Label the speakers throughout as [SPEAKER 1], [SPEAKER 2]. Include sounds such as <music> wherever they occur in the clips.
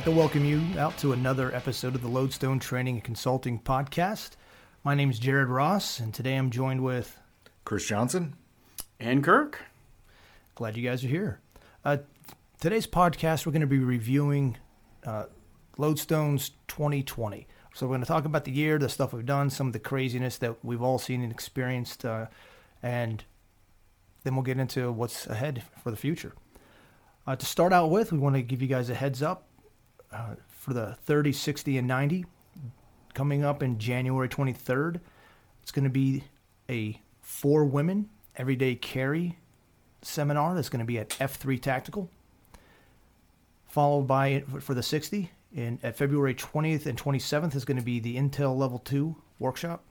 [SPEAKER 1] like to welcome you out to another episode of the Lodestone Training and Consulting Podcast. My name is Jared Ross, and today I'm joined with
[SPEAKER 2] Chris Johnson.
[SPEAKER 3] And Kirk.
[SPEAKER 1] Glad you guys are here. Uh, today's podcast, we're going to be reviewing uh, Lodestone's 2020. So we're going to talk about the year, the stuff we've done, some of the craziness that we've all seen and experienced, uh, and then we'll get into what's ahead for the future. Uh, to start out with, we want to give you guys a heads up uh, for the 30, 60, and 90 coming up in January 23rd. It's going to be a four women everyday carry seminar that's going to be at F3 Tactical, followed by for the 60 in at February 20th and 27th is going to be the Intel Level 2 workshop.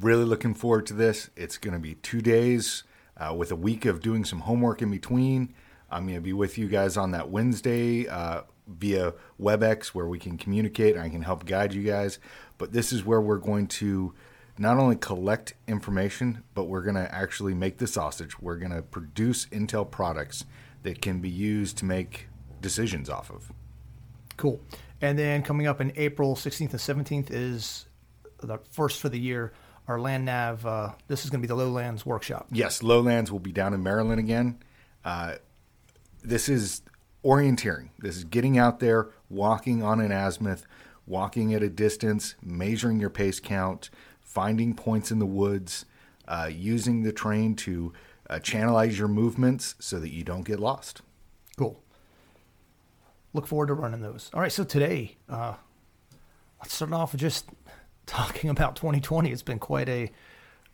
[SPEAKER 2] Really looking forward to this. It's going to be two days uh, with a week of doing some homework in between. I'm going to be with you guys on that Wednesday uh, via WebEx where we can communicate I can help guide you guys. But this is where we're going to not only collect information, but we're going to actually make the sausage. We're going to produce Intel products that can be used to make decisions off of.
[SPEAKER 1] Cool. And then coming up in April 16th and 17th is the first for the year. Our land nav. Uh, this is going to be the Lowlands workshop.
[SPEAKER 2] Yes, Lowlands will be down in Maryland again. Uh, this is orienteering. This is getting out there, walking on an azimuth, walking at a distance, measuring your pace count, finding points in the woods, uh, using the train to uh, channelize your movements so that you don't get lost.
[SPEAKER 1] Cool. Look forward to running those. All right, so today, uh, let's start off with just <laughs> talking about 2020. It's been quite a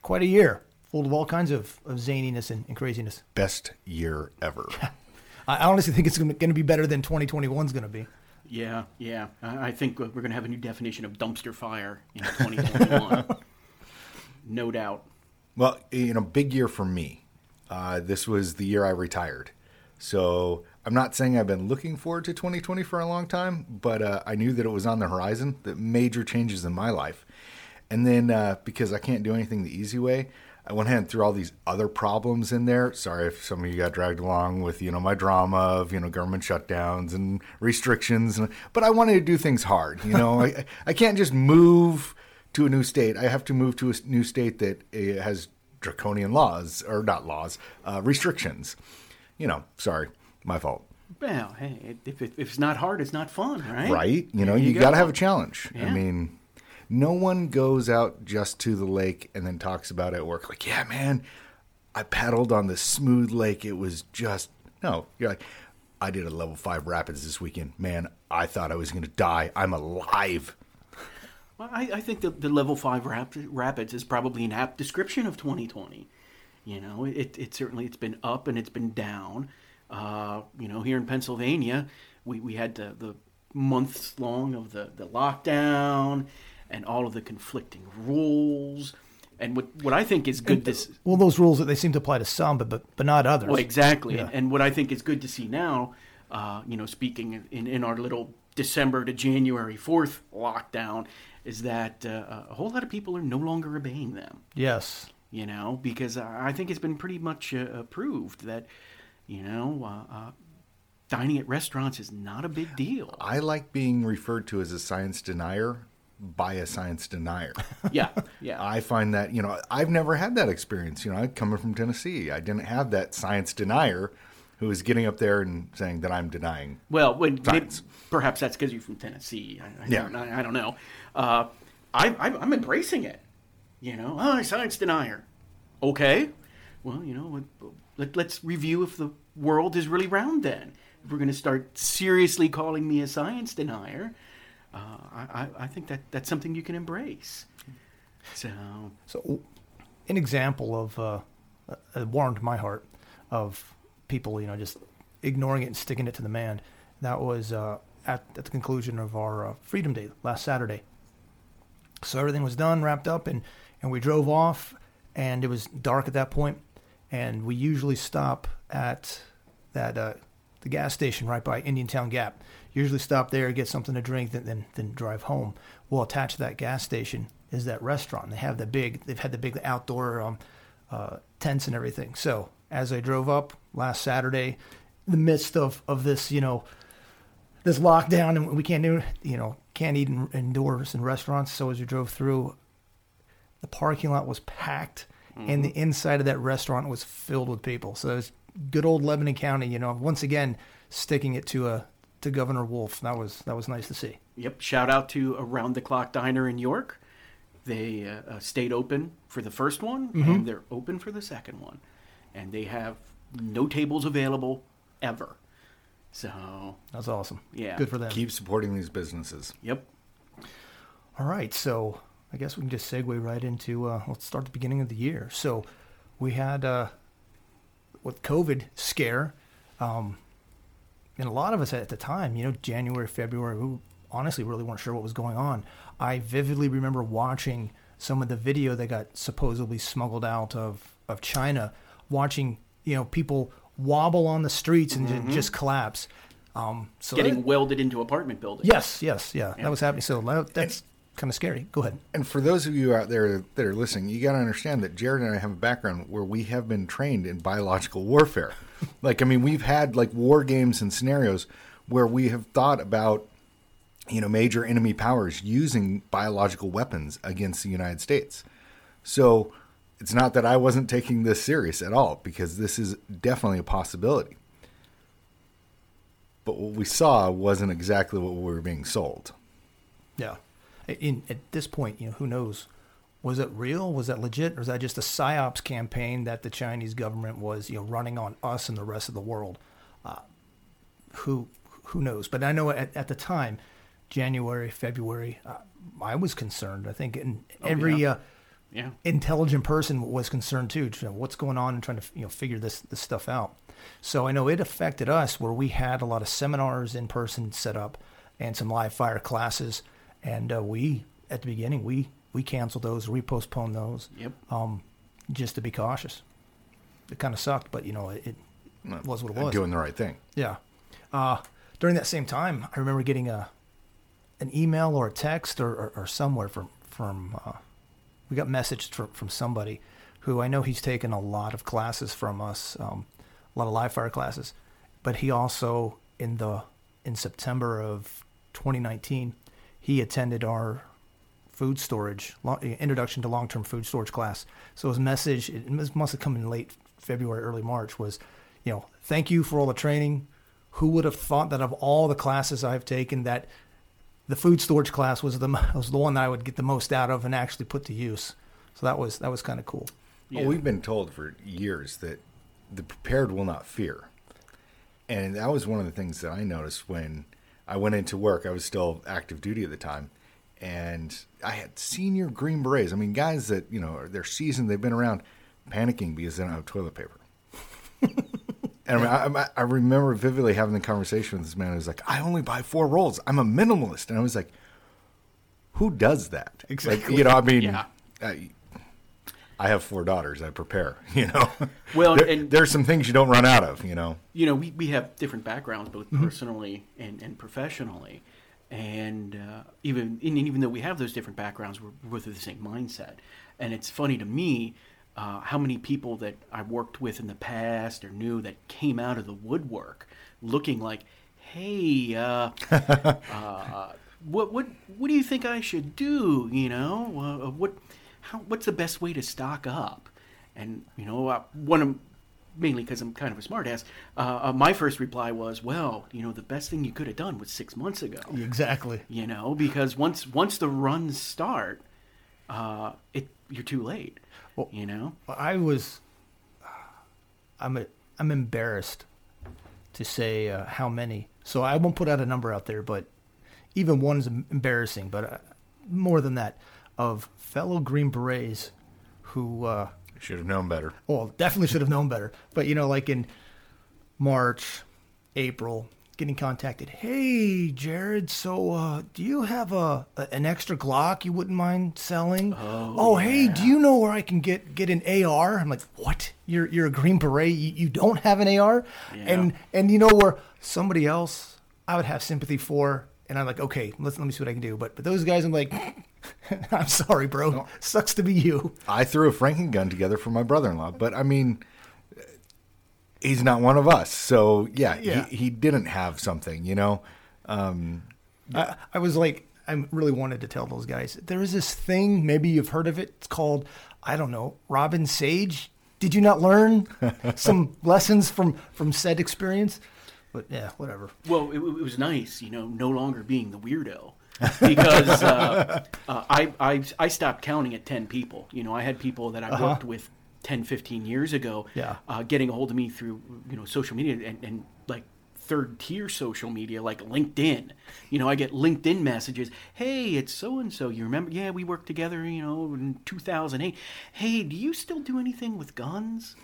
[SPEAKER 1] quite a year, full of all kinds of, of zaniness and, and craziness.
[SPEAKER 2] Best year ever. <laughs>
[SPEAKER 1] I honestly think it's going to be better than 2021 is going to be.
[SPEAKER 3] Yeah, yeah. I think we're going to have a new definition of dumpster fire in 2021. <laughs> no doubt.
[SPEAKER 2] Well, you know, big year for me. Uh, this was the year I retired. So I'm not saying I've been looking forward to 2020 for a long time, but uh, I knew that it was on the horizon, that major changes in my life. And then uh, because I can't do anything the easy way, I went ahead and threw all these other problems in there. Sorry if some of you got dragged along with, you know, my drama of, you know, government shutdowns and restrictions. But I wanted to do things hard. You know, <laughs> I, I can't just move to a new state. I have to move to a new state that uh, has draconian laws, or not laws, uh, restrictions. You know, sorry, my fault.
[SPEAKER 3] Well, hey, if, if it's not hard, it's not fun, right?
[SPEAKER 2] Right. You know, you, you got to have a challenge. Yeah. I mean, no one goes out just to the lake and then talks about it at work. Like, yeah, man, I paddled on the smooth lake. It was just no. You're like, I did a level five rapids this weekend. Man, I thought I was going to die. I'm alive.
[SPEAKER 3] Well, I, I think the, the level five rap, rapids is probably an apt description of 2020. You know, it, it certainly it's been up and it's been down. Uh, you know, here in Pennsylvania, we, we had the, the months long of the, the lockdown and all of the conflicting rules. And what, what I think is good
[SPEAKER 1] and,
[SPEAKER 3] to
[SPEAKER 1] well, those rules that they seem to apply to some, but but, but not others.
[SPEAKER 3] Well, exactly. Yeah. And, and, what I think is good to see now, uh, you know, speaking in, in our little December to January fourth lockdown, is that uh, a whole lot of people are no longer obeying them.
[SPEAKER 1] Yes.
[SPEAKER 3] You know, because I think it's been pretty much uh, proved that, you know, uh, uh, dining at restaurants is not a big deal.
[SPEAKER 2] I like being referred to as a science denier by a science denier. <laughs>
[SPEAKER 3] Yeah, yeah.
[SPEAKER 2] I find that, you know, I've never had that experience. You know, I coming from Tennessee, I didn't have that science denier who is getting up there and saying that I'm denying.
[SPEAKER 3] Well, when, maybe, perhaps that's because you're from Tennessee. I, I yeah. Don't, I, I, don't know. Uh, I, I'm embracing it. You know, oh, science denier. Okay. Well, you know, let, let's review if the world is really round then. If we're going to start seriously calling me a science denier, uh, I, I think that that's something you can embrace. So,
[SPEAKER 1] so an example of uh, uh, warmed my heart of people, you know, just ignoring it and sticking it to the man. That was uh, at, at the conclusion of our uh, Freedom Day last Saturday. So everything was done, wrapped up, and, and we drove off, and it was dark at that point, and we usually stop at that uh, the gas station right by Indiantown Gap usually stop there, get something to drink, then then, then drive home. Well, attached to that gas station is that restaurant. They have the big, they've had the big outdoor um, uh, tents and everything. So as I drove up last Saturday, in the midst of of this, you know, this lockdown and we can't do, you know, can't eat in, indoors in restaurants. So as we drove through, the parking lot was packed, and the inside of that restaurant was filled with people. So it was good old Lebanon County, you know, once again sticking it to a to Governor Wolf. That was that was nice to see.
[SPEAKER 3] Yep. Shout out to Around the Clock Diner in York. They uh, uh, stayed open for the first one, and they're open for the second one, and they have no tables available ever. So,
[SPEAKER 1] That's awesome.
[SPEAKER 3] Yeah.
[SPEAKER 1] good for them.
[SPEAKER 2] Keep supporting these businesses.
[SPEAKER 3] yep.
[SPEAKER 1] All right, so I guess we can just segue right into uh, let's start the beginning of the year. So we had uh, with COVID scare, um, and a lot of us at the time, you know, January, February, we honestly really weren't sure what was going on. I vividly remember watching some of the video that got supposedly smuggled out of of China, watching you know people wobble on the streets and ju- just collapse. Um, so
[SPEAKER 3] Getting
[SPEAKER 1] that-
[SPEAKER 3] welded into apartment buildings.
[SPEAKER 1] yes, yes, yeah, that was happening. So that- that's kind of scary. Go ahead.
[SPEAKER 2] And for those of you out there that are listening, you got to understand that Jared and I have a background where we have been trained in biological warfare. <laughs> like, I mean, we've had like war games and scenarios where we have thought about, you know, major enemy powers using biological weapons against the United States. So it's not that I wasn't taking this serious at all, because this is definitely a possibility. But what we saw wasn't exactly what we were being sold.
[SPEAKER 1] Yeah. In, at this point, you know, who knows? Was it real? Was that legit? Or is that just a psyops campaign that the Chinese government was, you know, running on us and the rest of the world? Uh, who who knows? But I know at, at the time, January, February, uh, I was concerned. I think in every
[SPEAKER 3] yeah.
[SPEAKER 1] uh,
[SPEAKER 3] Yeah.
[SPEAKER 1] intelligent person was concerned too. You know, what's going on and trying to you know figure this this stuff out. So I know it affected us where we had a lot of seminars in person set up and some live fire classes, and uh, we at the beginning we we canceled those, we postponed those,
[SPEAKER 3] Yep.
[SPEAKER 1] um, just to be cautious. It kind of sucked, but you know it, it was what it was.
[SPEAKER 2] Doing the right thing.
[SPEAKER 1] Yeah. Uh, during that same time, I remember getting a an email or a text or, or, or somewhere from from uh, we got messaged from from somebody who I know he's taken a lot of classes from us, um, a lot of live fire classes, but he also in the in September of 2019 he attended our food storage eh, introduction to long-term food storage class. So his message it must must have come in late February, early March was, you know, thank you for all the training. Who would have thought that of all the classes I've taken that the food storage class was the <laughs> was the one that I would get the most out of and actually put to use. So that was that was kind of cool.
[SPEAKER 3] Yeah.
[SPEAKER 2] Well, we've been told for years that the prepared will not fear. And that was one of the things that I noticed when I went into work. I was still active duty at the time. And I had senior Green Berets. I mean, guys that, you know, they're seasoned, they've been around panicking because they don't have toilet paper. <laughs> and I, I, I remember vividly having the conversation with this man. He was like, I only buy four rolls. I'm a minimalist. And I was like, who does that? Like, you know, I mean,
[SPEAKER 3] Yeah.
[SPEAKER 2] I, I have four daughters. I prepare, <laughs> you know.
[SPEAKER 3] Well,
[SPEAKER 2] There-
[SPEAKER 3] and-
[SPEAKER 2] there's some things you don't run out of, you know.
[SPEAKER 3] you know, we, we have different backgrounds, both personally and, and professionally. And uh, even and even though we have those different backgrounds, we're both of the same mindset. And it's funny to me uh, how many people that I worked with in the past or knew that came out of the woodwork looking like, hey, uh, <laughs> uh, what what what do you think I should do? You know, uh, what how what's the best way to stock up? And you know, uh, one of mainly because I'm kind of a smartass. Uh, uh, my first reply was, well, you know, the best thing you could have done was six months ago.
[SPEAKER 1] Exactly.
[SPEAKER 3] You know, because once once the runs start, uh, it you're too late.
[SPEAKER 1] Well-
[SPEAKER 3] you know,
[SPEAKER 1] I was, I'm a, I'm embarrassed to say uh, how many. So I won't put out a number out there, but even one is embarrassing. But uh, more than that, of fellow Green Berets who, uh,
[SPEAKER 2] Should have known better.
[SPEAKER 1] well, definitely should have known better. But you know, like in March, April, getting contacted. Hey, Jared. So, uh, do you have a, a an extra Glock you wouldn't mind selling? Oh, hey, do you know where I can get get an AR? I'm like, what? You're you're a Green Beret. You, you don't have an AR? yeah. And and you know where somebody else I would have sympathy for. And I'm like, okay, let's let me see what I can do. But but those guys, I'm like, <laughs> I'm sorry, bro. Sucks to be you.
[SPEAKER 2] I threw a Franken gun together for my brother-in-law, but I mean, he's not one of us. So yeah,
[SPEAKER 1] Yeah.
[SPEAKER 2] He, he didn't have something, you know.
[SPEAKER 1] Um, I, I was like, I really wanted to tell those guys there is this thing. Maybe you've heard of it. It's called I don't know, Robin Sage. Did you not learn <laughs> some lessons from from said experience? But yeah, whatever.
[SPEAKER 3] Well, it, it was nice, you know, no longer being the weirdo. Because uh, <laughs> uh, I, I, I stopped counting at 10 people. You know, I had people that I worked with 10, 15 years ago
[SPEAKER 1] Yeah.
[SPEAKER 3] uh, getting a hold of me through, you know, social media and, and like third tier social media like LinkedIn. You know, I get LinkedIn messages. Hey, it's so and so. You remember? Yeah, we worked together, you know, in 2008. Hey, do you still do anything with guns?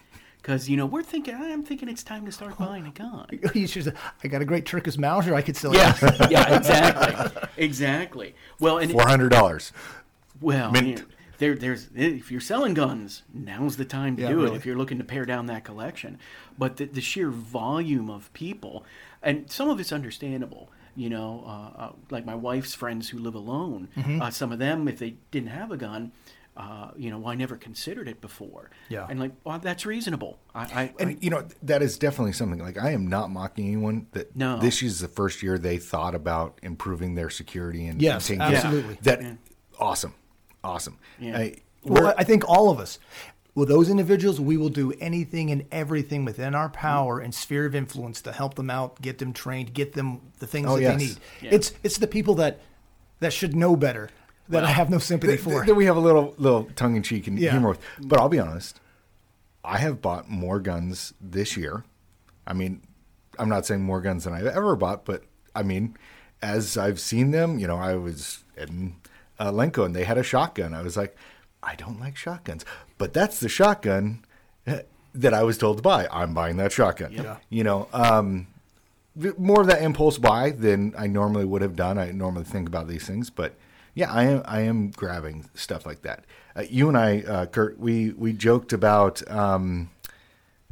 [SPEAKER 3] Because, you know, we're thinking, I'm thinking it's time to start buying a gun. <laughs>
[SPEAKER 1] You should say, I got a great Turkish Mauser. I could sell.
[SPEAKER 3] Yeah, <laughs> yeah, exactly, exactly. Well, and
[SPEAKER 2] Four hundred dollars.
[SPEAKER 3] well,
[SPEAKER 2] Mint.
[SPEAKER 3] you know, there, there's if you're selling guns, now's the time to
[SPEAKER 1] Yeah,
[SPEAKER 3] do
[SPEAKER 1] really.
[SPEAKER 3] it. If you're looking to pare down that collection, but the, the sheer volume of people, and some of it's understandable. You know, uh, uh, like my wife's friends who live alone.
[SPEAKER 1] Mm-hmm.
[SPEAKER 3] Uh, some of them, if they didn't have a gun. Uh, you know, well, I never considered it before.
[SPEAKER 1] Yeah.
[SPEAKER 3] and like, well, that's reasonable. I, I,
[SPEAKER 2] And
[SPEAKER 3] I
[SPEAKER 2] you know that is definitely something. Like I am not mocking anyone that
[SPEAKER 3] No.
[SPEAKER 2] this is the first year they thought about improving their security and
[SPEAKER 1] Yes,
[SPEAKER 2] and taking-
[SPEAKER 1] absolutely.
[SPEAKER 2] That
[SPEAKER 3] Yeah.
[SPEAKER 2] awesome, awesome.
[SPEAKER 3] Yeah.
[SPEAKER 2] I,
[SPEAKER 1] Well, I think all of us, with those individuals, we will do anything and everything within our power and sphere of influence to help them out, get them trained, get them the things
[SPEAKER 2] Oh,
[SPEAKER 1] that
[SPEAKER 2] yes.
[SPEAKER 1] they need.
[SPEAKER 3] Yeah.
[SPEAKER 1] It's it's the people that that should know better that I have no sympathy
[SPEAKER 2] th-
[SPEAKER 1] for.
[SPEAKER 2] that we have a little little tongue in cheek and
[SPEAKER 1] Yeah.
[SPEAKER 2] humor with. But I'll be honest, I have bought more guns this year. I mean, I'm not saying more guns than I've ever bought, but I mean, as I've seen them, you know, I was in uh, Lenko and they had a shotgun. I was like, I don't like shotguns, but that's the shotgun eh, that I was told to buy. I'm buying that shotgun.
[SPEAKER 1] Yeah.
[SPEAKER 2] You know, um, more of that impulse buy than I normally would have done. I normally think about these things, but yeah, I am I am grabbing stuff like that. Uh, you and I, uh, Kurt, we we joked about um,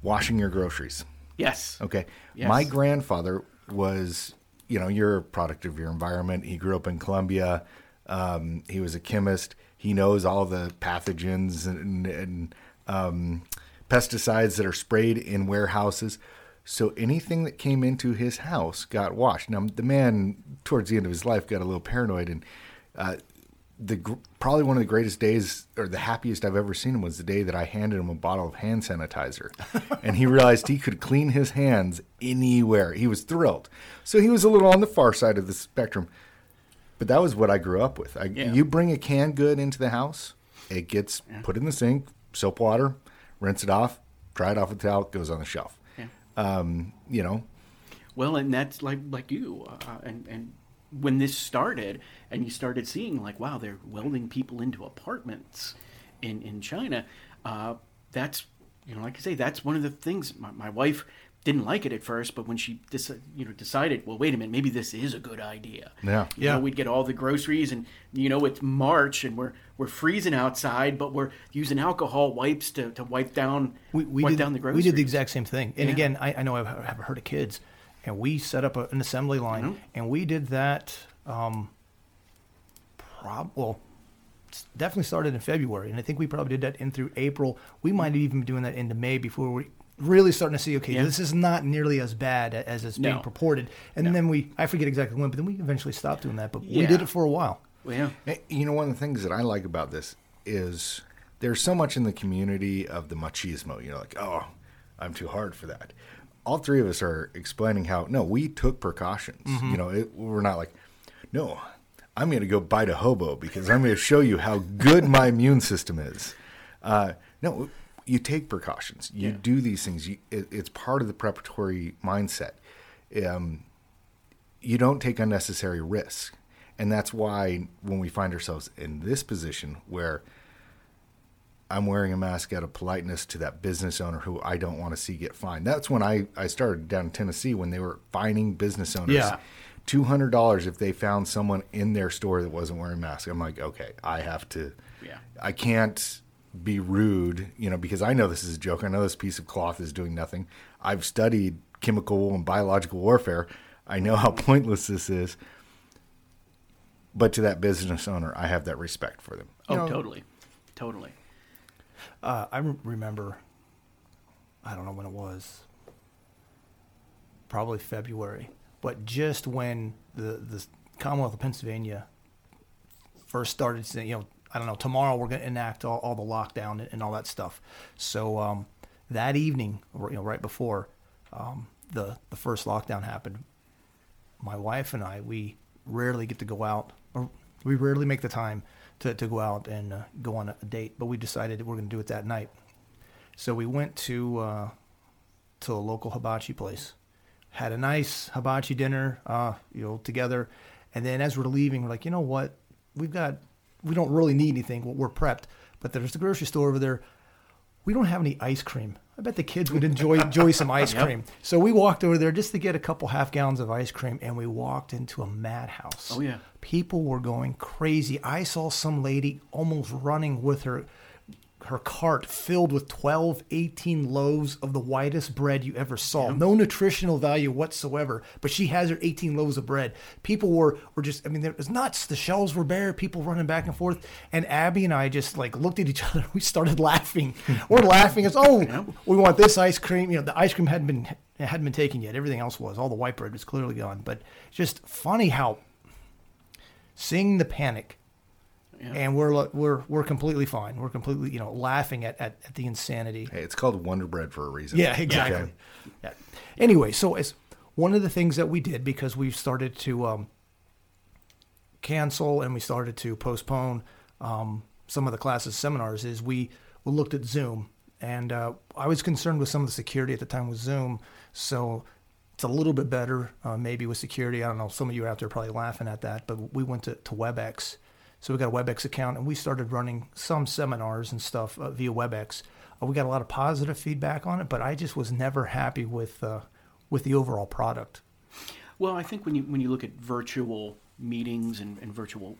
[SPEAKER 2] washing your groceries.
[SPEAKER 3] yes,
[SPEAKER 2] Okay,
[SPEAKER 3] Yes.
[SPEAKER 2] my grandfather was, you know, you're a product of your environment. He grew up in Colombia. Um, he was a chemist. He knows all the pathogens and, and um, pesticides that are sprayed in warehouses. So anything that came into his house got washed. Now the man, towards the end of his life, got a little paranoid, and uh, the probably one of the greatest days or the happiest I've ever seen him was the day that I handed him a bottle of hand sanitizer, <laughs> and he realized he could clean his hands anywhere. He was thrilled. So he was a little on the far side of the spectrum, but that was what I grew up with. I,
[SPEAKER 3] Yeah.
[SPEAKER 2] You bring a canned good into the house, it gets put in the sink, soap water, rinse it off, dry it off with a towel, goes on the shelf.
[SPEAKER 3] Yeah.
[SPEAKER 2] Um, you know,
[SPEAKER 3] Well, and that's like like you, uh, and and when this started, and you started seeing like, wow, they're welding people into apartments in in China. Uh, that's you know, like I say, that's one of the things. My, my wife didn't like it at first, but when she deci- you know decided, well, wait a minute, maybe this is a good idea.
[SPEAKER 2] Yeah.
[SPEAKER 3] You
[SPEAKER 1] Yeah.
[SPEAKER 3] know, we'd get all the groceries, and you know, it's March, and we're we're freezing outside, but we're using alcohol wipes to, to wipe down
[SPEAKER 1] we, we
[SPEAKER 3] wipe
[SPEAKER 1] did,
[SPEAKER 3] down the
[SPEAKER 1] we did the exact same thing. And
[SPEAKER 3] Yeah.
[SPEAKER 1] again, I, I know I've, I've heard of kids, and we set up a, an assembly line,
[SPEAKER 3] Mhm.
[SPEAKER 1] and we did that. Um, prob well, definitely started in February, and I think we probably did that in through April. We might have even been doing that into May before we really starting to see. Okay,
[SPEAKER 3] Yeah.
[SPEAKER 1] this is not nearly as bad as it's being
[SPEAKER 3] No.
[SPEAKER 1] purported. And
[SPEAKER 3] No.
[SPEAKER 1] then we, I forget exactly when, but then we eventually stopped doing that. But we did it for a while.
[SPEAKER 3] Well, yeah.
[SPEAKER 2] You know, one of the things that I like about this is there's so much in the community of the machismo. You know, like, oh, I'm too hard for that. All three of us are explaining how, no, we took precautions. You know, it, we're not like, no, I'm going to go bite a hobo because I'm going to show you how good my immune system is. Uh, no, you take precautions. You
[SPEAKER 3] Yeah.
[SPEAKER 2] do these things. You, it, it's part of the preparatory mindset. Um, you don't take unnecessary risk. And that's why when we find ourselves in this position where I'm wearing a mask out of politeness to that business owner who I don't want to see get fined. That's when I, I started down in Tennessee when they were fining business owners
[SPEAKER 1] Yeah.
[SPEAKER 2] two hundred dollars if they found someone in their store that wasn't wearing a mask. I'm like, okay, I have to
[SPEAKER 3] Yeah.
[SPEAKER 2] I can't be rude, you know, because I know this is a joke. I know this piece of cloth is doing nothing. I've studied chemical and biological warfare. I know how <laughs> pointless this is. But to that business owner, I have that respect for them.
[SPEAKER 3] Oh,
[SPEAKER 1] You know-
[SPEAKER 3] totally, totally.
[SPEAKER 1] Uh, I rem- remember, I don't know when it was, probably February. but just when the the Commonwealth of Pennsylvania first started saying, you know, I don't know, tomorrow we're going to enact all, all the lockdown and, and all that stuff. So um, that evening, you know, right before um, the the first lockdown happened, my wife and I we rarely get to go out, or we rarely make the time to, to go out and uh, go on a date. But we decided that we're going to do it that night. So we went to uh, to a local hibachi place, had a nice hibachi dinner, uh, you know, together, and then as we're leaving, we're like, you know what, we've got, we don't really need anything. We're prepped, but there's the grocery store over there. We don't have any ice cream. I bet the kids would enjoy <laughs> enjoy some ice
[SPEAKER 3] Yep.
[SPEAKER 1] cream. So we walked over there just to get a couple half gallons of ice cream, and we walked into a madhouse.
[SPEAKER 3] Oh, yeah.
[SPEAKER 1] People were going crazy. I saw some lady almost running with her her cart filled with 12, 18 loaves of the whitest bread you ever saw. No nutritional value whatsoever, but she has her 18 loaves of bread. People were, were just, I mean, it was nuts. The shelves were bare, people running back and forth. And Abby and I just like looked at each <laughs> other. We started laughing. We're laughing. It's, oh, we want this ice cream. You know, the ice cream hadn't been, hadn't been taken yet. Everything else was. All the white bread was clearly gone. But just funny how seeing the panic
[SPEAKER 3] Yeah.
[SPEAKER 1] and we're we're we're completely fine. We're completely you know laughing at, at, at the insanity.
[SPEAKER 2] Hey, it's called Wonder Bread for a reason.
[SPEAKER 1] Yeah, exactly.
[SPEAKER 2] Okay.
[SPEAKER 1] Yeah. Anyway, so as one of the things that we did because we started to um, cancel and we started to postpone um, some of the classes seminars is we, we looked at Zoom and uh, I was concerned with some of the security at the time with Zoom, so it's a little bit better uh, maybe with security. I don't know. Some of you out there probably laughing at that, but we went to, to WebEx. So we got a WebEx account and we started running some seminars and stuff uh, via WebEx. Uh, we got a lot of positive feedback on it, but I just was never happy with uh, with the overall product.
[SPEAKER 3] Well, I think when you when you look at virtual meetings and, and virtual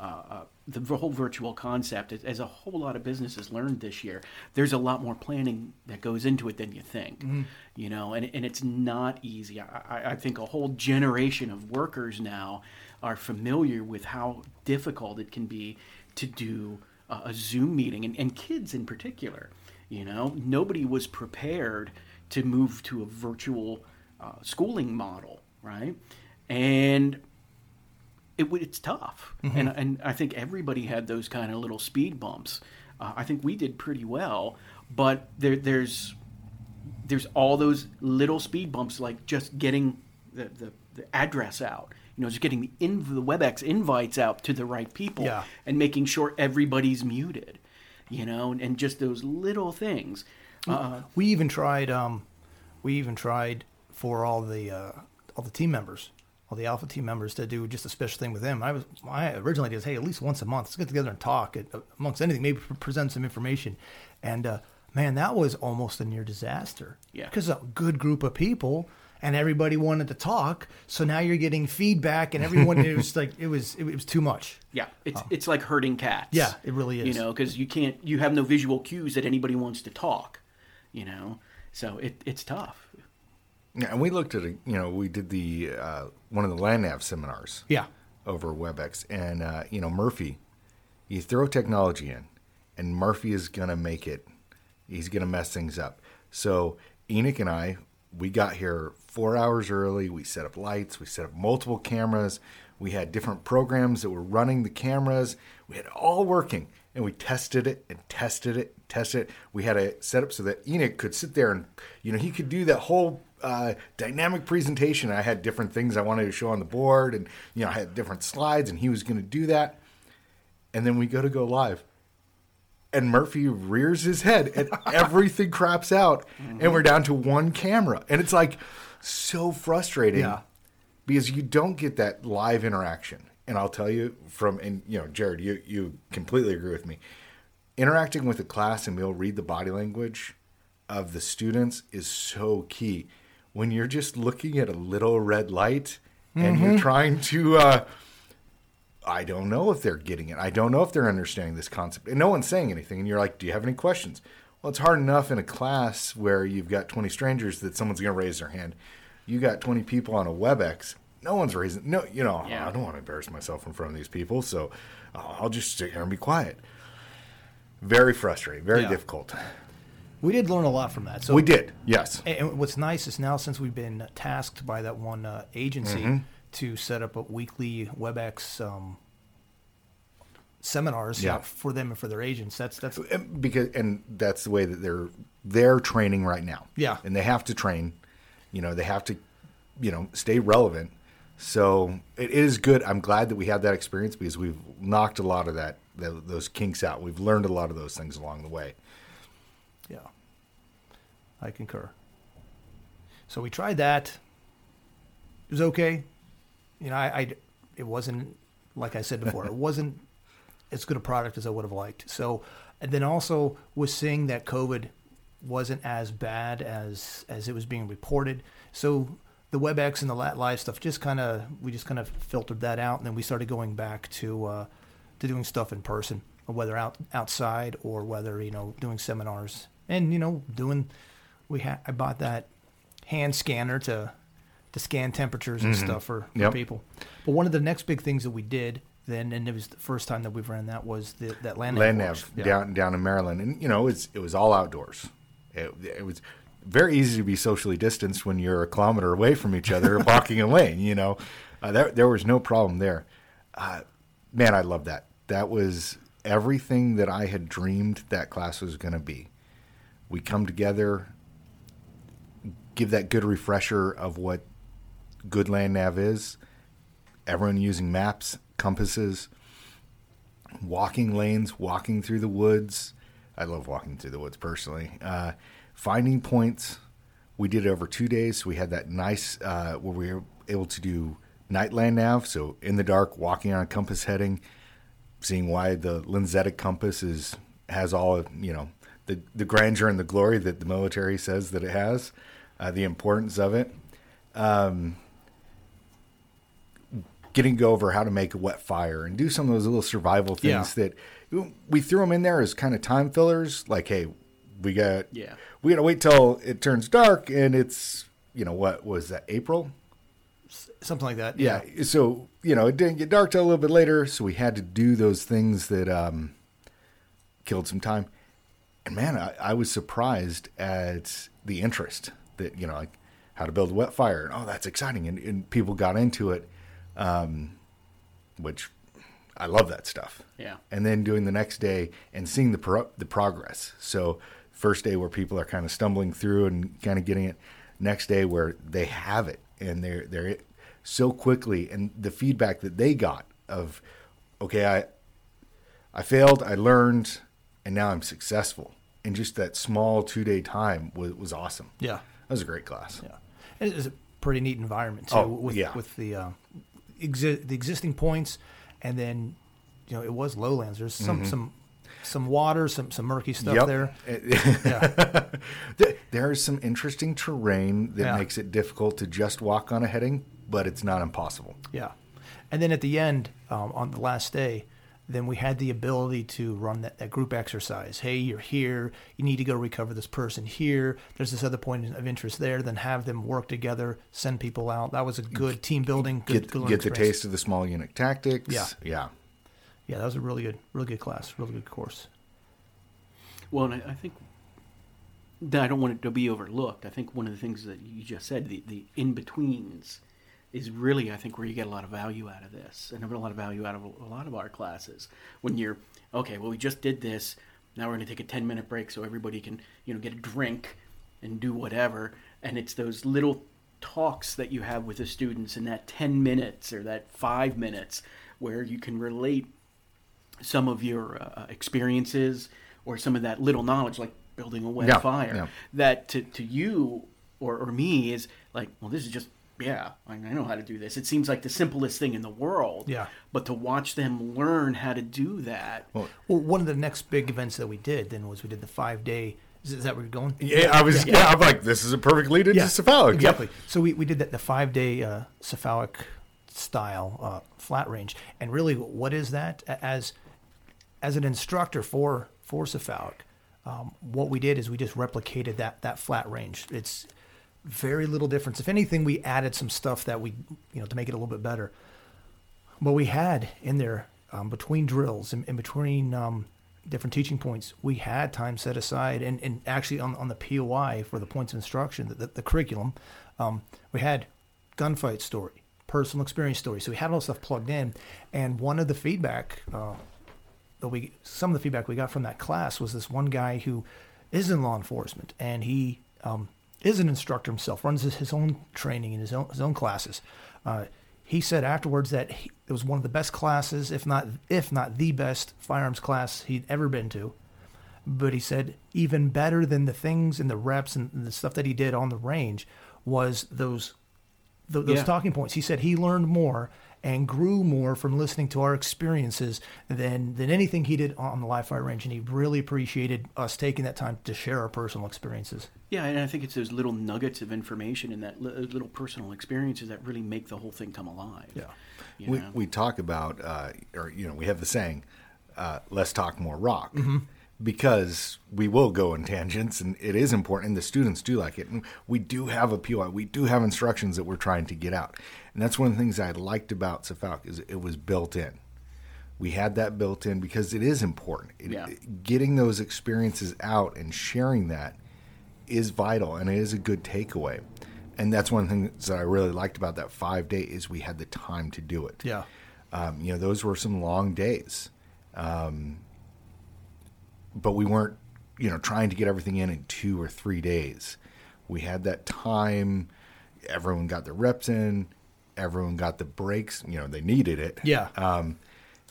[SPEAKER 3] uh, uh, the whole virtual concept, as, a whole lot of businesses learned this year, there's a lot more planning that goes into it than you think. You know, and and it's not easy. I, I- I think a whole generation of workers now are familiar with how difficult it can be to do a, a Zoom meeting, and, and kids in particular. You know, nobody was prepared to move to a virtual uh, schooling model, right? And it, it's tough, and and I think everybody had those kind of little speed bumps. Uh, I think we did pretty well, but there there's there's all those little speed bumps, like just getting the, the, the address out. You know, just getting the in the WebEx invites out to the right people,
[SPEAKER 1] Yeah.
[SPEAKER 3] and making sure everybody's muted. You know, and, and just those little things. Uh,
[SPEAKER 1] We even tried. Um, we even tried for all the uh, all the team members, all the Alpha team members, to do just a special thing with them. I was my original idea was, hey, at least once a month, let's get together and talk uh, amongst anything, maybe present some information. And uh, man, that was almost a near disaster.
[SPEAKER 3] Yeah.
[SPEAKER 1] because a good group of people. And everybody wanted to talk, so now you're getting feedback, and everyone it was <laughs> like it was it was too much.
[SPEAKER 3] Yeah, it's it's like herding cats.
[SPEAKER 1] Yeah, it really is.
[SPEAKER 3] You know, because you can't, you have no visual cues that anybody wants to talk. You know, so it it's tough.
[SPEAKER 2] Yeah, and we looked at a, you know we did the uh, one of the land nav seminars
[SPEAKER 1] Yeah,
[SPEAKER 2] over WebEx, and uh, you know Murphy, you throw technology in, and Murphy is gonna make it. He's gonna mess things up. So Enoch and I, we got here four hours early. We set up lights. We set up multiple cameras. We had different programs that were running the cameras. We had it all working, and we tested it and tested it, and tested it. We had it set up so that Enoch could sit there and you know he could do that whole uh, dynamic presentation. I had different things I wanted to show on the board, and you know I had different slides, and he was going to do that. And then we go to go live, and Murphy rears his head, and <laughs> everything craps out, and we're down to one camera, and it's like so frustrating
[SPEAKER 1] Yeah.
[SPEAKER 2] because you don't get that live interaction. And I'll tell you from, and you know, Jared, you you completely agree with me. Interacting with the class and we'll read the body language of the students is so key. When you're just looking at a little red light and you're trying to, uh, I don't know if they're getting it. I don't know if they're understanding this concept. And no one's saying anything. And you're like, do you have any questions? Well, it's hard enough in a class where you've got 20 strangers that someone's going to raise their hand. You got 20 people on a WebEx. No one's raising. No, you know,
[SPEAKER 3] Yeah.
[SPEAKER 2] I don't want to embarrass myself in front of these people. So uh, I'll just sit here and be quiet. Very frustrating. Very
[SPEAKER 1] Yeah.
[SPEAKER 2] difficult.
[SPEAKER 1] We did learn a lot from that. So
[SPEAKER 2] we did, yes.
[SPEAKER 1] And what's nice is now since we've been tasked by that one uh, agency
[SPEAKER 2] Mm-hmm.
[SPEAKER 1] to set up a weekly WebEx um, seminars
[SPEAKER 2] Yeah.
[SPEAKER 1] uh, for them and for their agents. That's that's
[SPEAKER 2] And because and that's the way that they're they're training right now.
[SPEAKER 1] Yeah.
[SPEAKER 2] and they have to train. You know, they have to, you know, stay relevant. So it is good. I'm glad that we had that experience because we've knocked a lot of that, tho- those kinks out. We've learned a lot of those things along the way.
[SPEAKER 1] I concur. So we tried that. It was okay. You know, I, I it wasn't like I said before. it <laughs> wasn't as good a product as I would have liked. So, and then also was seeing that COVID wasn't as bad as as it was being reported. So the WebEx and the Lat Live stuff just kind of we just kind of filtered that out, and then we started going back to uh, to doing stuff in person, whether out outside or whether you know doing seminars and you know doing we ha- I bought that hand scanner to to scan temperatures and stuff for, for
[SPEAKER 2] Yep.
[SPEAKER 1] people. But one of the next big things that we did then, and it was the first time that we've ran that was the, that land
[SPEAKER 2] Land nav
[SPEAKER 1] Yeah.
[SPEAKER 2] down down in Maryland, and you know, it's it was all outdoors. It, it was very easy to be socially distanced when you're a kilometer away from each other, <laughs> walking a lane. You know, uh, there there was no problem there. Uh, man, I love that. That was everything that I had dreamed that class was going to be. We come together, give that good refresher of what good land nav is. Everyone using maps, compasses, walking lanes, walking through the woods. I love walking through the woods personally. Uh, finding points. We did it over two days. So we had that nice uh, where we were able to do night land nav. So in the dark, walking on a compass heading, seeing why the lensatic compass is has all you know the the grandeur and the glory that the military says that it has, uh, the importance of it. Um, getting to go over how to make a wet fire and do some of those little survival things
[SPEAKER 1] Yeah.
[SPEAKER 2] that we threw them in there as kind of time fillers. Like, hey, we got
[SPEAKER 3] Yeah.
[SPEAKER 2] we got to wait till it turns dark and it's you know what was that April?
[SPEAKER 1] something like that.
[SPEAKER 2] Yeah. So you know it didn't get dark till a little bit later, so we had to do those things that um, killed some time. And man, I, I was surprised at the interest that you know like how to build a wet fire. And, oh, that's exciting, and, and people got into it, um, which I love that stuff.
[SPEAKER 3] Yeah.
[SPEAKER 2] And then doing the next day and seeing the pro- the progress. So first day where people are kind of stumbling through and kind of getting it. Next day where they have it and they're they're so quickly and the feedback that they got of okay I I failed I learned and now I'm successful in just that small two day time was was awesome.
[SPEAKER 1] Yeah.
[SPEAKER 2] That was a great class.
[SPEAKER 1] Yeah, and it's a pretty neat environment too.
[SPEAKER 2] Oh,
[SPEAKER 1] with,
[SPEAKER 2] yeah.
[SPEAKER 1] with the uh, exi- the existing points, and then you know it was lowlands. There's some some some water, some some murky stuff
[SPEAKER 2] Yep.
[SPEAKER 1] there. <laughs>
[SPEAKER 2] yeah. there, there is some interesting terrain that
[SPEAKER 1] Yeah.
[SPEAKER 2] makes it difficult to just walk on a heading, but it's not impossible.
[SPEAKER 1] Yeah, and then at the end um, on the last day. Then we had the ability to run that, that group exercise. Hey, you're here. You need to go recover this person here. There's this other point of interest there. Then have them work together, send people out. That was a good team building. Good,
[SPEAKER 2] Get
[SPEAKER 1] good
[SPEAKER 2] get the taste of the small unit tactics.
[SPEAKER 1] Yeah.
[SPEAKER 2] Yeah.
[SPEAKER 1] Yeah, that was a really good, really good class, really good course.
[SPEAKER 3] Well, and I, I think that I don't want it to be overlooked. I think one of the things that you just said, the, the in betweens, is really I think where you get a lot of value out of this, and a lot of value out of a lot of our classes. When you're okay, well, we just did this. Now we're going to take a ten minute break so everybody can you know get a drink and do whatever. And it's those little talks that you have with the students in that ten minutes or that five minutes where you can relate some of your uh, experiences or some of that little knowledge, like building a wet
[SPEAKER 2] Yeah,
[SPEAKER 3] fire,
[SPEAKER 2] yeah.
[SPEAKER 3] that to, to you or, or me is like, well, this is just, yeah, I, I know how to do this. It seems like the simplest thing in the world.
[SPEAKER 1] Yeah.
[SPEAKER 3] But to watch them learn how to do that.
[SPEAKER 2] Well,
[SPEAKER 1] Well, one of the next big events that we did then was we did the five day. Is, is that where you're going?
[SPEAKER 2] yeah, I was. Yeah. I'm like, this is a perfect lead into SFAUC.
[SPEAKER 1] Exactly. So we, we did that the five day uh, SFAUC style uh, flat range, and really, what is that? As as an instructor for for SFAUC, um, what we did is we just replicated that that flat range. It's very little difference. If anything, we added some stuff that we you know to make it a little bit better. But we had in there um, between drills and in between um, different teaching points, we had time set aside, and, and actually on on the POI for the points of instruction, the, the, the curriculum, um, we had gunfight story, personal experience story. So we had all stuff plugged in, and one of the feedback uh, that we some of the feedback we got from that class was this one guy who is in law enforcement and he um, is an instructor himself, runs his, his own training in his own his own classes. Uh, he said afterwards that he, it was one of the best classes, if not if not the best firearms class he'd ever been to. But he said even better than the things and the reps and the stuff that he did on the range was those th- those
[SPEAKER 3] Yeah.
[SPEAKER 1] talking points. He said he learned more and grew more from listening to our experiences than than anything he did on the live fire range, and he really appreciated us taking that time to share our personal experiences.
[SPEAKER 3] Yeah, and I think it's those little nuggets of information and that li- uh, little personal experiences that really make the whole thing come alive.
[SPEAKER 1] Yeah.
[SPEAKER 2] We,
[SPEAKER 3] know?
[SPEAKER 2] we talk about, uh, or you know, we have the saying, uh, "Less talk, more rock," because we will go in tangents, and it is important. And the students do like it, and we do have a POI, we do have instructions that we're trying to get out, and that's one of the things I liked about SFAUC is it was built in. We had that built in because it is important. It-
[SPEAKER 3] Yeah.
[SPEAKER 2] getting those experiences out and sharing that is vital and it is a good takeaway. And that's one of the things that I really liked about that five day is we had the time to do it.
[SPEAKER 1] Yeah.
[SPEAKER 2] Um, you know, those were some long days. Um, but we weren't, you know, trying to get everything in in two or three days. We had that time. Everyone got their reps in. Everyone got the breaks. You know, they needed it.
[SPEAKER 1] Yeah.
[SPEAKER 2] Um,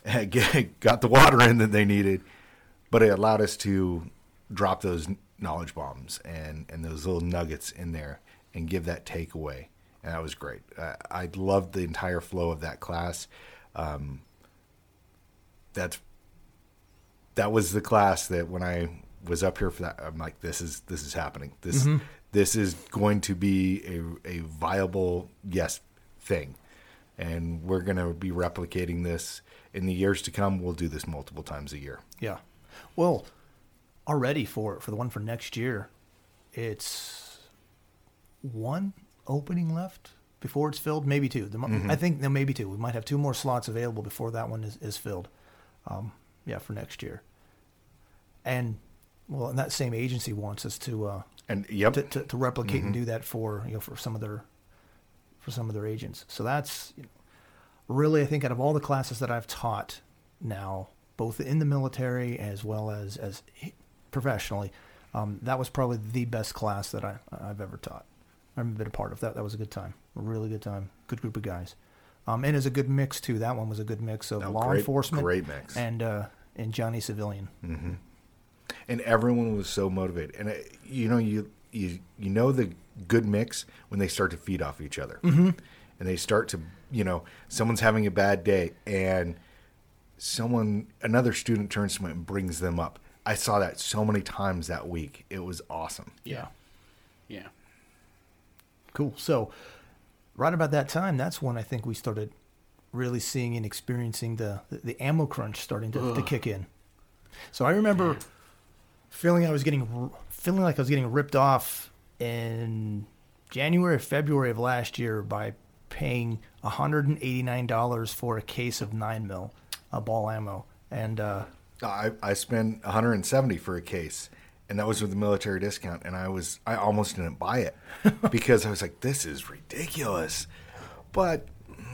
[SPEAKER 2] <laughs> got the water in that they needed, but it allowed us to drop those knowledge bombs and, and those little nuggets in there and give that takeaway. And that was great. Uh, I loved the entire flow of that class. Um, that's that was the class that when I was up here for that, I'm like, this is this is happening. This this is going to be a a viable yes thing, and we're going to be replicating this in the years to come. We'll do this multiple times a year.
[SPEAKER 1] Yeah. Well, already for for the one for next year, it's one opening left before it's filled. Maybe two. There mi- I think there may be two. We might have two more slots available before that one is, is filled. Um, yeah, for next year. And well, and that same agency wants us to uh,
[SPEAKER 2] And yep,
[SPEAKER 1] to, to, to replicate and do that for you know for some of their for some of their agents. So that's you know, really I think out of all the classes that I've taught now, both in the military as well as as professionally, um, that was probably the best class that I I've ever taught. I've been a part of that. That was a good time, a really good time, good group of guys, um, and it's a good mix too. That one was a good mix of
[SPEAKER 2] Oh,
[SPEAKER 1] law
[SPEAKER 2] great-
[SPEAKER 1] enforcement,
[SPEAKER 2] great mix.
[SPEAKER 1] and uh, and Johnny civilian.
[SPEAKER 2] And everyone was so motivated. And uh, you know, you you you know the good mix when they start to feed off each other, mm-hmm. and they start to you know someone's having a bad day and someone another student turns to them and brings them up. I saw that so many times that week. It was awesome.
[SPEAKER 3] yeah. Yeah.
[SPEAKER 1] Cool. So, right about that time, that's when I think we started really seeing and experiencing the the, the ammo crunch starting to, to kick in. So I remember feeling I was getting feeling like I was getting ripped off in January or February of last year by paying $189 for a case of 9 mil uh, ball ammo. And uh,
[SPEAKER 2] I I spent 170 for a case, and that was with the military discount. And I was I almost didn't buy it <laughs> because I was like, this is ridiculous. But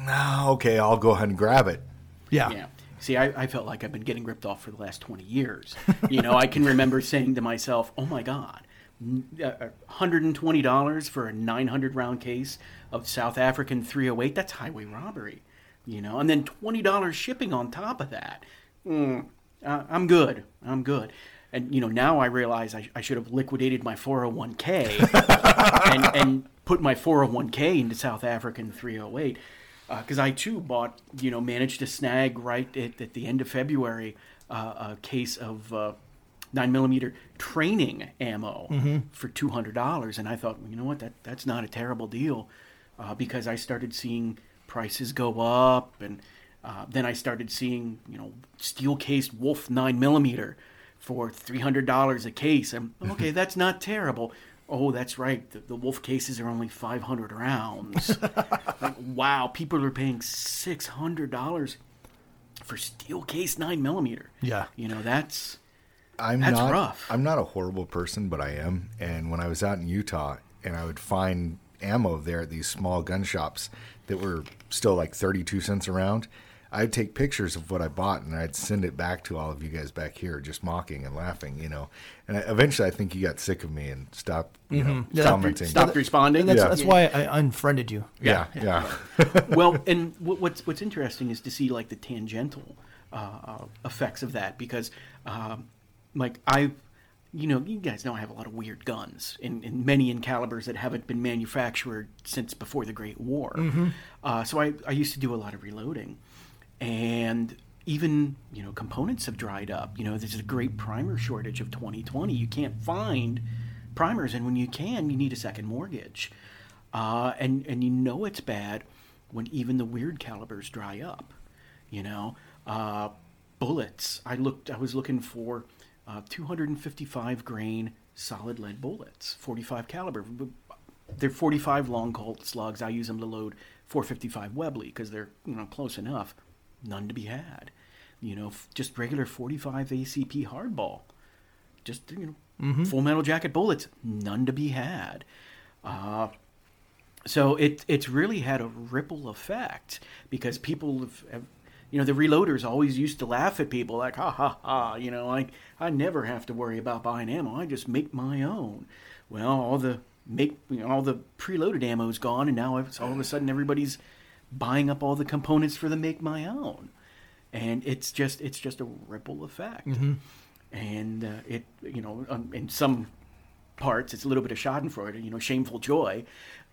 [SPEAKER 2] no, okay, I'll go ahead and grab it.
[SPEAKER 1] yeah.
[SPEAKER 3] Yeah. See, I, I felt like I've been getting ripped off for the last 20 years. You know, I can <laughs> remember saying to myself, oh my God, uh, $120 for a 900 round case of South African 308, that's highway robbery. You know, and then $20 shipping on top of that. Mm, uh, I'm good. I'm good. And, you know, now I realize I, I should have liquidated my 401k <laughs> and, and put my 401k into South African 308 because I too bought, you know, managed to snag right at, at the end of February uh, a case of uh, nine millimeter training ammo for two hundred dollars, and I thought, you know what, that that's not a terrible deal, uh, because I started seeing prices go up, and uh, then I started seeing, you know, steel cased Wolf nine millimeter for three hundred dollars a case. And <laughs> okay, that's not terrible. Oh, that's right. The, the Wolf cases are only five hundred rounds. <laughs> like, wow, people are paying six hundred dollars for steel case nine millimeter.
[SPEAKER 1] Yeah.
[SPEAKER 3] you know that's
[SPEAKER 2] I'm
[SPEAKER 3] That's
[SPEAKER 2] not
[SPEAKER 3] rough.
[SPEAKER 2] I'm not a horrible person, but I am. And when I was out in Utah and I would find ammo there at these small gun shops that were still like 32 cents around, I'd take pictures of what I bought and I'd send it back to all of you guys back here, just mocking and laughing, you know. And I, eventually, I think you got sick of me and stopped, you know,
[SPEAKER 1] Yeah.
[SPEAKER 2] commenting.
[SPEAKER 3] Stopped responding.
[SPEAKER 1] That's,
[SPEAKER 2] Yeah.
[SPEAKER 1] that's why I unfriended you.
[SPEAKER 2] yeah, yeah, <laughs>
[SPEAKER 3] well, and what- what's what's interesting is to see like the tangential uh, uh, effects of that because, um, like I, you know, you guys know I have a lot of weird guns, and, and many in calibers that haven't been manufactured since before the Great War. Uh, so I I used to do a lot of reloading, and even you know components have dried up. You know, there's a great primer shortage of 2020. You can't find primers, and when you can, you need a second mortgage. Uh, and and you know it's bad when even the weird calibers dry up. You know, uh, bullets. I looked. I was looking for uh, 255 grain solid lead bullets, 45 caliber. They're 45 long Colt slugs. I use them to load 455 Webley because they're you know close enough. None to be had. You know, f- just regular 45 ACP hardball. Just you know, full metal jacket bullets. None to be had. Uh, so it it's really had a ripple effect because people have, have you know the reloaders always used to laugh at people like ha ha ha you know like I never have to worry about buying ammo I just make my own well all the make you know, all the preloaded ammo's gone and now it's all of a sudden everybody's buying up all the components for the make my own and it's just it's just a ripple effect and uh, it you know um, in some parts, it's a little bit of Schadenfreude, you know, shameful joy,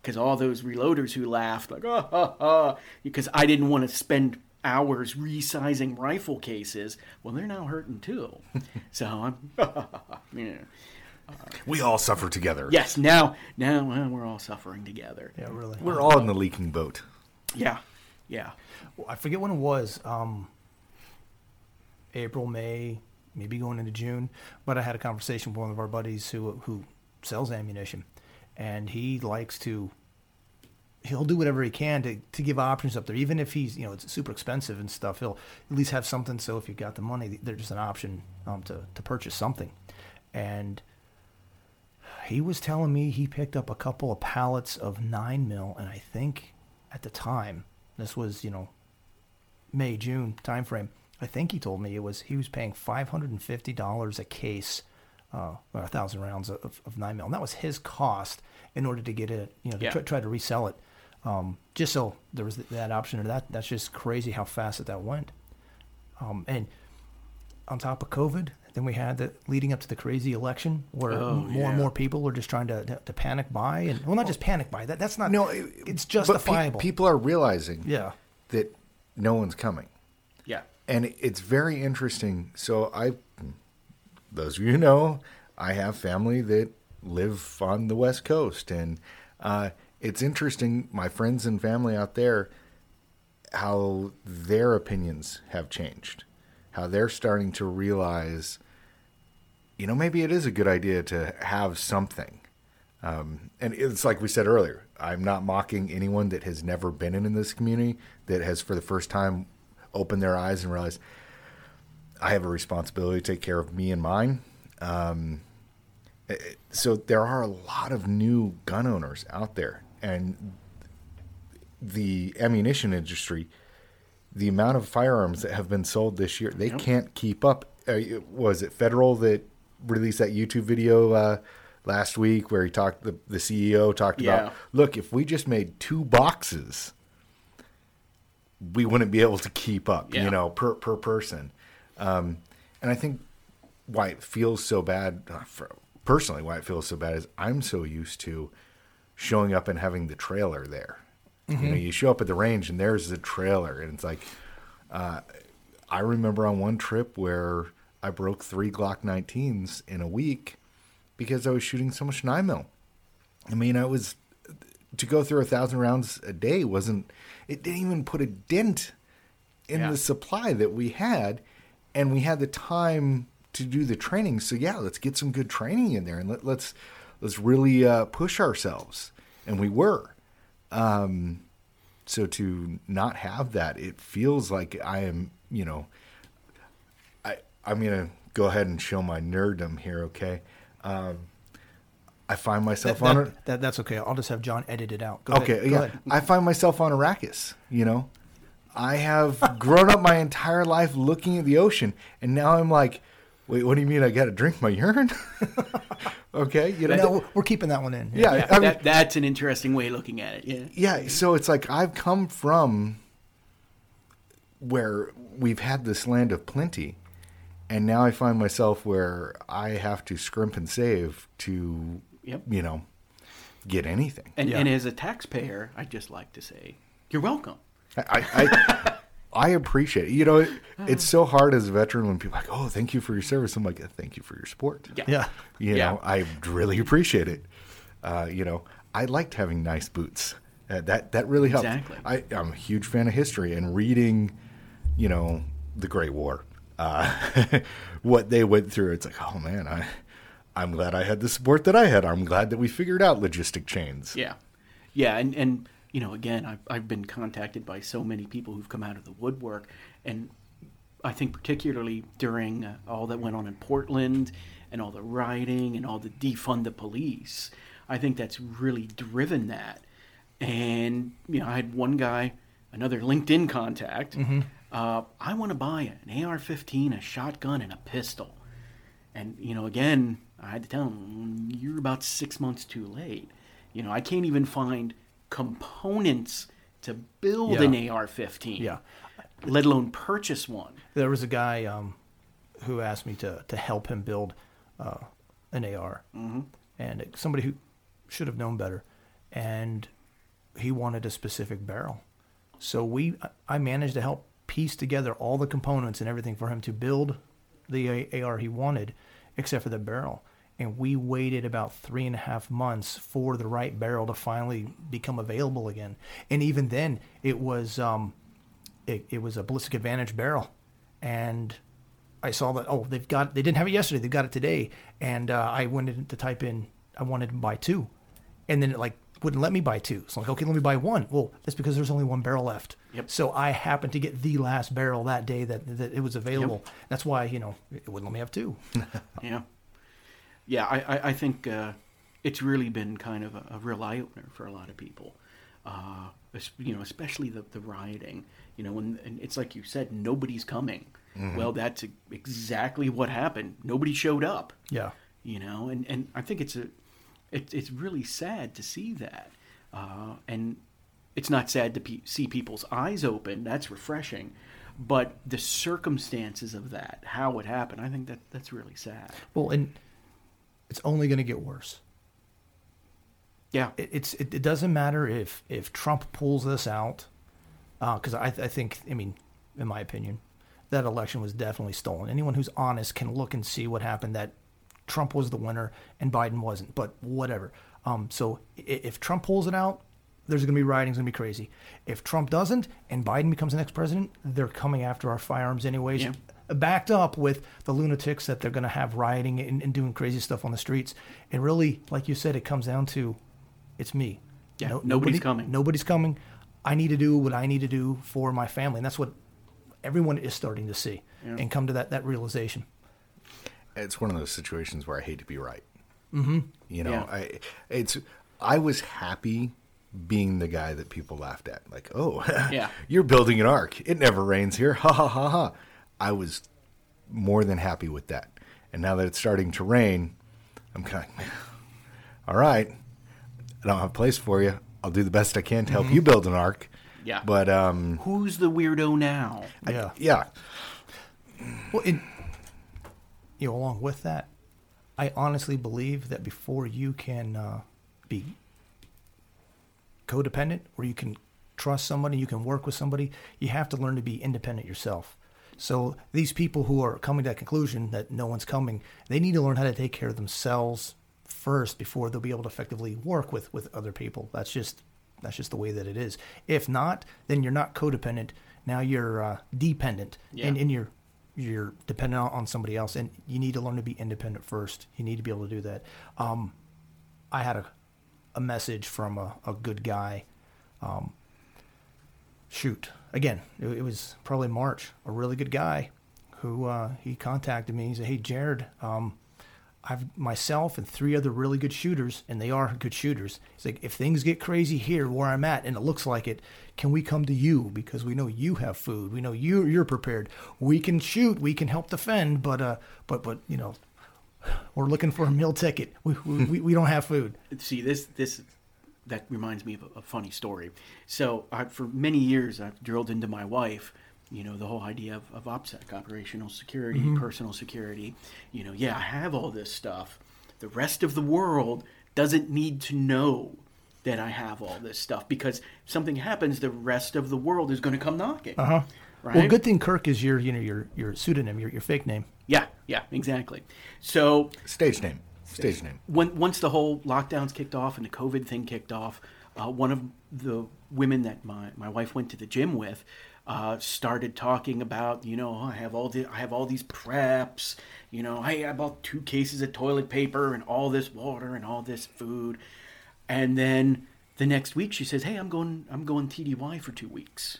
[SPEAKER 3] because all those reloaders who laughed like, ah, ha, ha, because I didn't want to spend hours resizing rifle cases. Well, they're now hurting too. <laughs> so I'm, <laughs> yeah.
[SPEAKER 2] we all suffer together.
[SPEAKER 3] yes, now, now well, we're all suffering together.
[SPEAKER 1] Yeah, really.
[SPEAKER 2] we're all in the leaking boat.
[SPEAKER 3] Yeah, yeah.
[SPEAKER 1] I forget when it was. Um, April, May, maybe going into June. But I had a conversation with one of our buddies who who sells ammunition, and he likes to. He'll do whatever he can to, to give options up there, even if he's you know it's super expensive and stuff. He'll at least have something. So if you've got the money, there's just an option um, to to purchase something, and he was telling me he picked up a couple of pallets of nine mil, and I think at the time this was you know May June timeframe. I think he told me it was he was paying five hundred and fifty dollars a case, uh, or a thousand rounds of, of nine mil, and that was his cost in order to get it, you know, to
[SPEAKER 3] Yeah.
[SPEAKER 1] try, try to resell it. Um, just so there was that option, or that that's just crazy how fast that that went. Um, and on top of COVID, then we had the leading up to the crazy election where
[SPEAKER 3] Oh,
[SPEAKER 1] more
[SPEAKER 3] yeah.
[SPEAKER 1] and more people were just trying to, to, to panic buy, and well, not just panic buy. That that's not
[SPEAKER 2] No,
[SPEAKER 1] it's
[SPEAKER 2] but pe-
[SPEAKER 1] justifiable.
[SPEAKER 2] people are realizing
[SPEAKER 1] yeah,
[SPEAKER 2] that no one's coming.
[SPEAKER 3] Yeah.
[SPEAKER 2] and it's very interesting. So I, those of you who know, I have family that live on the West Coast, and uh, it's interesting. My friends and family out there, how their opinions have changed, how they're starting to realize, you know, maybe it is a good idea to have something. Um, and it's like we said earlier, I'm not mocking anyone that has never been in in this community, that has for the first time opened their eyes and realized I have a responsibility to take care of me and mine. Um, eh, so there are a lot of new gun owners out there, and the ammunition industry, the amount of firearms that have been sold this year, they can't keep up. Uh, was it Federal that released that YouTube video uh, last week where he talked the the CEO talked
[SPEAKER 3] Yeah.
[SPEAKER 2] about look if we just made two boxes, we wouldn't be able to keep up,
[SPEAKER 3] Yeah.
[SPEAKER 2] you know, per per person. Um, and I think why it feels so bad, uh, for, personally, why it feels so bad is I'm so used to showing up and having the trailer there. You know, you show up at the range and there's the trailer, and it's like, uh, I remember on one trip where I broke three Glock 19s in a week because I was shooting so much 9 mil. I mean, I was to go through a thousand rounds a day wasn't. It didn't even put a dent in
[SPEAKER 3] Yeah.
[SPEAKER 2] the supply that we had, and we had the time to do the training. So yeah, let's get some good training in there, and let, let's let's really uh, push ourselves. And we were. Um, so to not have that, it feels like I am, you know, I'm gonna go ahead and show my nerddom here, okay? Um, I find
[SPEAKER 1] That,
[SPEAKER 2] myself on
[SPEAKER 1] that,
[SPEAKER 2] it.
[SPEAKER 1] that- that's okay. I'll just have John edit it out. Go
[SPEAKER 2] Okay,
[SPEAKER 1] ahead. Go
[SPEAKER 2] yeah.
[SPEAKER 1] ahead.
[SPEAKER 2] I find myself on Arrakis, you know? I have grown up my entire life looking at the ocean, and now I'm like, wait, what do you mean I got to drink my urine? <laughs> okay, you know?
[SPEAKER 1] No, we're- we're keeping that one in.
[SPEAKER 2] yeah,
[SPEAKER 3] Yeah,
[SPEAKER 2] I mean,
[SPEAKER 3] that, that's an interesting way of looking at it. Yeah.
[SPEAKER 2] yeah, so it's like I've come from where we've had this land of plenty, and now I find myself where I have to scrimp and save to,
[SPEAKER 3] Yep.
[SPEAKER 2] you know, get anything.
[SPEAKER 3] And,
[SPEAKER 1] Yeah.
[SPEAKER 3] and as a taxpayer, I'd just like to say, you're welcome.
[SPEAKER 2] I, I, I appreciate it. You know, it, it's so hard as a veteran when people are like, oh, thank you for your service. I'm like, thank you for your support.
[SPEAKER 3] Yeah.
[SPEAKER 1] Yeah.
[SPEAKER 2] You
[SPEAKER 3] Yeah.
[SPEAKER 2] know, I really appreciate it. Uh, you know, I liked having nice boots. Uh, that that really helped.
[SPEAKER 3] Exactly.
[SPEAKER 2] I, I'm a huge fan of history and reading, you know, the Great War, uh, <laughs> what they went through. It's like, oh man, I, I'm glad I had the support that I had. I'm glad that we figured out logistic chains.
[SPEAKER 3] Yeah, yeah, and and you know, again, I've I've been contacted by so many people who've come out of the woodwork, and I think particularly during uh, all that went on in Portland and all the rioting and all the defund the police, I think that's really driven that. And you know, I had one guy, another LinkedIn contact. Uh, I want to buy an AR-15, a shotgun, and a pistol. And you know, again, I had to tell him you're about six months too late. You know, I can't even find components to build
[SPEAKER 1] Yeah.
[SPEAKER 3] an AR-15.
[SPEAKER 1] Yeah.
[SPEAKER 3] Let alone purchase one.
[SPEAKER 1] There was a guy um, who asked me to, to help him build uh, an AR, mm-hmm. and somebody who should have known better, and he wanted a specific barrel. So we, I managed to help piece together all the components and everything for him to build the AR he wanted, except for the barrel. And we waited about three and a half months for the right barrel to finally become available again. And even then, it was um, it, it was a ballistic advantage barrel. And i saw that oh they've got they didn't have it yesterday. They've got it today. And uh, i wanted to type in i wanted to buy two. And then it like wouldn't let me buy two. So i'm like okay let me buy one. Well that's because there's only one barrel left
[SPEAKER 3] Yep.
[SPEAKER 1] so i happened to get the last barrel that day that, that it was available that's why you know it wouldn't let me have two <laughs>
[SPEAKER 3] Yeah, yeah. I I, I think uh, it's really been kind of a, a real eye opener for a lot of people. Uh, you know, especially the the rioting. You know, and, and it's like you said, nobody's coming. Well, that's exactly what happened. Nobody showed up.
[SPEAKER 1] yeah
[SPEAKER 3] you know and and i think it's a it, it's really sad to see that uh, and it's not sad to pe- see people's eyes open that's refreshing but the circumstances of that how it happened i think that that's really sad
[SPEAKER 1] well and it's only going to get worse
[SPEAKER 3] yeah
[SPEAKER 1] it, it's it, it doesn't matter if if Trump pulls this out, because I, I think I mean, in my opinion, that election was definitely stolen. Anyone who's honest can look and see what happened. That Trump was the winner and Biden wasn't. But whatever. Um, so if Trump pulls it out, there's going to be rioting. It's going to be crazy. If Trump doesn't and Biden becomes the next president, they're coming after our firearms anyways.
[SPEAKER 3] Yeah.
[SPEAKER 1] Backed up with the lunatics that they're going to have rioting and, and doing crazy stuff on the streets. And really, like you said, it comes down to it's me.
[SPEAKER 3] Yeah,
[SPEAKER 1] No-
[SPEAKER 3] nobody's
[SPEAKER 1] nobody-
[SPEAKER 3] coming.
[SPEAKER 1] Nobody's coming. I need to do what I need to do for my family, and that's what everyone is starting to see
[SPEAKER 3] Yeah.
[SPEAKER 1] and come to that that realization.
[SPEAKER 2] it's one of those situations where I hate to be right. Mm-hmm. You know,
[SPEAKER 3] Yeah.
[SPEAKER 2] I it's I was happy being the guy that people laughed at. Like, oh, <laughs>
[SPEAKER 3] Yeah.
[SPEAKER 2] you're building an ark. It never rains here. <laughs> Ha ha ha ha. I was more than happy with that. And now that it's starting to rain, I'm kind of, all right. I don't have a place for you. I'll do the best I can to help you build an ark.
[SPEAKER 3] Yeah.
[SPEAKER 2] But um,
[SPEAKER 3] who's the weirdo now
[SPEAKER 1] Yeah.
[SPEAKER 2] yeah,
[SPEAKER 1] Well, and, you know, along with that, I honestly believe that before you can uh, be codependent or you can trust somebody, you can work with somebody, you have to learn to be independent yourself. So these people who are coming to that conclusion that no one's coming, they need to learn how to take care of themselves first before they'll be able to effectively work with with other people. That's just that's just the way that it is. If not, then you're not codependent. Now you're uh, dependent,
[SPEAKER 3] Yeah.
[SPEAKER 1] and, and you're you're dependent on- on somebody else, and you need to learn to be independent first. You need to be able to do that. Um, I had a a message from a, a good guy. Um, shoot, again, it, it was probably March. A really good guy who uh, he contacted me. He said, "Hey, Jared, um, I've myself and three other really good shooters, and they are good shooters. He's like, if things get crazy here where I'm at, and it looks like it, can we come to you because we know you have food, we know you you're prepared. We can shoot, we can help defend, but uh, but but you know, we're looking for a meal ticket. We we, we don't have food. <laughs>
[SPEAKER 3] See this this that reminds me of a, a funny story. So I, for many years, I've drilled into my wife you know the whole idea of, of OPSEC, operational security, mm-hmm. personal security. You know, yeah, I have all this stuff. The rest of the world doesn't need to know that I have all this stuff because if something happens, the rest of the world is going to come knocking.
[SPEAKER 1] Uh huh. Right? Well, good thing Kirk is your you know your your pseudonym, your your fake name.
[SPEAKER 3] Yeah, yeah, exactly. So
[SPEAKER 2] stage name, stage name.
[SPEAKER 3] When once the whole lockdowns kicked off and the COVID thing kicked off, uh, one of the women that my my wife went to the gym with uh, started talking about, you know, oh, I have all the, I have all these preps, you know, I, I bought two cases of toilet paper and all this water and all this food, and then the next week she says, "Hey, I'm going, I'm going TDY for two weeks,"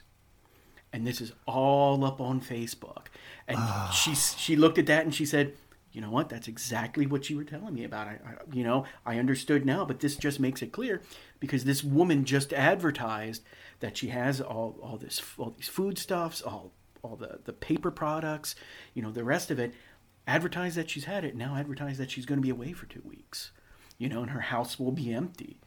[SPEAKER 3] and this is all up on Facebook, and oh. she she looked at that and she said, you know what? That's exactly what you were telling me about. I, I, you know, I understood now, but this just makes it clear because this woman just advertised that she has all, all this all these foodstuffs, all all the, the paper products, you know, the rest of it, advertise that she's had it, now advertise that she's going to be away for two weeks, you know, and her house will be empty.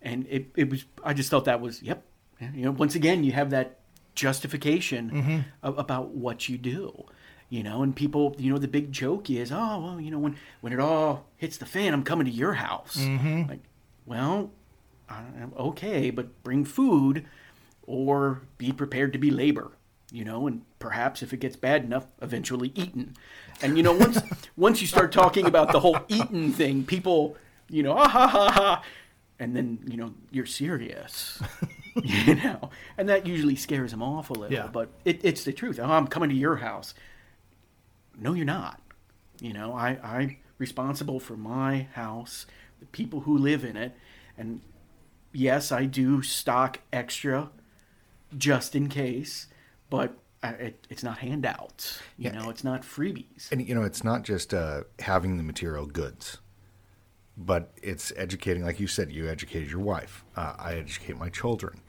[SPEAKER 3] And it, it was, I just thought that was, yep. You know, once again, you have that justification mm-hmm. of, about what you do, you know, and people, you know, the big joke is, oh, well, you know, when, when it all hits the fan, I'm coming to your house. Mm-hmm. Like, well, okay, but bring food or be prepared to be labor you know and perhaps if it gets bad enough eventually eaten and you know once <laughs> once you start talking about the whole eaten thing people you know ah ha ha ha and then you know you're serious <laughs> <laughs> you know and that usually scares them off a little yeah. but it, it's the truth oh, i'm coming to your house no you're not you know i i'm responsible for my house the people who live in it and yes i do stock extra just in case, but uh, it, it's not handouts. You yeah. know, it's not freebies.
[SPEAKER 2] And you know, it's not just uh, having the material goods, but it's educating. Like you said, you educated your wife. Uh, I educate my children.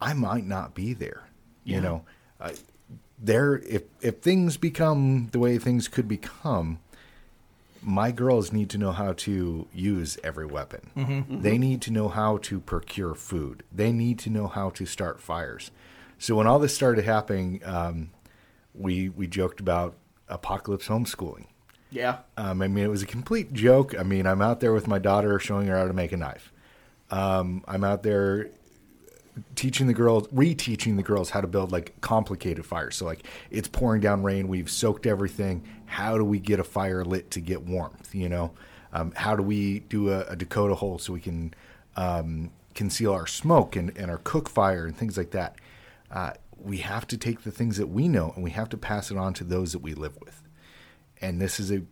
[SPEAKER 2] I might not be there. You know, uh, there if if things become the way things could become, my girls need to know how to use every weapon. Mm-hmm, mm-hmm. They need to know how to procure food. They need to know how to start fires. So when all this started happening, um, we we joked about apocalypse homeschooling.
[SPEAKER 3] Yeah.
[SPEAKER 2] Um, I mean, it was a complete joke. I mean, I'm out there with my daughter showing her how to make a knife. Um, I'm out there teaching the girls, reteaching the girls how to build like complicated fires. So like it's pouring down rain, we've soaked everything. How do we get a fire lit to get warmth? You know, um, how do we do a, a, Dakota hole so we can um, conceal our smoke and, and our cook fire and things like that? Uh, we have to take the things that we know and we have to pass it on to those that we live with. And this is a,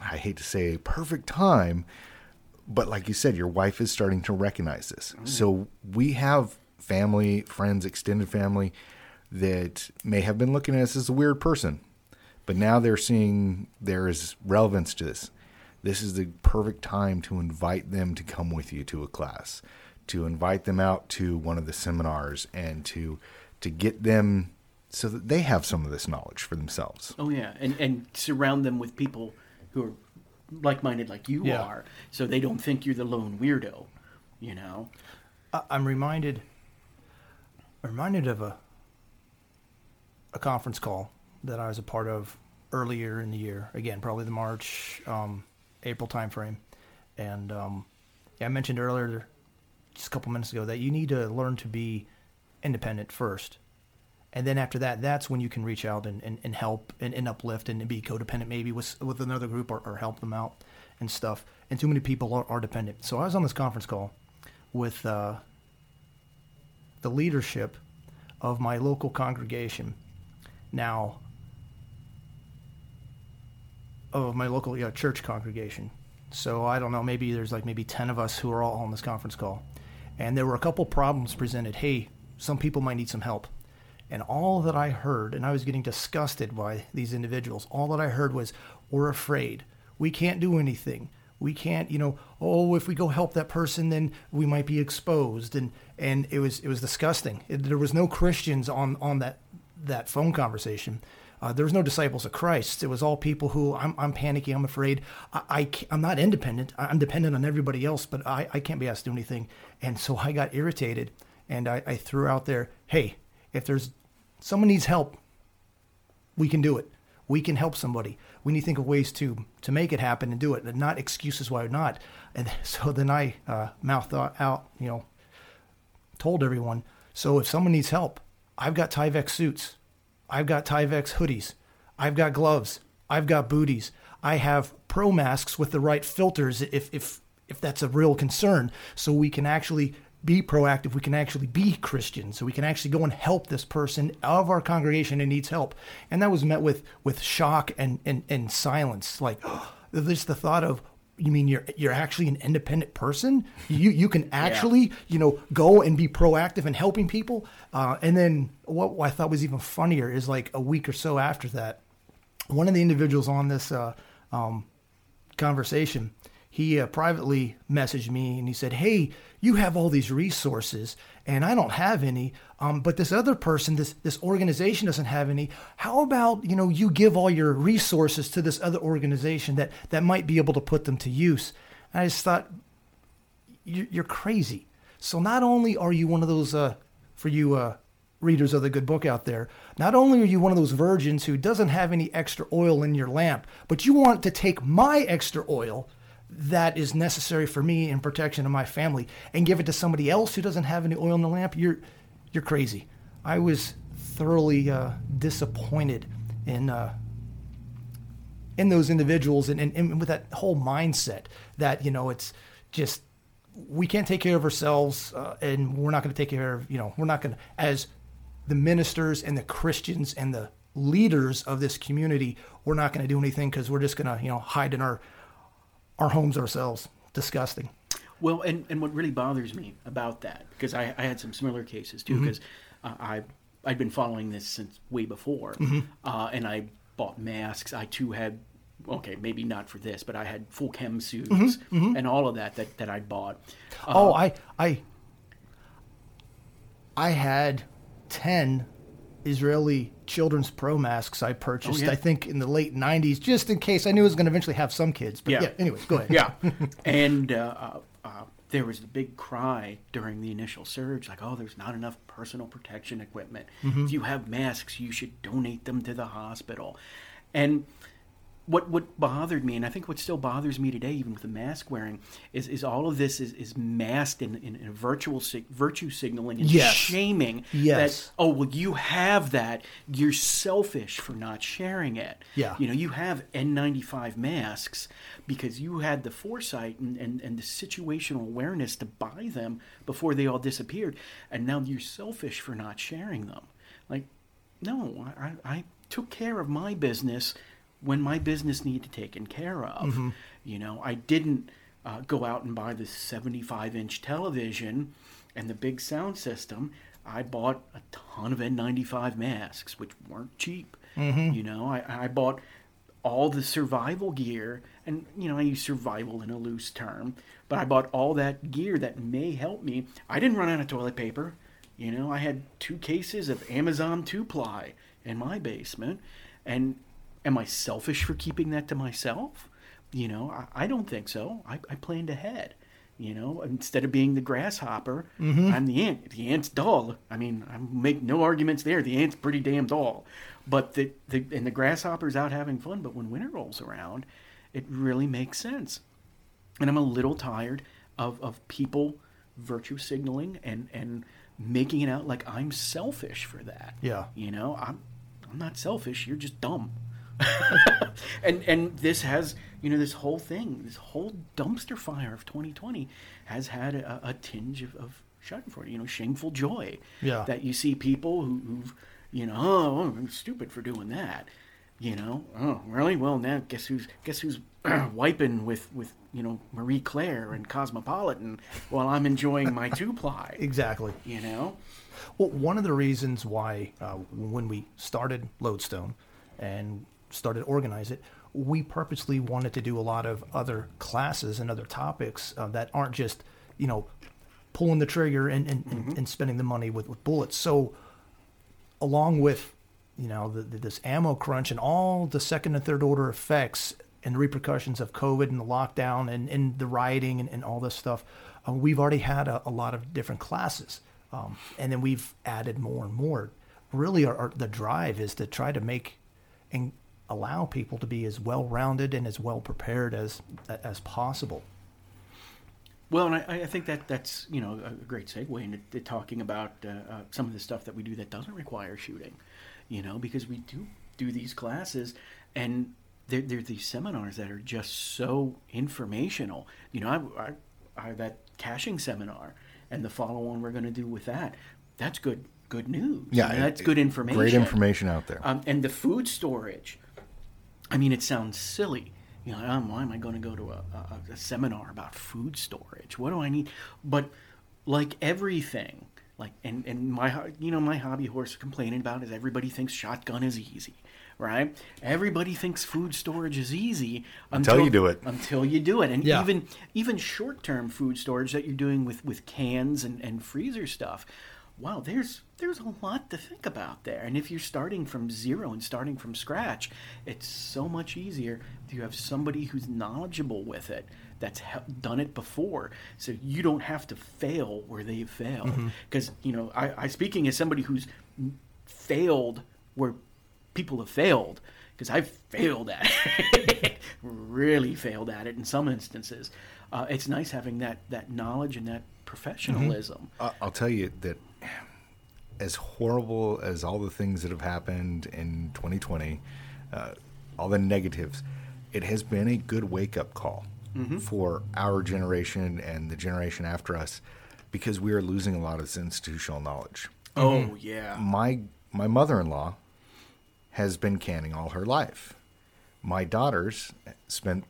[SPEAKER 2] I hate to say, a perfect time but like you said, your wife is starting to recognize this. Mm. So we have family, friends, extended family that may have been looking at us as a weird person, but now they're seeing there is relevance to this. This is the perfect time to invite them to come with you to a class, to invite them out to one of the seminars, and to to get them so that they have some of this knowledge for themselves.
[SPEAKER 3] Oh yeah, and and surround them with people who are like-minded like you yeah. are, so they don't think you're the lone weirdo. You know,
[SPEAKER 1] I'm reminded I'm reminded of a a conference call that I was a part of earlier in the year. Again, probably the March, um, April timeframe, and um, yeah, I mentioned earlier, just a couple minutes ago, that you need to learn to be independent first, and then after that, that's when you can reach out and, and, and help and, and uplift and be codependent maybe with with another group or, or help them out and stuff. And too many people are, are dependent. So I was on this conference call with. Uh, the leadership of my local congregation. Now, of my local church congregation. So I don't know, maybe there's like maybe 10 of us who are all on this conference call. And there were a couple problems presented. Hey, some people might need some help. And all that I heard, and I was getting disgusted by these individuals, all that I heard was, we're afraid. We can't do anything. We can't, you know, oh, if we go help that person, then we might be exposed. And, and it was, it was disgusting. It, there was no Christians on, on that, that phone conversation. Uh, there was no disciples of Christ. It was all people who I'm, I'm panicking. I'm afraid. I, I am not independent. I'm dependent on everybody else, but I, I can't be asked to do anything. And so I got irritated, and I, I threw out there, "Hey, if there's someone needs help, we can do it. We can help somebody. We need to think of ways to to make it happen and do it, and not excuses why not." And <laughs> so then I uh, mouthed out, you know, told everyone. So if someone needs help, I've got Tyvek suits. I've got Tyvek hoodies. I've got gloves. I've got booties. I have pro masks with the right filters if if if that's a real concern so we can actually be proactive we can actually be Christian. so we can actually go and help this person of our congregation who needs help and that was met with with shock and and, and silence like <gasps> oh, there's the thought of you mean you're you're actually an independent person? You you can actually yeah. you know go and be proactive in helping people. Uh, and then what I thought was even funnier is like a week or so after that, one of the individuals on this uh, um, conversation he uh, privately messaged me and he said, "Hey, you have all these resources, and I don't have any. Um, but this other person, this this organization doesn't have any. How about you know you give all your resources to this other organization that that might be able to put them to use?" And I just thought, "You're crazy." So not only are you one of those uh, for you uh, readers of the good book out there, not only are you one of those virgins who doesn't have any extra oil in your lamp, but you want to take my extra oil that is necessary for me and protection of my family and give it to somebody else who doesn't have any oil in the lamp, you're you're crazy. I was thoroughly uh, disappointed in uh, in those individuals and, and, and with that whole mindset that you know it's just we can't take care of ourselves uh, and we're not going to take care of you know we're not going to as the ministers and the Christians and the leaders of this community we're not going to do anything because we're just going to you know hide in our our homes ourselves. Disgusting.
[SPEAKER 3] Well, and, and what really bothers me about that, because I, I had some similar cases too, because mm-hmm. uh, I I'd been following this since way before, mm-hmm. uh, and I bought masks. I too had okay, maybe not for this, but I had full chem suits mm-hmm. mm-hmm. and all of that that, that I bought.
[SPEAKER 1] Uh, oh, I I I had ten Israeli children's pro masks I purchased, oh, yeah. I think, in the late 90s, just in case I knew I was going to eventually have some kids. But yeah, yeah anyways, go ahead.
[SPEAKER 3] Yeah. <laughs> and uh, uh, uh, there was the big cry during the initial surge like, oh, there's not enough personal protection equipment. Mm-hmm. If you have masks, you should donate them to the hospital. And what what bothered me, and I think what still bothers me today, even with the mask wearing, is, is all of this is, is masked in, in, in virtual sig- virtue signaling and yes. shaming.
[SPEAKER 1] Yes.
[SPEAKER 3] That oh well, you have that. You're selfish for not sharing it.
[SPEAKER 1] Yeah.
[SPEAKER 3] You know, you have N95 masks because you had the foresight and, and, and the situational awareness to buy them before they all disappeared, and now you're selfish for not sharing them. Like, no, I, I took care of my business when my business needed taken care of. Mm-hmm. You know, I didn't uh, go out and buy the 75 inch television and the big sound system. I bought a ton of N95 masks, which weren't cheap. Mm-hmm. You know, I, I bought all the survival gear, and you know, I use survival in a loose term, but I bought all that gear that may help me. I didn't run out of toilet paper. You know, I had two cases of Amazon two ply in my basement, and Am I selfish for keeping that to myself? You know, I, I don't think so. I, I, planned ahead. You know, instead of being the grasshopper, mm-hmm. I'm the ant. The ant's dull. I mean, I make no arguments there. The ant's pretty damn dull. But the, the and the grasshopper's out having fun. But when winter rolls around, it really makes sense. And I'm a little tired of, of people virtue signaling and, and making it out like I'm selfish for that.
[SPEAKER 1] Yeah.
[SPEAKER 3] You know, I'm I'm not selfish. You're just dumb. <laughs> and and this has you know this whole thing, this whole dumpster fire of 2020 has had a, a tinge of, of Schadenfreude, you know, shameful joy.
[SPEAKER 1] Yeah.
[SPEAKER 3] That you see people who, who've you know, oh, I'm stupid for doing that. You know, oh really? Well, now guess who's guess who's <clears throat> wiping with with you know Marie Claire and Cosmopolitan while I'm enjoying my <laughs> two ply.
[SPEAKER 1] Exactly.
[SPEAKER 3] You know,
[SPEAKER 1] Well, one of the reasons why uh, when we started Lodestone and started to organize it, we purposely wanted to do a lot of other classes and other topics uh, that aren't just, you know, pulling the trigger and, and, and, and spending the money with, with bullets. So, along with, you know, the, the, this ammo crunch and all the second and third order effects and repercussions of COVID and the lockdown and, and the rioting and, and all this stuff, uh, we've already had a, a lot of different classes. Um, and then we've added more and more. Really, our, our, the drive is to try to make and allow people to be as well rounded and as well prepared as as possible.
[SPEAKER 3] Well, and I, I think that that's you know a great segue into to talking about uh, uh, some of the stuff that we do that doesn't require shooting, you know, because we do do these classes, and they're, they're these seminars that are just so informational. You know, I, I, I that caching seminar, and the follow-on we're going to do with that. That's good good news.
[SPEAKER 2] Yeah,
[SPEAKER 3] I mean, that's good information.
[SPEAKER 2] Great information out there.
[SPEAKER 3] Um, and the food storage. I mean, it sounds silly. You know, um, why am I going to go to a, a, a seminar about food storage? What do I need? But like everything, like and and my you know my hobby horse complaining about is everybody thinks shotgun is easy, right? Everybody thinks food storage is easy
[SPEAKER 2] Until you do it.
[SPEAKER 3] Until you do it, and
[SPEAKER 1] Yeah.
[SPEAKER 3] even even short term food storage that you're doing with with cans and and freezer stuff. Wow, there's there's a lot to think about there. And if you're starting from zero and starting from scratch, it's so much easier if you have somebody who's knowledgeable with it that's he- done it before, so you don't have to fail where they've failed. Because you know, I, I speaking as somebody who's failed where people have failed because I've failed at it, <laughs> really failed at it in some instances. Uh, it's nice having that that knowledge and that professionalism.
[SPEAKER 2] I- I'll tell you that as horrible as all the things that have happened in 2020, uh, all the negatives, it has been a good wake up call for our generation and the generation after us because we are losing a lot of this institutional knowledge.
[SPEAKER 3] Oh yeah,
[SPEAKER 2] My my mother-in-law has been canning all her life. My daughters spent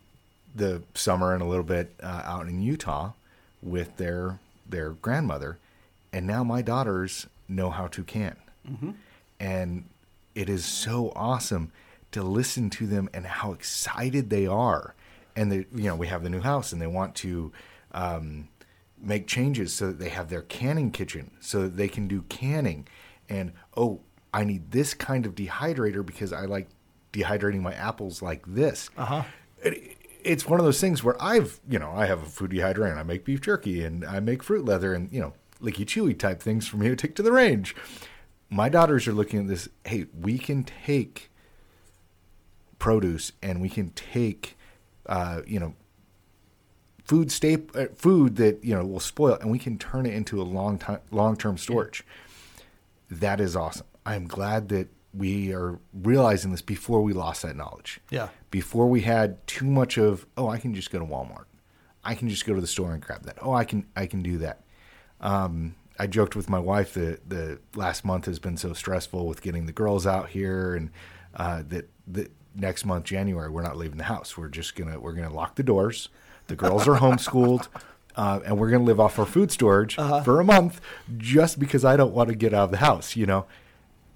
[SPEAKER 2] the summer and a little bit uh, out in Utah with their their grandmother, and now my daughters know how to can, and it is so awesome to listen to them and how excited they are. And they, you know, we have the new house, and they want to um, make changes so that they have their canning kitchen, so that they can do canning. And oh, I need this kind of dehydrator because I like dehydrating my apples like this.
[SPEAKER 1] Uh huh.
[SPEAKER 2] It, it's one of those things where I've, you know, I have a food dehydrator and I make beef jerky and I make fruit leather and, you know, licky chewy type things me to take to the range. My daughters are looking at this. Hey, we can take produce and we can take, uh, you know, food staple uh, food that you know will spoil and we can turn it into a long time long term storage. That is awesome. I'm glad that we are realizing this before we lost that knowledge
[SPEAKER 1] Yeah.
[SPEAKER 2] before we had too much of oh i can just go to walmart i can just go to the store and grab that oh i can i can do that um, i joked with my wife that the last month has been so stressful with getting the girls out here and uh, that that next month january we're not leaving the house we're just gonna we're gonna lock the doors the girls are homeschooled <laughs> uh, and we're gonna live off our food storage for a month just because i don't want to get out of the house you know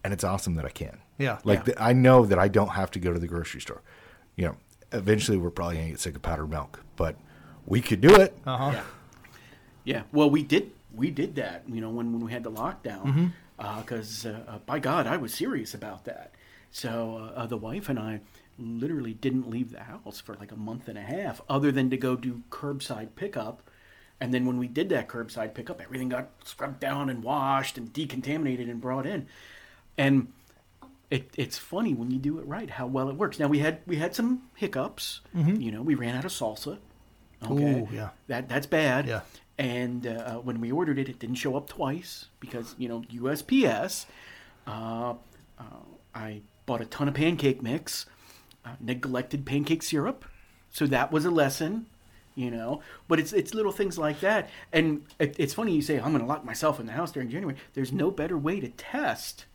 [SPEAKER 2] and it's awesome that i can
[SPEAKER 1] Yeah.
[SPEAKER 2] like
[SPEAKER 3] Yeah.
[SPEAKER 2] the, I know that I don't have to go to the grocery store. You know, eventually we're probably gonna get sick of powdered milk, but we could do it.
[SPEAKER 1] Uh huh.
[SPEAKER 3] yeah, yeah. Well, we did we did that. You know, when when we had the lockdown, because uh, uh, by God, I was serious about that. So uh, uh, the wife and I literally didn't leave the house for like a month and a half, other than to go do curbside pickup. And then when we did that curbside pickup, everything got scrubbed down and washed and decontaminated and brought in. And it, it's funny when you do it right how well it works. Now we had we had some hiccups. You know, we ran out of salsa. Okay,
[SPEAKER 1] Ooh, yeah.
[SPEAKER 3] that that's bad.
[SPEAKER 1] Yeah.
[SPEAKER 3] And uh, when we ordered it, it didn't show up twice because you know USPS. Uh, uh, I bought a ton of pancake mix, uh, neglected pancake syrup, so that was a lesson. You know, but it's it's little things like that, and it, it's funny you say I'm going to lock myself in the house during January. There's no better way to test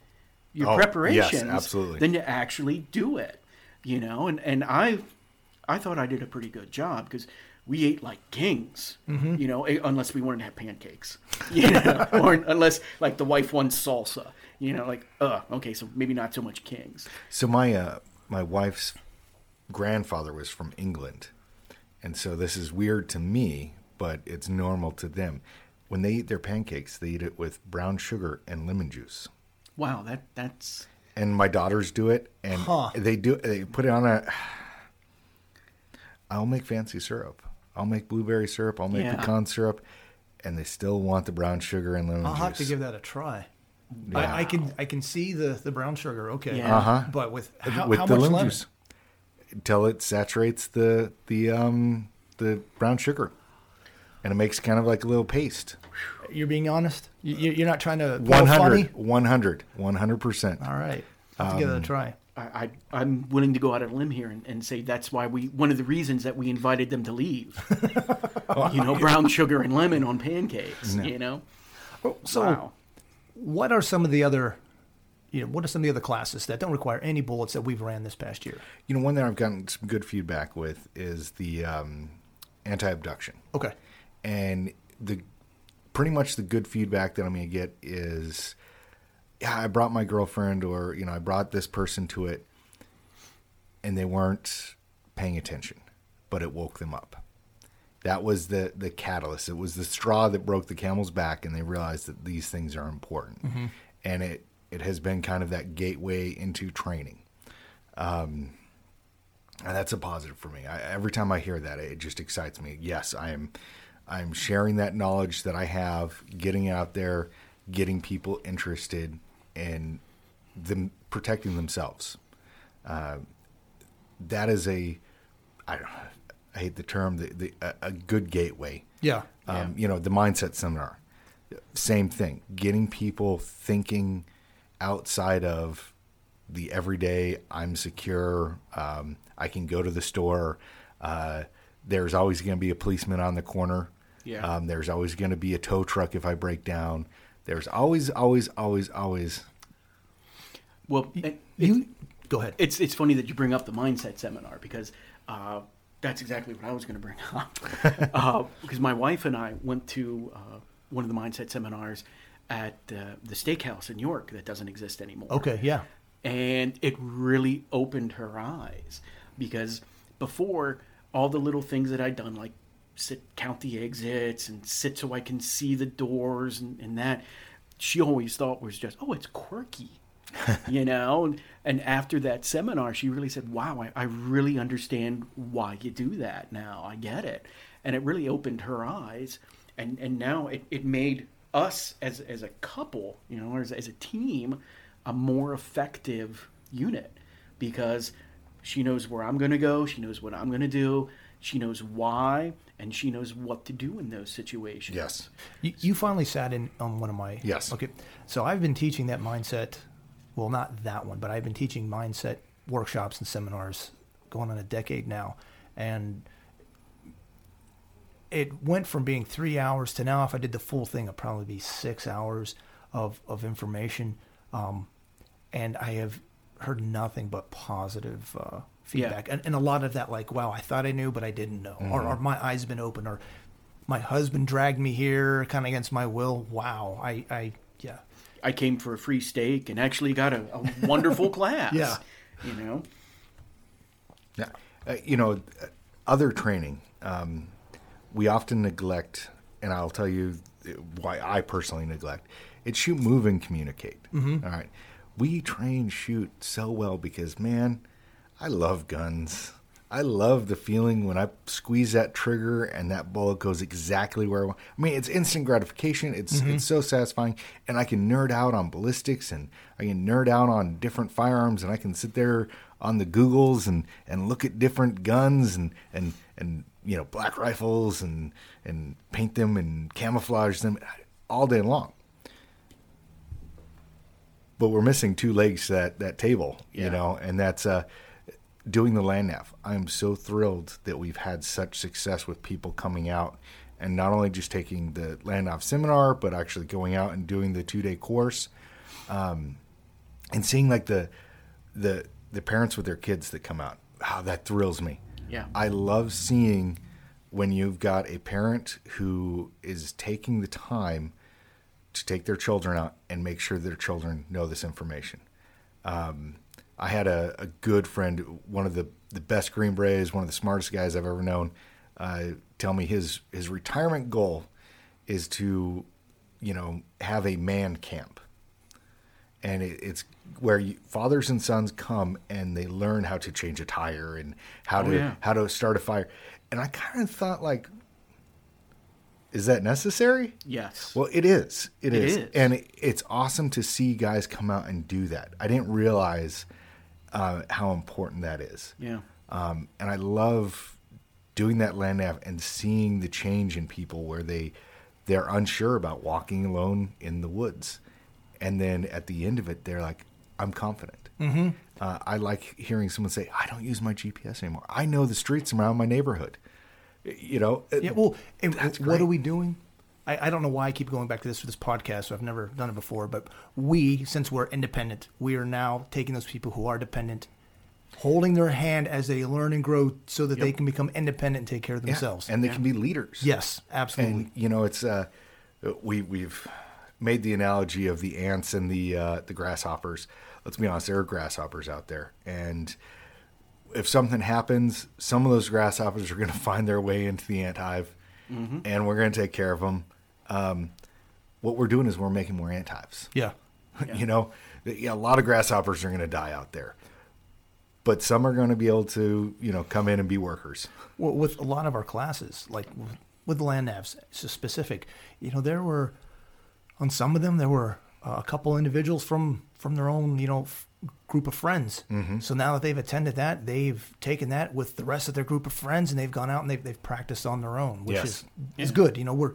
[SPEAKER 3] your
[SPEAKER 2] Oh, yes,
[SPEAKER 3] preparations
[SPEAKER 2] absolutely.
[SPEAKER 3] than to actually do it. you know, and and I I thought I did a pretty good job because we ate like kings, you know, eh, unless we wanted to have pancakes, <laughs> you know, <laughs> or unless like the wife wants salsa, you know, like uh okay, so maybe not so much kings.
[SPEAKER 2] So my uh, my wife's grandfather was from England, and so this is weird to me, but it's normal to them. When they eat their pancakes, they eat it with brown sugar and lemon juice.
[SPEAKER 3] Wow, that that's
[SPEAKER 2] And my daughters do it, and
[SPEAKER 1] Huh.
[SPEAKER 2] they do they put it on a. <sighs> I'll make fancy syrup. I'll make blueberry syrup. I'll make
[SPEAKER 3] Yeah.
[SPEAKER 2] pecan syrup, and they still want the brown sugar and lemon juice.
[SPEAKER 1] I'll
[SPEAKER 2] juice.
[SPEAKER 1] have to give that a try. I, I can I can see the, the brown sugar, okay.
[SPEAKER 3] Yeah.
[SPEAKER 2] Uh-huh.
[SPEAKER 1] But with how,
[SPEAKER 2] with
[SPEAKER 1] how
[SPEAKER 2] the
[SPEAKER 1] much
[SPEAKER 2] lemon
[SPEAKER 1] lemon?
[SPEAKER 2] juice until it saturates the the um the brown sugar, and it makes kind of like a little paste.
[SPEAKER 1] You're being honest. You, you- you're not trying to pull
[SPEAKER 2] 100,
[SPEAKER 1] funny.
[SPEAKER 2] 100, 100 percent.
[SPEAKER 1] All right, I'll have to give
[SPEAKER 2] Um,
[SPEAKER 1] it a try.
[SPEAKER 3] I, I I'm willing to go out on a limb here and, and say that's why we one of the reasons that we invited them to leave. <laughs> you know, brown sugar and lemon on pancakes. You know,
[SPEAKER 1] So,
[SPEAKER 3] wow.
[SPEAKER 1] what are some of the other, you know, what are some of the other classes that don't require any bullets that we've ran this past year?
[SPEAKER 2] You know, one that I've gotten some good feedback with is the um, anti-abduction,
[SPEAKER 1] Okay.
[SPEAKER 2] and the pretty much the good feedback that I'm going to get is, yeah, I brought my girlfriend, or you know, I brought this person to it, and they weren't paying attention, but it woke them up. That was the the catalyst. It was the straw that broke the camel's back, and they realized that these things are important. And it it has been kind of that gateway into training. Um, and that's a positive for me. I, every time I hear that, it just excites me. Yes, I am. I'm sharing that knowledge that I have, getting out there, getting people interested in them protecting themselves. Uh, that is a, I don't, I hate the term, the, the a, a good gateway.
[SPEAKER 1] Yeah.
[SPEAKER 2] Um, You know, the mindset seminar, same thing. Getting people thinking outside of the everyday. I'm secure. Um, I can go to the store. Uh, there's always going to be a policeman on the corner.
[SPEAKER 3] Yeah.
[SPEAKER 2] Um, there's always going to be a tow truck if I break down. There's always, always, always, always.
[SPEAKER 3] Well, it,
[SPEAKER 1] You go ahead.
[SPEAKER 3] it's it's funny that you bring up the mindset seminar because uh, that's exactly what I was going to bring <laughs> up. uh, because my wife and I went to uh, one of the mindset seminars at uh, the steakhouse in York that doesn't exist anymore.
[SPEAKER 1] Okay. Yeah.
[SPEAKER 3] and it really opened her eyes because before all the little things that I'd done, like sit count the exits and sit so I can see the doors and, and that, she always thought was just oh it's quirky, <laughs> you know. And, and after that seminar, she really said, "Wow, I, I really understand why you do that now. I get it," and it really opened her eyes. And and now it, it made us as as a couple, you know, or as, as a team, a more effective unit because she knows where I'm going to go, she knows what I'm going to do, she knows why, and she knows what to do in those situations.
[SPEAKER 2] Yes.
[SPEAKER 1] You, you finally sat in on one of my.
[SPEAKER 2] Yes.
[SPEAKER 1] Okay. So I've been teaching that mindset. Well, not that one, but I've been teaching mindset workshops and seminars going on a decade now, and it went from being three hours to now. If I did the full thing, it'd probably be six hours of of information, um, and I have heard nothing but positive uh, feedback, and, and a lot of that, like, "Wow, I thought I knew, but I didn't know," or, or "My eyes been open," or "My husband dragged me here, kind of against my will." Wow, I, I, yeah,
[SPEAKER 3] I came for a free steak and actually got a, a wonderful <laughs> class.
[SPEAKER 1] Yeah.
[SPEAKER 3] You know?
[SPEAKER 2] Yeah. Uh, you know, other training, um, we often neglect, and I'll tell you why I personally neglect. It's shoot, move, and communicate.
[SPEAKER 1] Mm-hmm.
[SPEAKER 2] All right. We train shoot so well because, man, I love guns. I love the feeling when I squeeze that trigger and that bullet goes exactly where I want. I mean, it's instant gratification. It's
[SPEAKER 1] Mm-hmm.
[SPEAKER 2] it's so satisfying, and I can nerd out on ballistics and I can nerd out on different firearms, and I can sit there on the Googles and, and look at different guns and, and and you know black rifles and and paint them and camouflage them all day long. But we're missing two legs to that that table, you
[SPEAKER 3] Yeah.
[SPEAKER 2] know, and that's uh, doing the land nav. I'm so thrilled that we've had such success with people coming out and not only just taking the land nav seminar, but actually going out and doing the two day course, um, and seeing like the the the parents with their kids that come out. How that thrills me.
[SPEAKER 3] Yeah.
[SPEAKER 2] I love seeing when you've got a parent who is taking the time to take their children out and make sure their children know this information. Um, I had a, a, good friend, one of the, the best Green Berets, one of the smartest guys I've ever known, uh, tell me his his retirement goal is to, you know, have a man camp, and it, it's where you, fathers and sons come and they learn how to change a tire and how
[SPEAKER 3] Oh,
[SPEAKER 2] to
[SPEAKER 3] yeah.
[SPEAKER 2] how to start a fire. And I kind of thought like, is that necessary?
[SPEAKER 3] Yes.
[SPEAKER 2] Well, it is.
[SPEAKER 3] It
[SPEAKER 2] is.
[SPEAKER 3] is.
[SPEAKER 2] And it, it's awesome to see guys come out and do that. I didn't realize uh, how important that is.
[SPEAKER 3] yeah.
[SPEAKER 2] Um, and I love doing that land nav and seeing the change in people where they they're unsure about walking alone in the woods, and then at the end of it, they're like, "I'm confident." Mm-hmm. Uh, I like hearing someone say, "I don't use my GPS anymore. I know the streets around my neighborhood." You know,
[SPEAKER 1] Yeah, well, what are we doing? I, I don't know why I keep going back to this for this podcast. So I've never done it before, but we, since we're independent, we are now taking those people who are dependent, holding their hand as they learn and grow, so that they can become independent and take care of
[SPEAKER 2] Yeah,
[SPEAKER 1] themselves.
[SPEAKER 2] and they can be leaders.
[SPEAKER 1] yes, absolutely.
[SPEAKER 2] And you know, it's uh, we we've made the analogy of the ants and the uh, the grasshoppers. Let's be honest, there are grasshoppers out there, and if something happens, some of those grasshoppers are going <laughs> to find their way into the ant hive, and we're going to take care of them. Um, what we're doing is we're making more ant hives. <laughs>
[SPEAKER 1] yeah,
[SPEAKER 2] you know, yeah, a lot of grasshoppers are going to die out there, but some are going to be able to, you know, come in and be workers.
[SPEAKER 1] well, with a lot of our classes, like with- the land navs specific, you know, there were on some of them there were uh, a couple individuals from from their own you know f- group of friends.
[SPEAKER 2] Mm-hmm.
[SPEAKER 1] So now that they've attended that, they've taken that with the rest of their group of friends, and they've gone out and they've they've practiced on their own, which
[SPEAKER 2] Yes.
[SPEAKER 1] is is
[SPEAKER 3] Yeah.
[SPEAKER 1] good. You know, we're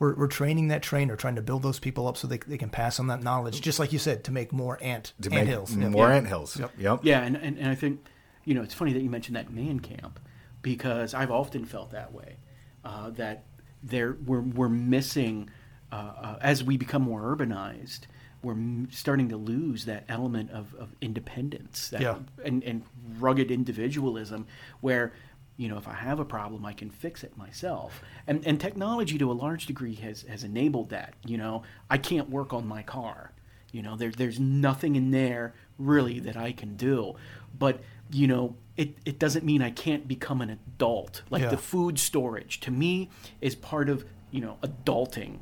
[SPEAKER 1] we're, we're training that trainer, trying to build those people up so they, they can pass on that knowledge, just like you said, to make more ant,
[SPEAKER 2] To
[SPEAKER 1] ant
[SPEAKER 2] make
[SPEAKER 1] hills.
[SPEAKER 2] More
[SPEAKER 3] Yeah.
[SPEAKER 2] ant hills.
[SPEAKER 1] Yep.
[SPEAKER 2] Yep.
[SPEAKER 3] Yeah, and, and, and I think, you know, it's funny that you mentioned that man camp because I've often felt that way. Uh, that there we're, we're missing, uh, uh, as we become more urbanized, we're m- starting to lose that element of, of independence that,
[SPEAKER 1] Yeah.
[SPEAKER 3] and, and rugged individualism where, you know, if I have a problem, I can fix it myself. And, and technology to a large degree has, has enabled that. You know, I can't work on my car. You know, there, there's nothing in there really that I can do. But, you know, it, it doesn't mean I can't become an adult. Like
[SPEAKER 1] Yeah.
[SPEAKER 3] the food storage to me is part of, you know, adulting.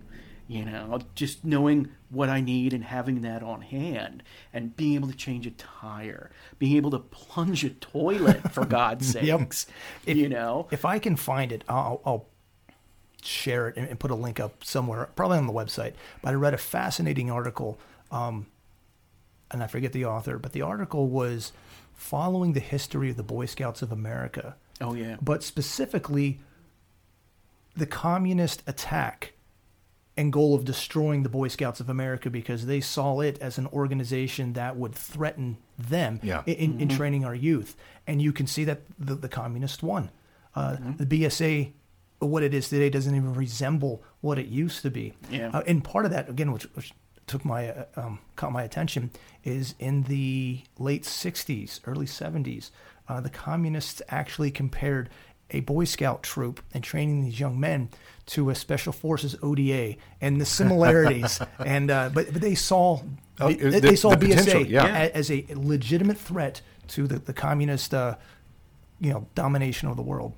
[SPEAKER 3] You know, just knowing what I need and having that on hand and being able to change a tire, being able to plunge a toilet, for <laughs> God's
[SPEAKER 1] Yep.
[SPEAKER 3] sakes.
[SPEAKER 1] If-
[SPEAKER 3] you know?
[SPEAKER 1] If I can find it, I'll, I'll share it and, and put a link up somewhere, probably on the website. But I read a fascinating article, um, and I forget the author, but the article was following the history of the Boy Scouts of America,
[SPEAKER 3] Oh, yeah.
[SPEAKER 1] but specifically the communist attack and goal of destroying the Boy Scouts of America because they saw it as an organization that would threaten them
[SPEAKER 2] Yeah.
[SPEAKER 1] in, in, in training our youth. And you can see that the, the communists won. Uh, The BSA, what it is today, doesn't even resemble what it used to be.
[SPEAKER 3] Yeah.
[SPEAKER 1] Uh, and part of that, again, which, which took my uh, um, caught my attention, is in the late '60s, early '70s, uh, the communists actually compared a Boy Scout troop and training these young men to a Special Forces ODA and the similarities. <laughs> and uh, but but they saw
[SPEAKER 2] Oh,
[SPEAKER 1] they,
[SPEAKER 2] the-
[SPEAKER 1] they saw
[SPEAKER 2] the
[SPEAKER 1] BSA
[SPEAKER 2] yeah.
[SPEAKER 1] as a legitimate threat to the, the communist uh, you know domination of the world.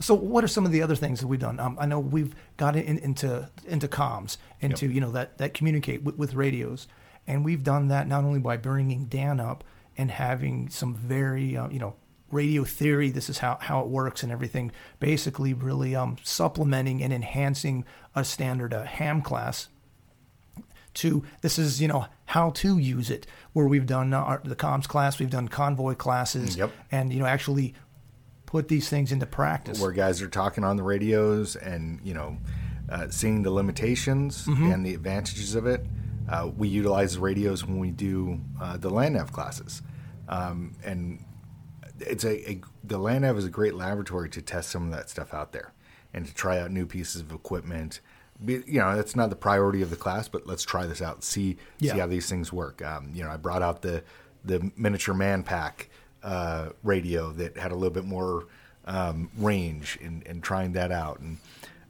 [SPEAKER 1] So, what are some of the other things that we've done? Um, I know we've got in, into into comms, into you know that that communicate with, with radios, and we've done that not only by bringing Dan up and having some very uh, you know radio theory. This is how how it works and everything. Basically, really um, supplementing and enhancing a standard uh, ham class to this is you know how to use it where we've done uh, our, the comms class we've done convoy classes
[SPEAKER 2] Yep.
[SPEAKER 1] and you know actually put these things into practice
[SPEAKER 2] where guys are talking on the radios and you know uh, seeing the limitations
[SPEAKER 1] Mm-hmm.
[SPEAKER 2] and the advantages of it. Uh, we utilize radios when we do uh, the land nav classes, um, and it's a, a the land nav is a great laboratory to test some of that stuff out there and to try out new pieces of equipment. You know, that's not the priority of the class, but let's try this out. See
[SPEAKER 1] Yeah.
[SPEAKER 2] see how these things work. Um, you know, I brought out the the miniature man pack uh, radio that had a little bit more um, range and, and trying that out and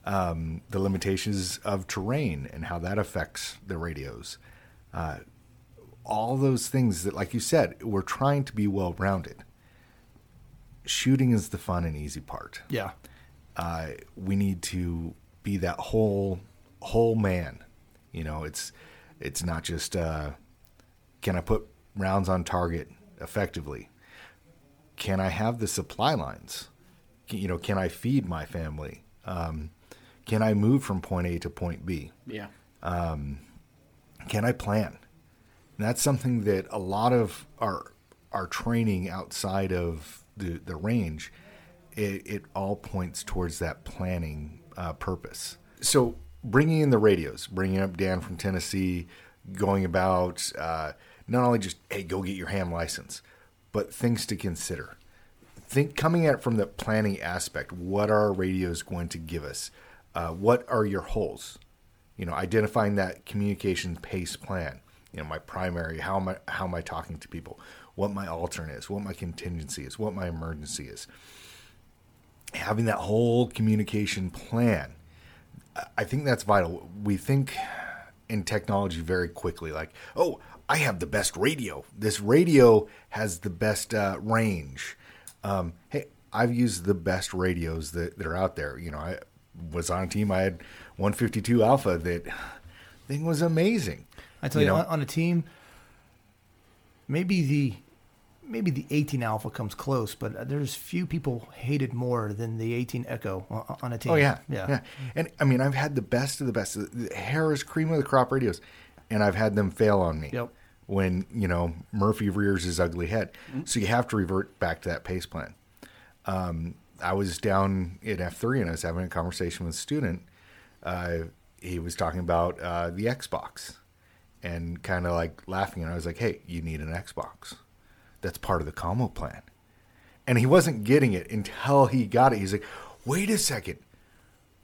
[SPEAKER 2] um, the limitations of terrain and how that affects the radios. Uh, all those things that, like you said, we're trying to be well rounded. Shooting is the fun and easy part.
[SPEAKER 1] Yeah.
[SPEAKER 2] Uh, we need to be that whole whole man. You know, it's it's not just uh, can I put rounds on target effectively? Can I have the supply lines? You know, can I feed my family? Um, can I move from point A to point B?
[SPEAKER 3] Yeah.
[SPEAKER 2] Um, Can I plan? And that's something that a lot of our our training outside of the the range, it, it all points towards that planning uh, purpose. So bringing in the radios, bringing up Dan from Tennessee, going about uh, not only just hey go get your ham license, but things to consider. Think coming at it from the planning aspect. What are radios going to give us? Uh, what are your holes? you know, identifying that communication pace plan. You know, my primary, how am I, how am I talking to people? What my alternate is, what my contingency is, what my emergency is. Having that whole communication plan, I- think that's vital. We think in technology very quickly, like, oh, I have the best radio. This radio has the best uh, range. Um, hey, I've used the best radios that, that are out there. You know, I was on a team. I had 152 Alpha. That thing was amazing.
[SPEAKER 1] I tell you,
[SPEAKER 2] know?
[SPEAKER 1] on, on a team, maybe the maybe the 18 Alpha comes close, but there's few people hated more than the 18 Echo on, a team.
[SPEAKER 2] Oh yeah,
[SPEAKER 1] yeah,
[SPEAKER 2] yeah. And I mean, I've had the best of the best. The Harris cream of the crop radios, and I've had them fail on me.
[SPEAKER 1] Yep.
[SPEAKER 2] When you know Murphy rears his ugly head, so you have to revert back to that pace plan. Um, I was down at F three and I was having a conversation with a student. Uh, he was talking about uh, the Xbox, and kind of like laughing, and I was like, "Hey, you need an Xbox. That's part of the combo plan." And he wasn't getting it until he got it. He's like, "Wait a second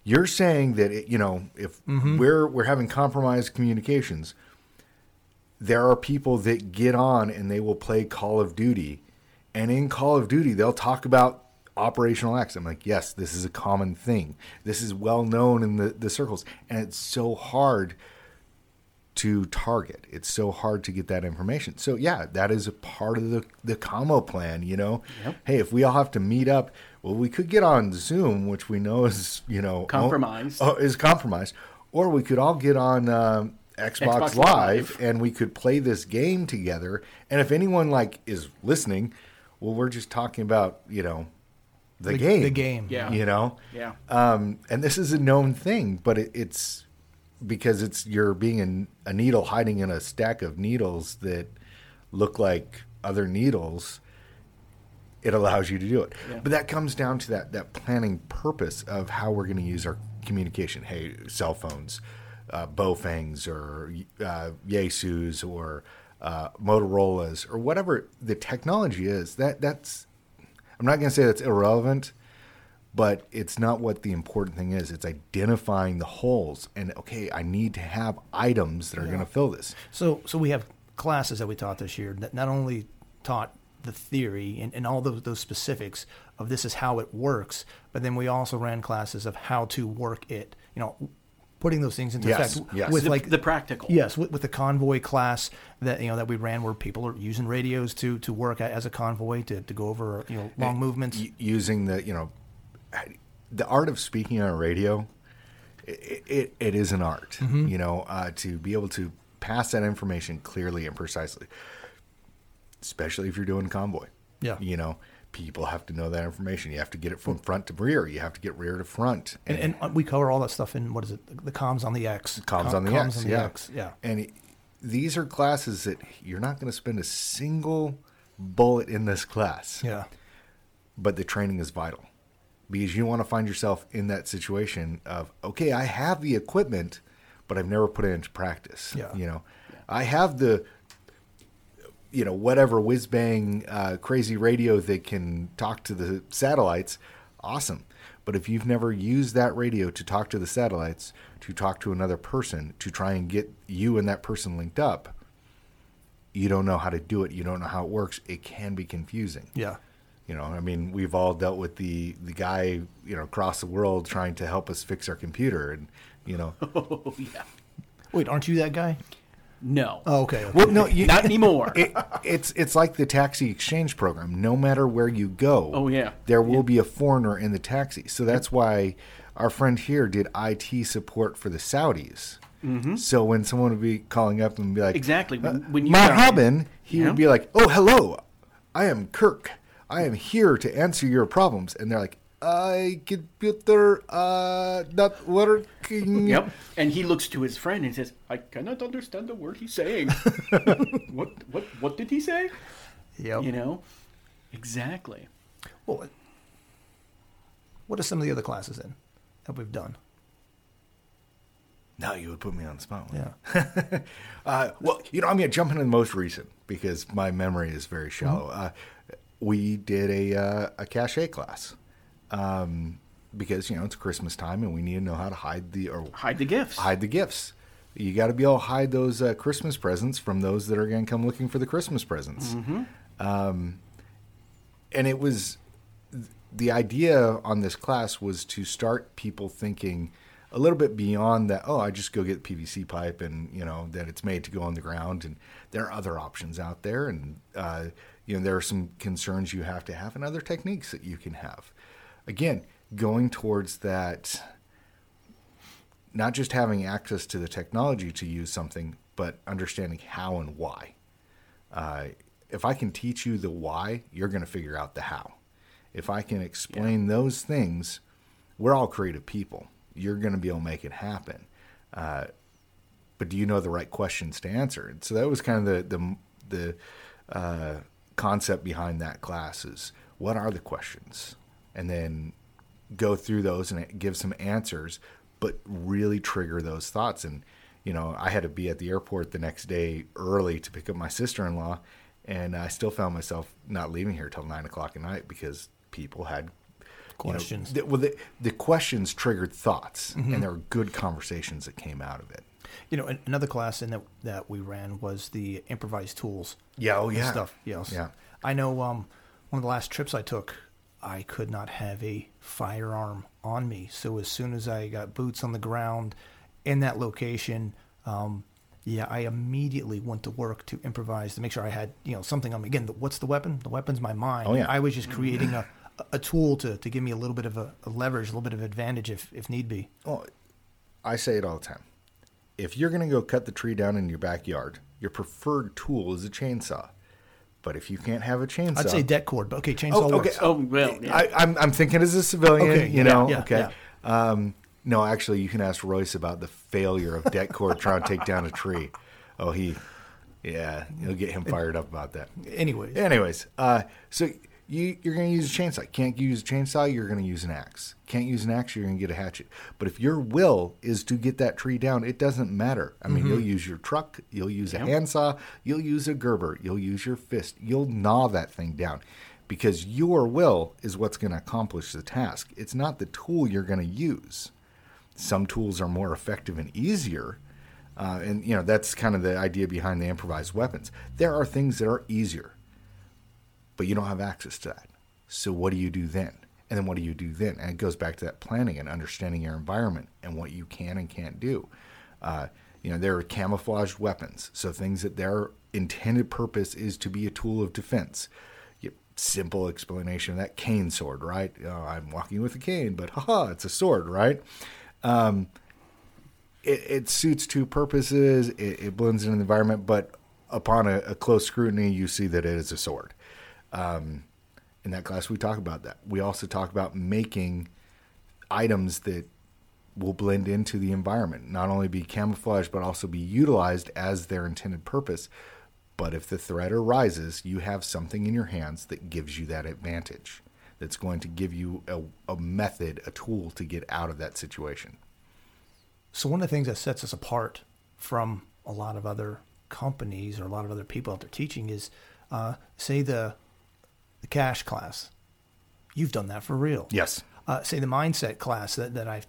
[SPEAKER 2] you're saying that it, you know if mm-hmm. we're we're having compromised communications there are people that get on and they will play call of duty and in call of duty they'll talk about operational x i'm like yes this is a common thing this is well known in the, the circles and it's so hard to target it's so hard to get that information so yeah that is a part of the the combo plan you know
[SPEAKER 3] Yep.
[SPEAKER 2] hey if we all have to meet up well we could get on zoom which we know is you know
[SPEAKER 3] Compromised.
[SPEAKER 2] oh, is compromised or we could all get on um, Xbox,
[SPEAKER 3] Xbox
[SPEAKER 2] Live,
[SPEAKER 3] Live.
[SPEAKER 2] and we could play this game together. And if anyone like is listening, well, we're just talking about you know the,
[SPEAKER 1] The-
[SPEAKER 2] game,
[SPEAKER 1] the game.
[SPEAKER 3] Yeah.
[SPEAKER 2] you know,
[SPEAKER 3] Yeah.
[SPEAKER 2] um, and this is a known thing, but it, it's because it's you're being a, a needle hiding in a stack of needles that look like other needles. It allows you to do it,
[SPEAKER 3] Yeah.
[SPEAKER 2] but that comes down to that that planning purpose of how we're going to use our communication. Hey, cell phones, uh, Baofengs or uh, Yaesus or uh, Motorola's or whatever the technology is. That that's I'm not going to say that's irrelevant, but it's not what the important thing is. It's identifying the holes and okay, I need to have items that are going to fill this.
[SPEAKER 1] So, so we have classes that we taught this year that not only taught the theory and, and all those, those specifics of this is how it works, but then we also ran classes of how to work it. You know, putting those things into
[SPEAKER 2] Yes,
[SPEAKER 1] effect
[SPEAKER 2] yes.
[SPEAKER 1] with
[SPEAKER 3] The-
[SPEAKER 1] like
[SPEAKER 3] the practical.
[SPEAKER 1] Yes, with, with the convoy class that you know that we ran, where people are using radios to to work as a convoy to, to go over you know long eh, movements.
[SPEAKER 2] Y- using the you know the art of speaking on radio it, it, it is an art you know uh, to be able to pass that information clearly and precisely especially if you're doing convoy
[SPEAKER 1] Yeah.
[SPEAKER 2] you know people have to know that information you have to get it from front to rear you have to get rear to front
[SPEAKER 1] and, and uh, we cover all that stuff in what is it? The, the comms on the X.
[SPEAKER 2] comms
[SPEAKER 1] Com-
[SPEAKER 2] on the
[SPEAKER 1] comms
[SPEAKER 2] X,
[SPEAKER 1] on the
[SPEAKER 2] yeah.
[SPEAKER 1] X. Yeah.
[SPEAKER 2] And it, these are classes that you're not going to spend a single bullet in this class.
[SPEAKER 1] Yeah.
[SPEAKER 2] But the training is vital because you want to find yourself in that situation of okay, I have the equipment, but I've never put it into practice.
[SPEAKER 1] Yeah.
[SPEAKER 2] You know, I have the you know whatever whiz bang uh, crazy radio that can talk to the satellites awesome but if you've never used that radio to talk to the satellites to talk to another person to try and get you and that person linked up you don't know how to do it, you don't know how it works, it can be confusing.
[SPEAKER 1] Yeah.
[SPEAKER 2] You know, I mean, we've all dealt with the the guy, you know, across the world trying to help us fix our computer, and you know, <laughs>
[SPEAKER 3] Oh yeah.
[SPEAKER 1] Wait, aren't you that guy?
[SPEAKER 3] No.
[SPEAKER 1] Oh, okay. okay.
[SPEAKER 2] well, no, you,
[SPEAKER 3] Not anymore. <laughs>
[SPEAKER 2] it, it's it's like the taxi exchange program. No matter where you go,
[SPEAKER 3] Oh, yeah.
[SPEAKER 2] there will be a foreigner in the taxi. So that's why our friend here did IT support for the Saudis. Mm-hmm. So when someone would be calling up and be like,
[SPEAKER 3] Exactly. When,
[SPEAKER 2] uh,
[SPEAKER 3] when you
[SPEAKER 2] Marhaban, he
[SPEAKER 3] Yeah.
[SPEAKER 2] would be like, "Oh, hello, I am Kirk. I am here to answer your problems." And they're like, "I computer uh not working." <laughs>
[SPEAKER 3] Yep. And he looks to his friend and says, "I cannot understand the word he's saying. <laughs> what what what did he say?"
[SPEAKER 1] Yep.
[SPEAKER 3] You know. Exactly.
[SPEAKER 1] Well, what are some of the other classes in that we've done?
[SPEAKER 2] Now you would put me on the spot. wouldn't
[SPEAKER 1] Yeah. <laughs>
[SPEAKER 2] uh, well, you know, I'm going to jump into the most recent because my memory is very
[SPEAKER 3] Mm-hmm.
[SPEAKER 2] shallow. Uh, we did a uh, a cache class um, because you know it's Christmas time and we need to know how to hide the or
[SPEAKER 3] Hide the gifts.
[SPEAKER 2] hide the gifts. You got to be able to hide those uh, Christmas presents from those that are going to come looking for the Christmas presents. Um, and it was the idea on this class was to start people thinking a little bit beyond that. Oh, I just go get PVC pipe, and you know that it's made to go on the ground, and there are other options out there, and uh, you know there are some concerns you have to have, and other techniques that you can have. Again, going towards that not just having access to the technology to use something, but understanding how and why. Uh, if I can teach you the why, you're going to figure out the how. If I can explain those things, we're all creative people. You're going to be able to make it happen. Uh, but do you know the right questions to answer? And so that was kind of the the the uh, concept behind that class is what are the questions, and then go through those and give some answers, but really trigger those thoughts. And you know, I had to be at the airport the next day early to pick up my sister in law, and I still found myself not leaving here till nine o'clock at night because people had you know,
[SPEAKER 1] Questions.
[SPEAKER 2] the, well, the, the questions triggered thoughts, and there were good conversations that came out of it.
[SPEAKER 1] You know, another class in that that we ran was the improvised tools.
[SPEAKER 2] Yeah, oh yeah,
[SPEAKER 1] stuff. Yes.
[SPEAKER 2] yeah.
[SPEAKER 1] I know. Um, one of the last trips I took, I could not have a firearm on me. So as soon as I got boots on the ground in that location, um, yeah, I immediately went to work to improvise to make sure I had you know something on me. Again, the, what's the weapon? The weapon's my mind.
[SPEAKER 2] Oh, yeah.
[SPEAKER 1] I was just creating a a tool to, to give me a little bit of a, a leverage, a little bit of advantage if, if need be.
[SPEAKER 2] Well, I say it all the time. If you're going to go cut the tree down in your backyard, your preferred tool is a chainsaw. But if you can't have a chainsaw,
[SPEAKER 1] I'd say det cord, but okay, chainsaw
[SPEAKER 2] Oh, okay.
[SPEAKER 1] works.
[SPEAKER 3] Oh well. Yeah.
[SPEAKER 2] I, I'm, I'm thinking as a civilian,
[SPEAKER 1] Okay,
[SPEAKER 2] you
[SPEAKER 1] yeah,
[SPEAKER 2] know.
[SPEAKER 1] yeah,
[SPEAKER 2] okay.
[SPEAKER 1] yeah.
[SPEAKER 2] Um, no, actually, you can ask Royce about the failure of det cord trying to take down a tree. Oh, he, yeah, you'll get him fired up about that.
[SPEAKER 1] Anyways,
[SPEAKER 2] Anyways, uh, so you, you're going to use a chainsaw. Can't use a chainsaw, you're going to use an axe. Can't use an axe, you're going to get a hatchet. But if your will is to get that tree down, it doesn't matter. I mean, you'll use your truck, you'll use a handsaw, you'll use a Gerber, you'll use your fist, you'll gnaw that thing down. Because your will is what's going to accomplish the task. It's not the tool you're going to use. Some tools are more effective and easier, uh, and you know that's kind of the idea behind the improvised weapons. There are things that are easier but you don't have access to that. So what do you do then? And then what do you do then? And it goes back to that planning and understanding your environment and what you can and can't do. Uh, you know, there are camouflaged weapons, so things that their intended purpose is to be a tool of defense. Simple explanation of that cane sword, right? Know, I'm walking with a cane, but haha, it's a sword, right? Um, it, it suits two purposes. It, it blends in the environment, but upon a, a close scrutiny, you see that it is a sword. Um, in that class, we talk about that. We also talk about making items that will blend into the environment, not only be camouflaged, but also be utilized as their intended purpose. But if the threat arises, you have something in your hands that gives you that advantage, that's going to give you a, a method, a tool to get out of that situation.
[SPEAKER 1] So one of the things that sets us apart from a lot of other companies or a lot of other people out there teaching is, uh, say the the cache class. You've done that for real.
[SPEAKER 2] Yes.
[SPEAKER 1] Uh, say the mindset class that that I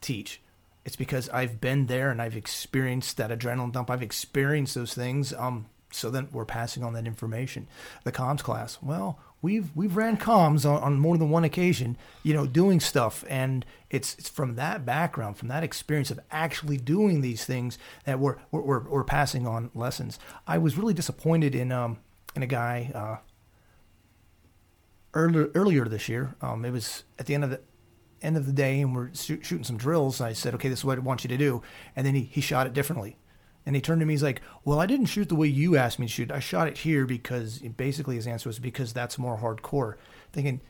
[SPEAKER 1] teach. It's because I've been there and I've experienced that adrenaline dump. I've experienced those things. Um, so then we're passing on that information. The comms class, well, we've we've ran comms on, on more than one occasion, you know, doing stuff, and it's it's from that background, from that experience of actually doing these things that we're we're, we're, we're passing on lessons. I was really disappointed in um in a guy uh, earlier earlier this year. Um, it was at the end of the end of the day, and we're shoot, shooting some drills. I said, "Okay, this is what I want you to do," and then he he shot it differently. And he turned to me. He's like, "Well, I didn't shoot the way you asked me to shoot. I shot it here because basically his answer was because that's more hardcore." Thinking,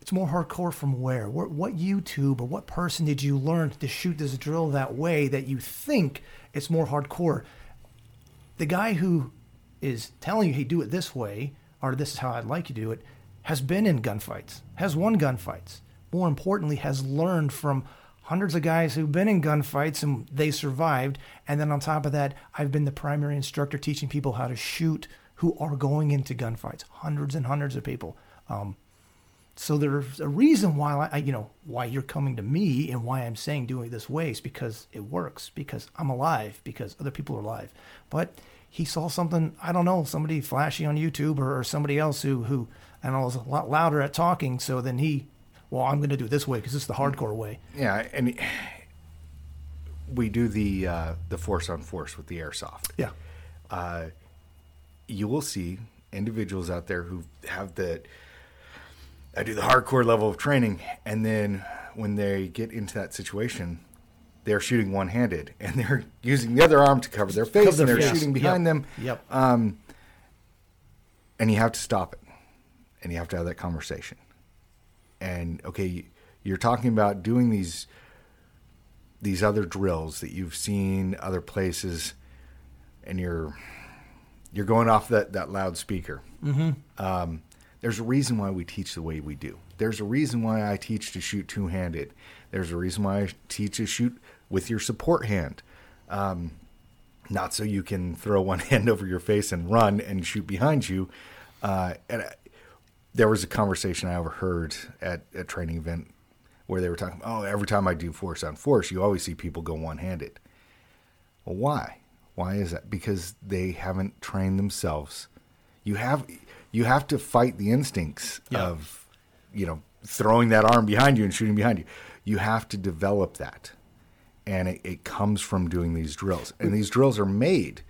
[SPEAKER 1] it's more hardcore from where? What, what YouTube or what person did you learn to shoot this drill that way that you think it's more hardcore? The guy who is telling you, "Hey, do it this way," or "This is how I'd like you to do it," has been in gunfights, has won gunfights. More importantly, has learned from hundreds of guys who've been in gunfights and they survived. And then on top of that, I've been the primary instructor teaching people how to shoot who are going into gunfights, hundreds and hundreds of people. Um, so there's a reason why I, you know, why you're coming to me and why I'm saying doing it this way is because it works, because I'm alive, because other people are alive. But he saw something, I don't know, somebody flashy on YouTube or, or somebody else who, who I don't know, is a lot louder at talking. So then he well, I'm going to do it this way because it's the hardcore way.
[SPEAKER 2] Yeah, and we do the uh, the force on force with the airsoft.
[SPEAKER 1] Yeah.
[SPEAKER 2] Uh, you will see individuals out there who have the I do the hardcore level of training, and then when they get into that situation, they're shooting one handed, <laughs> and they're using the other arm to cover their face, cover their and they're face. shooting behind
[SPEAKER 1] yep.
[SPEAKER 2] them.
[SPEAKER 1] Yep.
[SPEAKER 2] Um, and you have to stop it, and you have to have that conversation and okay, you're talking about doing these these other drills that you've seen other places, and you're you're going off that that loudspeaker.
[SPEAKER 1] Mm-hmm.
[SPEAKER 2] Um, there's a reason why we teach the way we do. There's a reason why I teach to shoot two handed. There's a reason why I teach to shoot with your support hand. Um, not so you can throw one <laughs> hand over your face and run and shoot behind you. Uh, and there was a conversation I overheard at a training event where they were talking, oh, every time I do force on force, you always see people go one handed. Well, why? Why is that? Because they haven't trained themselves. You have you have to fight the instincts yeah. of, you know, throwing that arm behind you and shooting behind you. You have to develop that. And it, it comes from doing these drills. And these drills are made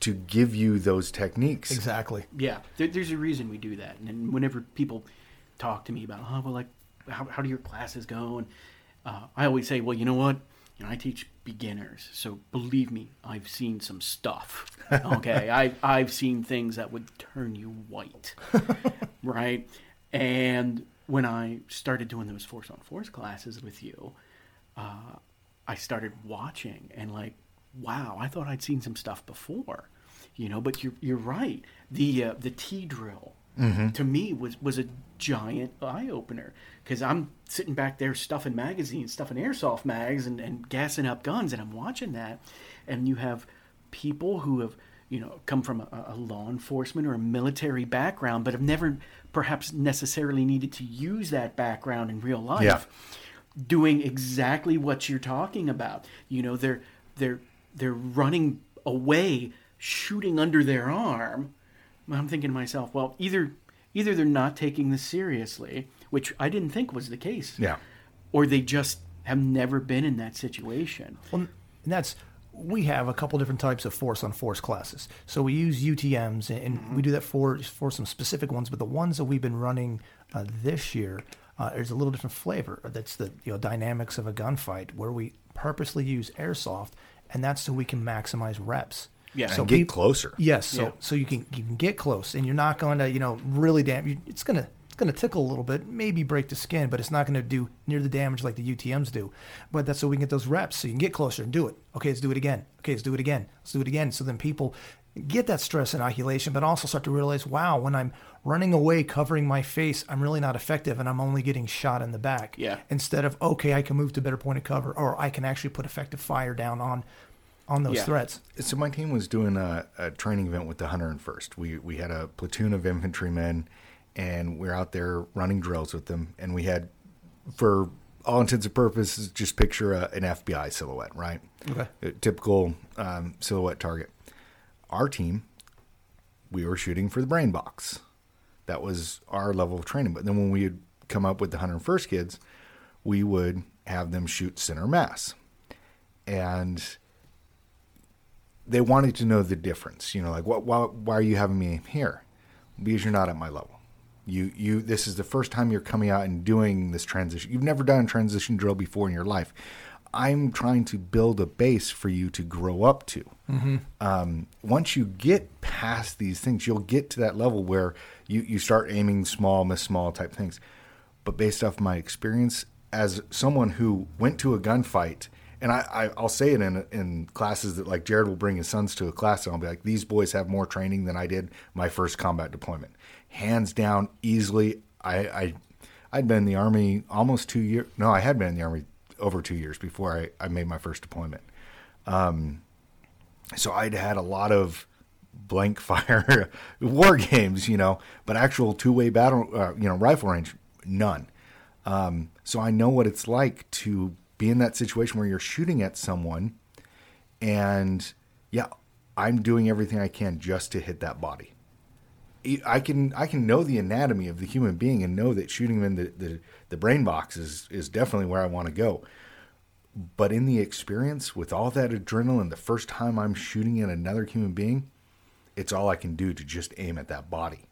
[SPEAKER 2] to give you those techniques.
[SPEAKER 1] Exactly.
[SPEAKER 3] Yeah, there, there's a reason we do that. And whenever people talk to me about, oh, well, like, how, how do your classes go? And uh, I always say, well, you know what? You know, I teach beginners, so believe me, I've seen some stuff. <laughs> Okay, I I've seen things that would turn you white, <laughs> right? And when I started doing those force on force classes with you, uh, I started watching and like wow, I thought I'd seen some stuff before, you know. But you're you're right. The uh, the T drill
[SPEAKER 2] mm-hmm.
[SPEAKER 3] to me was was a giant eye opener because I'm sitting back there stuffing magazines, stuffing airsoft mags, and, and gassing up guns, and I'm watching that, and you have people who have you know come from a, a law enforcement or a military background, but have never perhaps necessarily needed to use that background in real life.
[SPEAKER 2] Yeah.
[SPEAKER 3] Doing exactly what you're talking about, you know, they're they're they're running away, shooting under their arm. I'm thinking to myself, well, either either they're not taking this seriously, which I didn't think was the case.
[SPEAKER 2] Yeah.
[SPEAKER 3] Or they just have never been in that situation.
[SPEAKER 1] Well, and that's we have a couple different types of force on force classes. So we use UTM's, and mm-hmm. we do that for for some specific ones. But the ones that we've been running uh, this year, uh, there's a little different flavor. That's the you know dynamics of a gunfight, where we purposely use airsoft and that's so we can maximize reps.
[SPEAKER 2] Yeah,
[SPEAKER 1] so
[SPEAKER 2] and get closer.
[SPEAKER 1] Yes, so yeah. so you can you can get close, and you're not going to you know really damn. It's gonna it's gonna tickle a little bit, maybe break the skin, but it's not gonna do near the damage like the UTM's do. But that's so we can get those reps, so you can get closer and do it. Okay, let's do it again. Okay, let's do it again. Let's do it again. So then people get that stress inoculation, but also start to realize, wow, when I'm running away, covering my face, I'm really not effective and I'm only getting shot in the back.
[SPEAKER 3] Yeah.
[SPEAKER 1] Instead of, okay, I can move to a better point of cover or I can actually put effective fire down on on those yeah. threats.
[SPEAKER 2] So my team was doing a, a training event with the 101st. We we had a platoon of infantrymen, and we are out there running drills with them. And we had, for all intents and purposes, just picture a, an FBI silhouette, right?
[SPEAKER 1] Okay.
[SPEAKER 2] A typical um, silhouette target. Our team we were shooting for the brain box. That was our level of training. But then when we would come up with the 101st kids, we would have them shoot center mass. And they wanted to know the difference. You know, like, what, why, why are you having me here? Because you're not at my level. You, you, this is the first time you're coming out and doing this transition. You've never done a transition drill before in your life. I'm trying to build a base for you to grow up to. Mm-hmm. Um, once you get past these things, you'll get to that level where you, you start aiming small, miss small type things. But based off my experience as someone who went to a gunfight, and I, I, will say it in in classes that like Jared will bring his sons to a class, and I'll be like, these boys have more training than I did my first combat deployment, hands down, easily. I, I I'd been in the army almost two years. No, I had been in the army over two years before I, I made my first deployment. Um, so I'd had a lot of blank <laughs> fire war games, you know, but actual two way battle, uh, you know, rifle range, none. Um, so I know what it's like to be in that situation where you're shooting at someone, and yeah, I'm doing everything I can just to hit that body. I can I can know the anatomy of the human being and know that shooting them in the, the, the brain box is, is definitely where I want to go. But in the experience, with all that adrenaline, the first time I'm shooting at another human being, it's all I can do to just aim at that body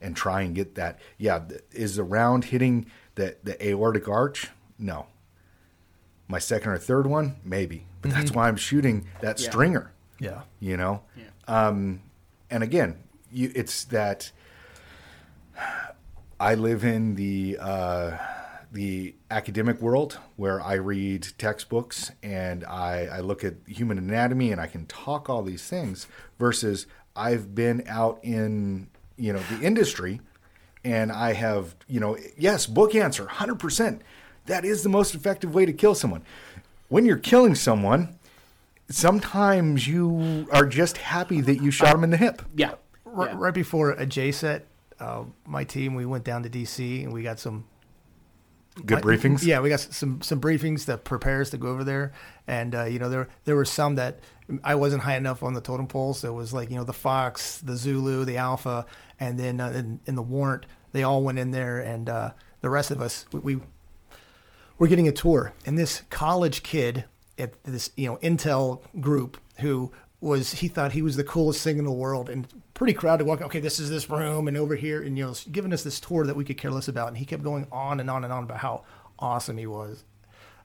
[SPEAKER 2] and try and get that. Yeah, is the round hitting the, the aortic arch? No. My second or third one, maybe. But mm-hmm. that's why I'm shooting that yeah. stringer.
[SPEAKER 1] Yeah.
[SPEAKER 2] You know? Yeah. Um, and again, you, it's that I live in the uh, the academic world where I read textbooks and I, I look at human anatomy and I can talk all these things versus I've been out in you know the industry and I have you know yes book answer 100% that is the most effective way to kill someone. When you're killing someone sometimes you are just happy that you shot him in the hip.
[SPEAKER 3] Yeah.
[SPEAKER 1] R- yeah. right before a JCET, uh, my team we went down to DC and we got some
[SPEAKER 2] good briefings.
[SPEAKER 1] Yeah, we got some some briefings that prepare us to go over there, and uh, you know there there were some that I wasn't high enough on the totem pole, so it was like you know the Fox, the Zulu, the Alpha, and then uh, in, in, the Warrant, they all went in there, and uh, the rest of us we, we we're getting a tour, and this college kid at this you know Intel group who was he thought he was the coolest thing in the world and pretty crowded walking okay this is this room and over here and you know giving us this tour that we could care less about and he kept going on and on and on about how awesome he was.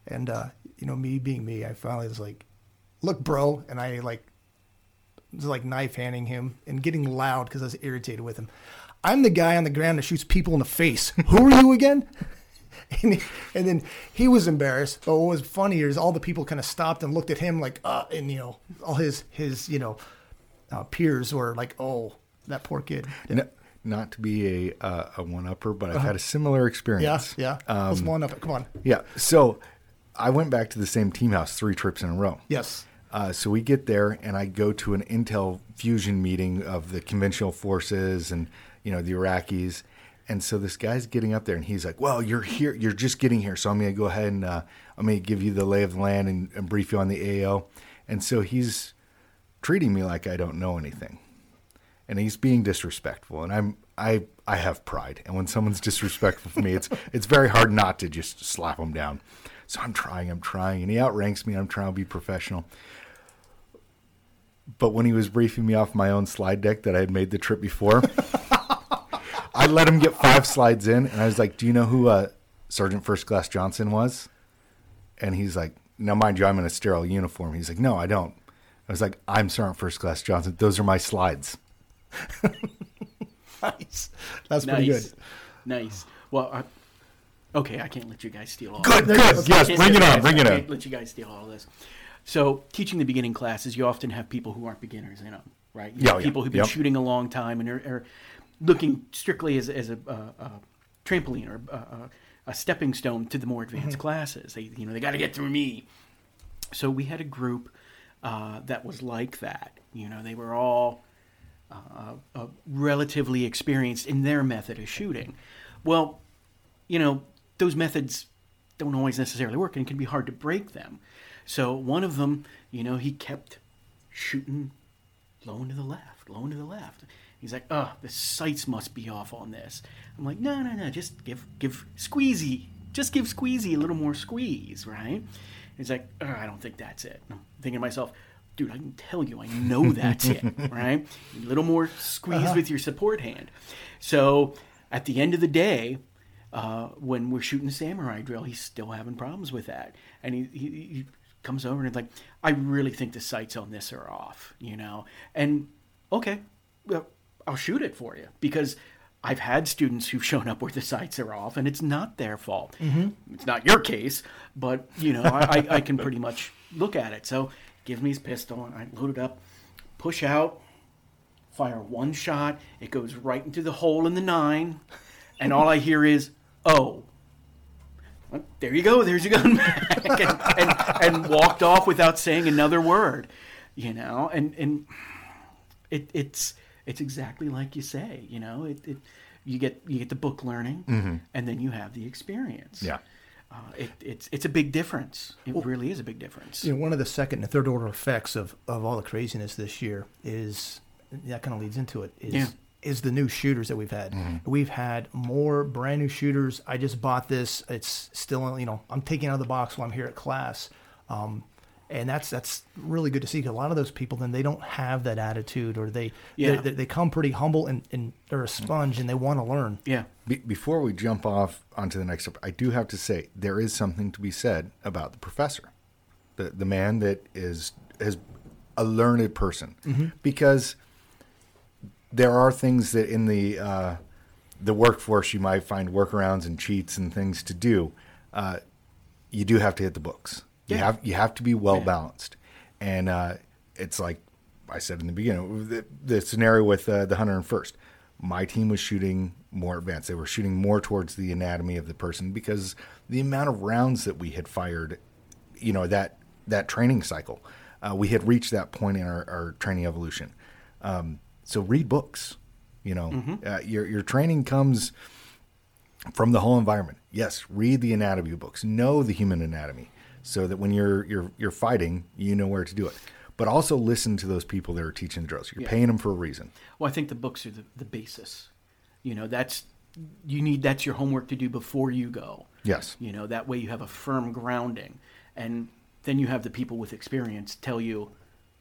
[SPEAKER 1] And uh, you know me being me i finally was like look bro and i like was like knife handing him and getting loud because i was irritated with him. I'm the guy on the ground that shoots people in the face. Who are you again? <laughs> And, and then he was embarrassed. But what was funny is all the people kind of stopped and looked at him like, uh, and you know, all his his you know uh, peers were like, oh, that poor kid.
[SPEAKER 2] No, not to be a uh, a one upper, but I've uh-huh. had a similar experience.
[SPEAKER 1] Yeah, yeah. Um, Let's one up it. Come on.
[SPEAKER 2] Yeah. So I went back to the same team house three trips in a row.
[SPEAKER 1] Yes.
[SPEAKER 2] Uh, so we get there, and I go to an Intel fusion meeting of the conventional forces and you know the Iraqis, and so this guy's getting up there and he's like, Well, you're here, you're just getting here. So I'm going to go ahead and uh, I'm going to give you the lay of the land and, and, brief you on the AO. And so he's treating me like I don't know anything. And he's being disrespectful. And I'm, I, I have pride. And when someone's <laughs> disrespectful to me, it's, it's very hard not to just slap them down. So I'm trying, I'm trying. And he outranks me. I'm trying to be professional. But when he was briefing me off my own slide deck that I had made the trip before, <laughs> I let him get five slides in, and I was like, "Do you know who uh, Sergeant First Class Johnson was?" And he's like, "Now, mind you, I'm in a sterile uniform." He's like, "No, I don't." I was like, "I'm Sergeant First Class Johnson. Those are my slides." <laughs>
[SPEAKER 1] nice. That's nice. pretty good.
[SPEAKER 3] Nice. Well, I, okay, I can't let you guys steal all.
[SPEAKER 2] Good, good. Yes, bring it on. Bring it on.
[SPEAKER 3] Let you guys steal all this. So, teaching the beginning classes, you often have people who aren't beginners in them, right? You yeah, people who've been yep. shooting a long time and are, are looking strictly as, as a, a, a trampoline or a, a, stepping stone to the more advanced mm-hmm. classes. They, you know, they got to get through me. So we had a group uh, that was like that. You know, they were all uh, uh, relatively experienced in their method of shooting. Well, you know, those methods don't always necessarily work and it can be hard to break them. So one of them, you know, he kept shooting low to the left, low to the left He's like, oh, the sights must be off on this. I'm like, no, no, no, just give give squeezy, just give squeezy a little more squeeze, right? He's like, oh, I don't think that's it. Thinking to myself, dude, I can tell you, I know that's it, <laughs> right? A little more squeeze with your support hand. So at the end of the day, uh, when we're shooting the samurai drill, he's still having problems with that, and he, he, he comes over and he's like, I really think the sights on this are off, you know, and okay, well, I'll shoot it for you because I've had students who've shown up where the sights are off, and it's not their fault. It's not your case, but you know, I, I can pretty much look at it. So, give me his pistol, and I load it up, push out, fire one shot. It goes right into the hole in the nine, and all I hear is, "Oh." Well, there you go. There's your gun back, <laughs> and, and, and walked off without saying another word. You know, and and it, it's it's exactly like you say. You know, it, it you get you get the book learning, mm-hmm. and then you have the experience.
[SPEAKER 2] Yeah.
[SPEAKER 3] Uh, it, it's it's a big difference. It really is a big difference.
[SPEAKER 1] You know, one of the second and third order effects of, of all the craziness this year is that kind of leads into it is
[SPEAKER 3] Yeah.
[SPEAKER 1] is the new shooters that we've had. We've had more brand new shooters. I just bought this. It's still you know I'm taking it out of the box while I'm here at class. Um, and that's that's really good to see. a lot of those people, then they don't have that attitude, or they
[SPEAKER 3] Yeah.
[SPEAKER 1] they, they come pretty humble and, and they're a sponge and they want to learn.
[SPEAKER 3] Yeah,
[SPEAKER 2] Be- before we jump off onto the next step, I do have to say there is something to be said about the professor, the the man that is is a learned person, because there are things that in the uh, the workforce you might find workarounds and cheats and things to do. Uh, you do have to hit the books. You
[SPEAKER 3] Yeah.
[SPEAKER 2] have you have to be well balanced, and uh, it's like I said in the beginning, the, the scenario with uh, the hundred and first. My team was shooting more advanced. They were shooting more towards the anatomy of the person because the amount of rounds that we had fired, you know that that training cycle, uh, we had reached that point in our, our training evolution. Um, so read books. You know, uh, your your training comes from the whole environment. Yes, read the anatomy books, know the human anatomy, so that when you're you're you're fighting, you know where to do it. But also listen to those people that are teaching the drills. You're paying them for a reason.
[SPEAKER 3] Well, I think the books are the, the basis. You know, that's you need that's your homework to do before you go.
[SPEAKER 2] Yes.
[SPEAKER 3] You know, that way you have a firm grounding, and then you have the people with experience tell you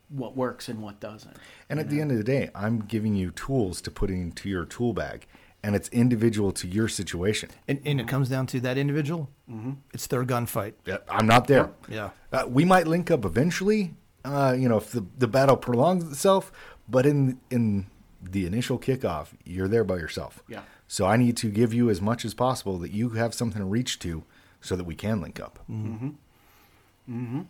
[SPEAKER 3] what works and what doesn't.
[SPEAKER 2] And at the end of the day, I'm giving you tools to put into your tool bag, and it's individual to your situation.
[SPEAKER 1] And, and it comes down to that individual. Mm-hmm. It's their gunfight.
[SPEAKER 2] Yeah, I'm not there.
[SPEAKER 1] Yeah.
[SPEAKER 2] Uh, we might link up eventually, uh, you know, if the, the battle prolongs itself, but in in the initial kickoff, you're there by yourself.
[SPEAKER 3] Yeah.
[SPEAKER 2] So I need to give you as much as possible that you have something to reach to so that we can link up. Mm-hmm. Mm-hmm.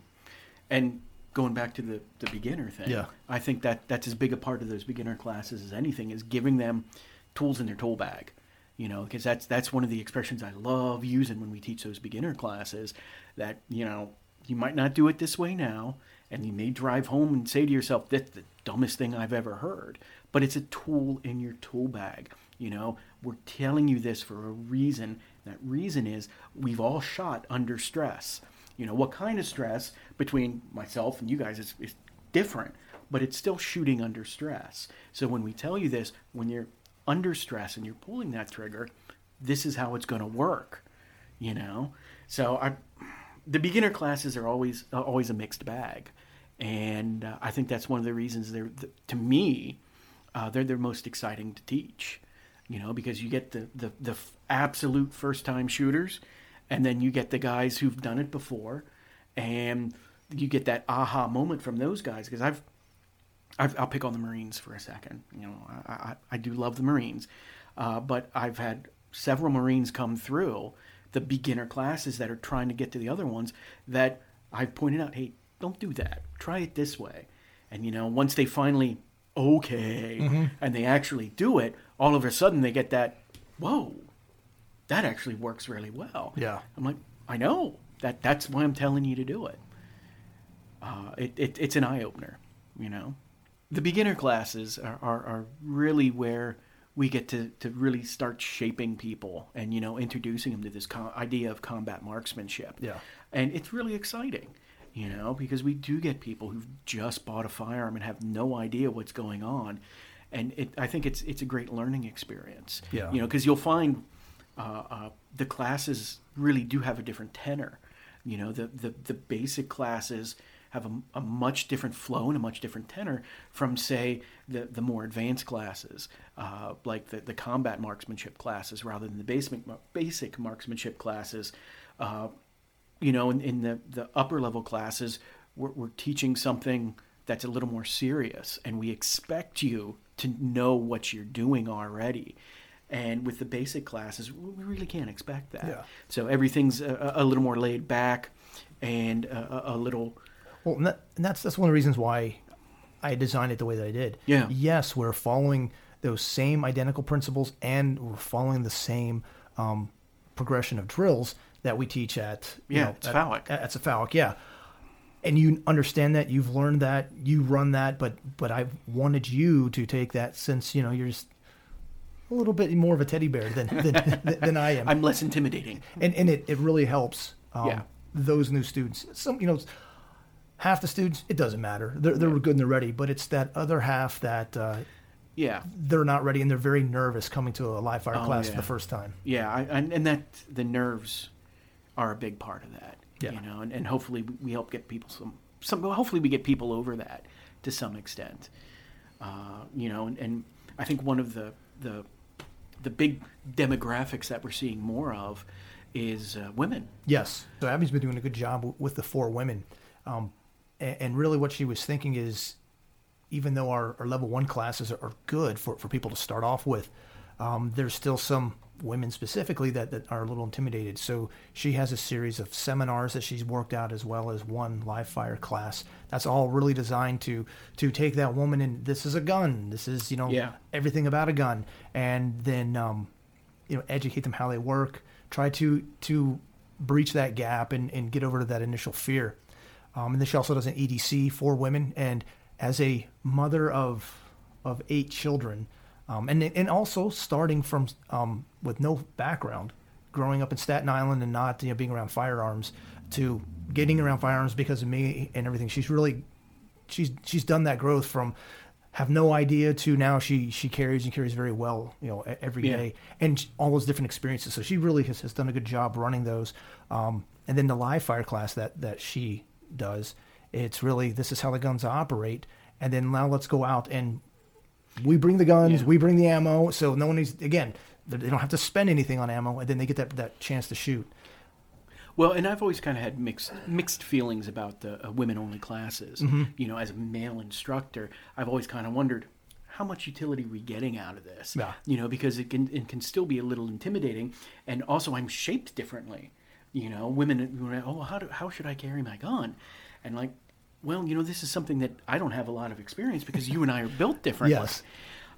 [SPEAKER 3] And going back to the, the beginner thing,
[SPEAKER 1] Yeah.
[SPEAKER 3] I think that that's as big a part of those beginner classes as anything is giving them tools in their tool bag. You know, because that's that's one of the expressions I love using when we teach those beginner classes. That you know, you might not do it this way now, and you may drive home and say to yourself, "That's the dumbest thing I've ever heard." But it's a tool in your tool bag. You know, we're telling you this for a reason. That reason is we've all shot under stress. You know, what kind of stress between myself and you guys is, is different, but it's still shooting under stress. So when we tell you this, when you're under stress and you're pulling that trigger, this is how it's going to work. You know, so I, the beginner classes are always always a mixed bag, and uh, I think that's one of the reasons they're th- to me uh, they're they're most exciting to teach. You know, because you get the the, the absolute first time shooters, and then you get the guys who've done it before, and you get that aha moment from those guys. Because I've I've, I'll pick on the Marines for a second. You know, I, I, I do love the Marines, uh, but I've had several Marines come through the beginner classes that are trying to get to the other ones that I've pointed out, hey, don't do that. Try it this way. And you know, once they finally okay and they actually do it, all of a sudden they get that, whoa, that actually works really well.
[SPEAKER 1] Yeah.
[SPEAKER 3] I'm like, I know that. That's why I'm telling you to do it. Uh, it, it it's an eye opener, you know. The beginner classes are, are, are really where we get to, to really start shaping people and you know introducing them to this idea of combat marksmanship.
[SPEAKER 1] Yeah.
[SPEAKER 3] and it's really exciting, you know, because we do get people who've just bought a firearm and have no idea what's going on, and it, I think it's it's a great learning experience.
[SPEAKER 1] Yeah.
[SPEAKER 3] you know, because you'll find uh, uh, the classes really do have a different tenor. You know, the the, the basic classes have a, a much different flow and a much different tenor from, say, the, the more advanced classes, uh, like the, the combat marksmanship classes, rather than the basic basic marksmanship classes. Uh, you know, in, in the, the upper level classes, we're, we're teaching something that's a little more serious, and we expect you to know what you're doing already. And with the basic classes, we really can't expect that.
[SPEAKER 1] Yeah.
[SPEAKER 3] So everything's a, a little more laid back and a, a little.
[SPEAKER 1] Well, and, that, and that's that's one of the reasons why I designed it the way that I did.
[SPEAKER 3] Yeah.
[SPEAKER 1] Yes, we're following those same identical principles, and we're following the same um, progression of drills that we teach at you
[SPEAKER 3] Yeah,
[SPEAKER 1] know,
[SPEAKER 3] it's
[SPEAKER 1] at,
[SPEAKER 3] phallic.
[SPEAKER 1] At, at Cephalic, yeah. And you understand that you've learned that you run that, but but I wanted you to take that since you know you're just a little bit more of a teddy bear than than, than I am <laughs>
[SPEAKER 3] I'm less intimidating.
[SPEAKER 1] and and it, it really helps um,
[SPEAKER 3] Yeah.
[SPEAKER 1] those new students. Some you know, half the students it doesn't matter. They're they're good and they're ready, but it's that other half that uh,
[SPEAKER 3] Yeah.
[SPEAKER 1] they're not ready and they're very nervous coming to a live fire
[SPEAKER 3] Oh,
[SPEAKER 1] class for the first time.
[SPEAKER 3] Yeah, I, and, and that the nerves are a big part of that.
[SPEAKER 1] Yeah.
[SPEAKER 3] You know, and, and hopefully we- we help get people some some. Hopefully we get people over that to some extent. Uh, you know, and, and I think one of the the the big demographics that we're seeing more of is uh, women.
[SPEAKER 1] Yes. So Abby's been doing a good job w- with the four women, um, and, really what she was thinking is, even though our, our level one classes are, are good for, for people to start off with, um, there's still some women specifically that, that are a little intimidated. So she has a series of seminars that she's worked out as well as one live fire class. That's all really designed to to take that woman and this is a gun. This is you know
[SPEAKER 3] Yeah.
[SPEAKER 1] everything about a gun, and then um, you know educate them how they work. Try to to breach that gap and, and get over to that initial fear. Um, and then she also does an EDC for women. And as a mother of of eight children, um, and and also starting from um, with no background, growing up in Staten Island and not you know being around firearms, to getting around firearms because of me and everything. She's really she's she's done that growth from have no idea to now she she carries and carries very well you know every
[SPEAKER 3] Yeah.
[SPEAKER 1] day and all those different experiences so she really has, has done a good job running those um, and then the live fire class that that she does it's really this is how the guns operate and then now let's go out and we bring the guns
[SPEAKER 3] Yeah.
[SPEAKER 1] we bring the ammo so no one needs again they don't have to spend anything on ammo and then they get that that chance to shoot
[SPEAKER 3] Well, and I've always kind of had mixed mixed feelings about the uh, women only classes.
[SPEAKER 1] Mm-hmm.
[SPEAKER 3] You know, as a male instructor, I've always kind of wondered how much utility are we getting out of this.
[SPEAKER 1] Yeah.
[SPEAKER 3] You know, because it can it can still be a little intimidating, and also I'm shaped differently. You know, women, oh, how do how should I carry my gun? And like, well, you know, this is something that I don't have a lot of experience because you and I are built differently.
[SPEAKER 1] Yes.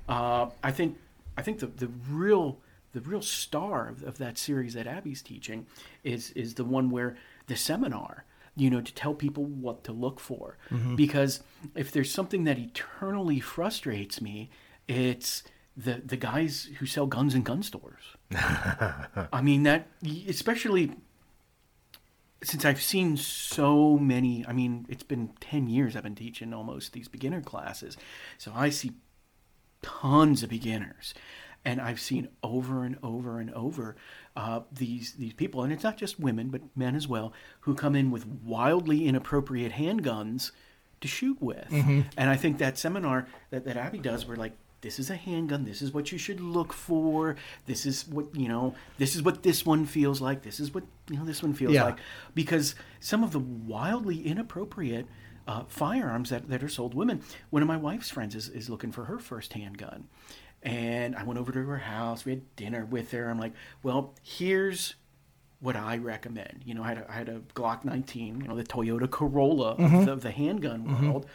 [SPEAKER 3] Uh, I think I think the, the real the real star of, of that series that Abby's teaching is is the one where the seminar, you know, to tell people what to look for. Because if there's something that eternally frustrates me, it's the the guys who sell guns in gun stores. <laughs> I mean that especially since I've seen so many, I mean, it's been 10 years I've been teaching almost these beginner classes. So I see tons of beginners. And I've seen over and over and over uh, these these people, and it's not just women, but men as well, who come in with wildly inappropriate handguns to shoot with. And I think that seminar that, that Abby does, where like, this is a handgun, this is what you should look for, this is what, you know, this is what this one feels like, this is what, you know, this one feels
[SPEAKER 1] Yeah.
[SPEAKER 3] like. Because some of the wildly inappropriate uh, firearms that, that are sold women. One of my wife's friends is, is looking for her first handgun. And I went over to her house. We had dinner with her. I'm like, well, here's what I recommend. You know, I had a, I had a Glock 19, you know, the Toyota Corolla of, the, of the handgun world.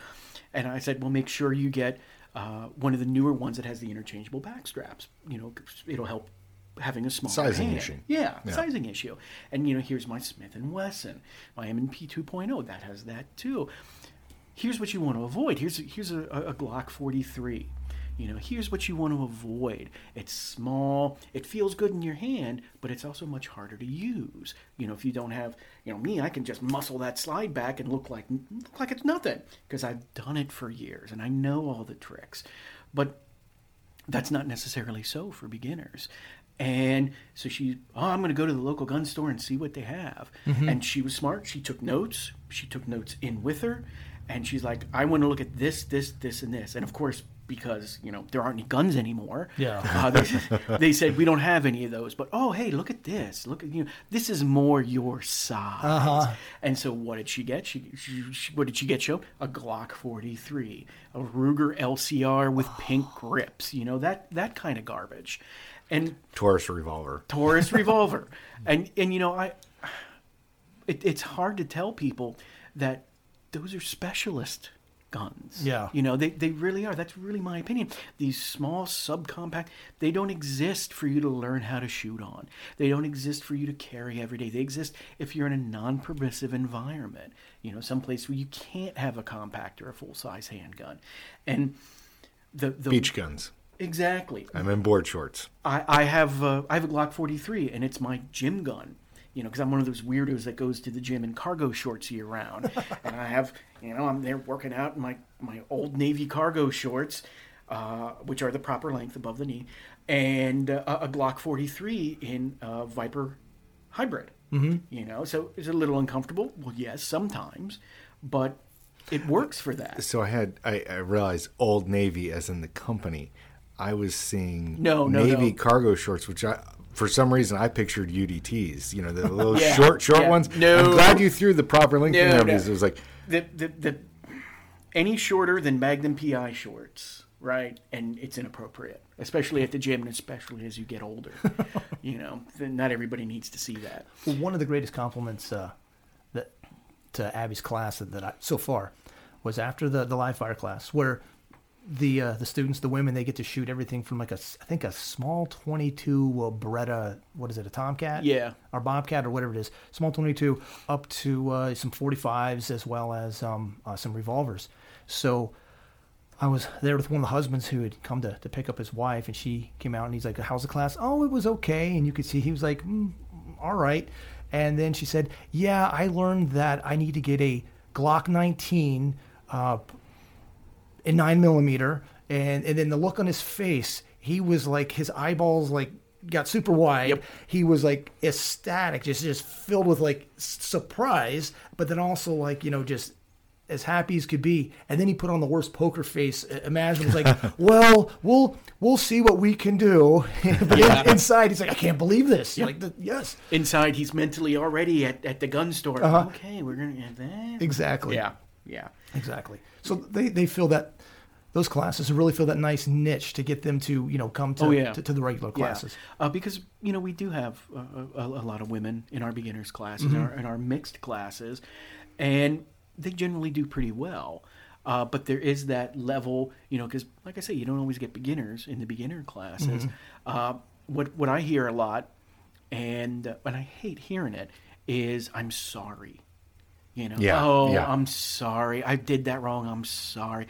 [SPEAKER 3] And I said, well, make sure you get uh, one of the newer ones that has the interchangeable back straps. You know, it'll help having a small
[SPEAKER 2] Sizing
[SPEAKER 3] hand.
[SPEAKER 2] issue.
[SPEAKER 3] Yeah,
[SPEAKER 2] Yeah.
[SPEAKER 3] sizing issue. And you know, here's my Smith and Wesson, my M&P 2.0 that has that too. Here's what you want to avoid. Here's here's a, a Glock 43. You know, here's what you want to avoid. It's small. It feels good in your hand, but it's also much harder to use. You know, if you don't have, you know, me, I can just muscle that slide back and look like look like it's nothing because I've done it for years and I know all the tricks. But that's not necessarily so for beginners. And so she, oh, I'm going to go to the local gun store and see what they have. Mm-hmm. And she was smart. She took notes. She took notes in with her. And she's like, I want to look at this, this, this, and this. And of course, because you know there aren't any guns anymore.
[SPEAKER 1] Yeah.
[SPEAKER 3] Uh, they, <laughs> they said we don't have any of those. But oh, hey, look at this. Look at you. Know, this is more your size.
[SPEAKER 1] Uh-huh.
[SPEAKER 3] And so what did she get? She, she, she what did she get? Show a Glock 43, a Ruger LCR with pink grips. You know that that kind of garbage. And
[SPEAKER 2] Taurus revolver.
[SPEAKER 3] Taurus <laughs> revolver. And and you know, I it, it's hard to tell people that those are specialist guns.
[SPEAKER 1] Yeah.
[SPEAKER 3] You know, they, they really are. That's really my opinion. These small subcompact, they don't exist for you to learn how to shoot on. They don't exist for you to carry every day. They exist if you're in a non-permissive environment. You know, someplace where you can't have a compact or a full-size handgun. And the the
[SPEAKER 2] Beach guns.
[SPEAKER 3] Exactly.
[SPEAKER 2] I'm in board shorts.
[SPEAKER 3] I, I have uh, I have a Glock 43, and it's my gym gun. You know, because I'm one of those weirdos that goes to the gym in cargo shorts year round, <laughs> and I have you know I'm there working out in my my old Navy cargo shorts, uh, which are the proper length above the knee, and uh, a Glock 43 in uh, Viper hybrid. Mm-hmm. You know, so is it a little uncomfortable? Well, yes, sometimes, but it works for that.
[SPEAKER 2] So I had I, I realized Old Navy as in the company. I was seeing
[SPEAKER 3] No, no,
[SPEAKER 2] Navy
[SPEAKER 3] no.
[SPEAKER 2] cargo shorts, which I for some reason I pictured UDTs. You know, the little <laughs>
[SPEAKER 3] Yeah,
[SPEAKER 2] short short
[SPEAKER 3] yeah.
[SPEAKER 2] ones.
[SPEAKER 3] No.
[SPEAKER 2] I'm glad you threw the proper length in
[SPEAKER 3] No,
[SPEAKER 2] there
[SPEAKER 3] no.
[SPEAKER 2] because it was like
[SPEAKER 3] the, the, the any shorter than Magnum PI shorts, right? And it's inappropriate, especially at the gym, and especially as you get older. <laughs> you know, not everybody needs to see that.
[SPEAKER 1] Well, one of the greatest compliments uh, that to Abby's class that, that I so far was after the the live fire class, where the uh, the students, the women, they get to shoot everything from like a I think a small 22 uh, Beretta, what is it, a Tomcat?
[SPEAKER 3] Yeah.
[SPEAKER 1] or Bobcat or whatever it is, small 22 up to uh, some 45s as well as um, uh, some revolvers. So. I was there with one of the husbands who had come to, to pick up his wife, and she came out and he's like, How's the class? Oh, it was okay. And you could see he was like, mm, All right. And then she said, Yeah, I learned that I need to get a Glock 19 uh, in 9 millimeter. And, and then the look on his face, he was like, his eyeballs like got super wide.
[SPEAKER 3] Yep.
[SPEAKER 1] He was like ecstatic, just, just filled with like surprise, but then also like, you know, just as happy as could be, and then he put on the worst poker face uh, imaginable. He's like, <laughs> "Well, we'll we'll see what we can do." <laughs> but in- inside, he's like, "I can't believe this." Like, the, yes,
[SPEAKER 3] Inside, he's mentally already at, at the gun store.
[SPEAKER 1] Uh-huh.
[SPEAKER 3] Okay, we're gonna get that.
[SPEAKER 1] exactly.
[SPEAKER 3] Yeah, yeah.
[SPEAKER 1] exactly. So they they feel that those classes really fill that nice niche to get them to you know come to
[SPEAKER 3] Oh, yeah.
[SPEAKER 1] to, to the regular classes.
[SPEAKER 3] Yeah. Uh, because you know we do have uh, a, a lot of women in our beginners classes
[SPEAKER 1] Mm-hmm.
[SPEAKER 3] and, our, in our mixed classes, and they generally do pretty well. Uh, but there is that level, you know, because like I say, you don't always get beginners in the beginner classes.
[SPEAKER 1] Mm-hmm.
[SPEAKER 3] Uh, what what I hear a lot, and uh, and I hate hearing it, is I'm sorry. You know,
[SPEAKER 2] Yeah,
[SPEAKER 3] oh,
[SPEAKER 2] yeah.
[SPEAKER 3] I'm sorry. I did that wrong. I'm sorry.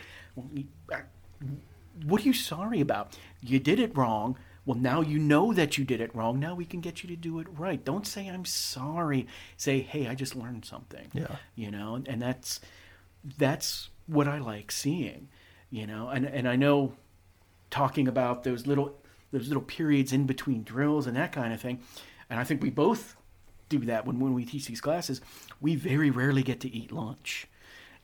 [SPEAKER 3] What are you sorry about? You did it wrong. Well, now you know that you did it wrong. Now we can get you to do it right. Don't say I'm sorry. Say, "Hey, I just learned something."
[SPEAKER 1] Yeah.
[SPEAKER 3] You know, and that's that's what I like seeing. You know, and and I know talking about those little those little periods in between drills and that kind of thing. And I think we both do that when, when we teach these classes. We very rarely get to eat lunch,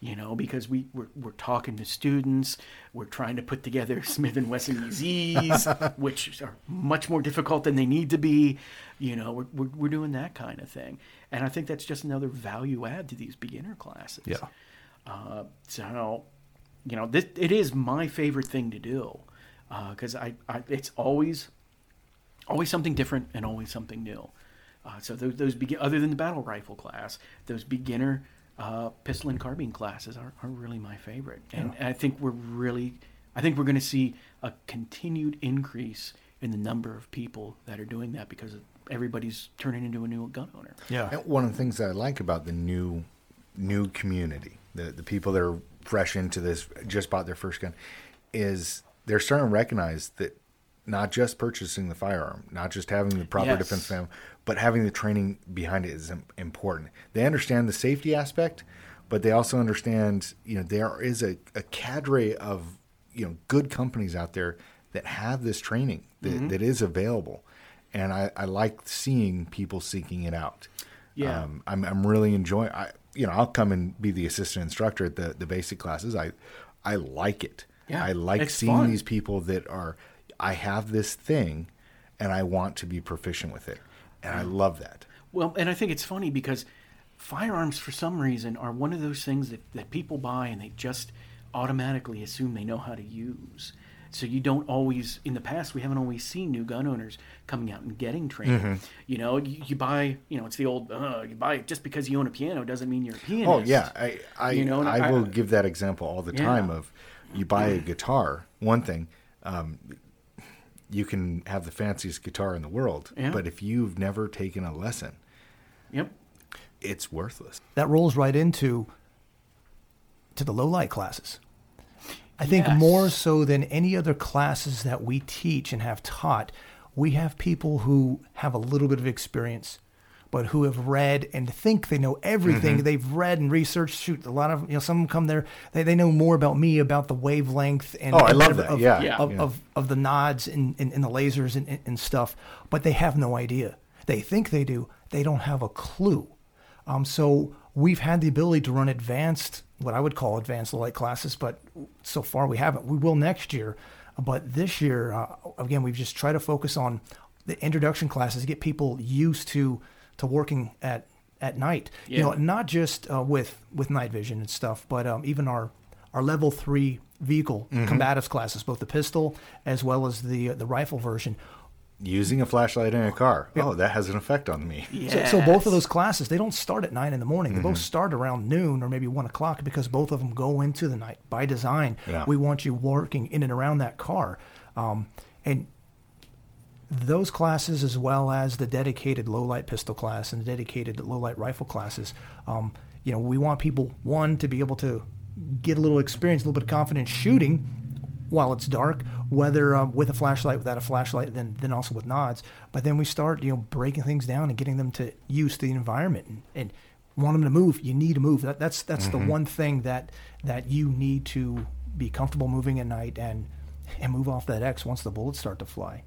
[SPEAKER 3] you know, because we, we're, we're talking to students. We're trying to put together <laughs> Smith & Wesson EZs, <laughs> which are much more difficult than they need to be. You know, we're, we're, we're doing that kind of thing. And I think that's just another value add to these beginner classes.
[SPEAKER 1] Yeah.
[SPEAKER 3] Uh, so, you know, this, it is my favorite thing to do because I, I, it's always, always something different and always something new. Uh, so those, those begin, other than the battle rifle class, those beginner uh, pistol and carbine classes are, are really my favorite. And, and I think we're really, I think we're going to see a continued increase in the number of people that are doing that because everybody's turning into a new gun owner.
[SPEAKER 1] Yeah.
[SPEAKER 2] And one of the things that I like about the new new community, the the people that are fresh into this, just bought their first gun, is they're starting to recognize that not just purchasing the firearm, not just having the proper
[SPEAKER 3] Yes.
[SPEAKER 2] defense family, but having the training behind it is important. They understand the safety aspect, but they also understand, you know, there is a, a cadre of, you know, good companies out there that have this training that, that is available, and I, I like seeing people seeking it out.
[SPEAKER 3] Yeah.
[SPEAKER 2] um, I'm I'm really enjoying. I you know I'll come and be the assistant instructor at the the basic classes. I I like it.
[SPEAKER 3] Yeah,
[SPEAKER 2] I like seeing
[SPEAKER 3] fun.
[SPEAKER 2] these people that are. I have this thing, and I want to be proficient with it, and I love that.
[SPEAKER 3] Well, and I think it's funny because firearms, for some reason, are one of those things that, that people buy and they just automatically assume they know how to use. So you don't always, in the past, we haven't always seen new gun owners coming out and getting training.
[SPEAKER 2] Mm-hmm.
[SPEAKER 3] You know, you, you buy, you know, it's the old, uh, you buy just because you own a piano doesn't mean you're a pianist.
[SPEAKER 2] Oh yeah, I I,
[SPEAKER 3] You know,
[SPEAKER 2] I,
[SPEAKER 3] I-
[SPEAKER 2] will give that example all the
[SPEAKER 3] Yeah.
[SPEAKER 2] time. Of you buy a guitar, one thing, um, you can have the fanciest guitar in the world,
[SPEAKER 3] Yeah.
[SPEAKER 2] but if you've never taken a lesson,
[SPEAKER 3] Yep.
[SPEAKER 2] it's worthless.
[SPEAKER 1] that rolls right into to the low light classes. I think
[SPEAKER 3] Yes.
[SPEAKER 1] more so than any other classes that we teach and have taught, we have people who have a little bit of experience, but who have read and think they know everything.
[SPEAKER 2] Mm-hmm.
[SPEAKER 1] They've read and researched. Shoot, a lot of you know, some come there. They, they know more about me about the wavelength and
[SPEAKER 2] Oh, I love
[SPEAKER 1] of,
[SPEAKER 2] that.
[SPEAKER 1] of,
[SPEAKER 2] Yeah.
[SPEAKER 3] Yeah.
[SPEAKER 1] of,
[SPEAKER 2] Yeah.
[SPEAKER 1] of of the nods and, and, and the lasers and, and, and stuff, but they have no idea. They think they do. They don't have a clue. Um, so we've had the ability to run advanced, what I would call advanced light classes, but so far we haven't. We will next year, but this year, uh, again, we've just tried to focus on the introduction classes, get people used to to working at at night. You know, not just uh, with with night vision and stuff, but um, even our our level three vehicle combatives classes, both the pistol as well as the the rifle version.
[SPEAKER 2] Using a flashlight in a car, oh, that has an effect on me.
[SPEAKER 1] So, so both of those classes, they don't start at nine in the morning. They
[SPEAKER 2] Mm-hmm.
[SPEAKER 1] both start around noon or maybe one o'clock because both of them go into the night by design.
[SPEAKER 2] Yeah.
[SPEAKER 1] We want you working in and around that car, um, and those classes, as well as the dedicated low light pistol class and the dedicated low light rifle classes, um, you know, we want people one to be able to get a little experience, a little bit of confidence shooting while it's dark, whether um, with a flashlight, without a flashlight, then then also with nods. But then we start, you know, breaking things down and getting them to use the environment and, and want them to move. You need to move. That, that's that's the one thing that that you need to be comfortable moving at night and and move off that X once the bullets start to fly.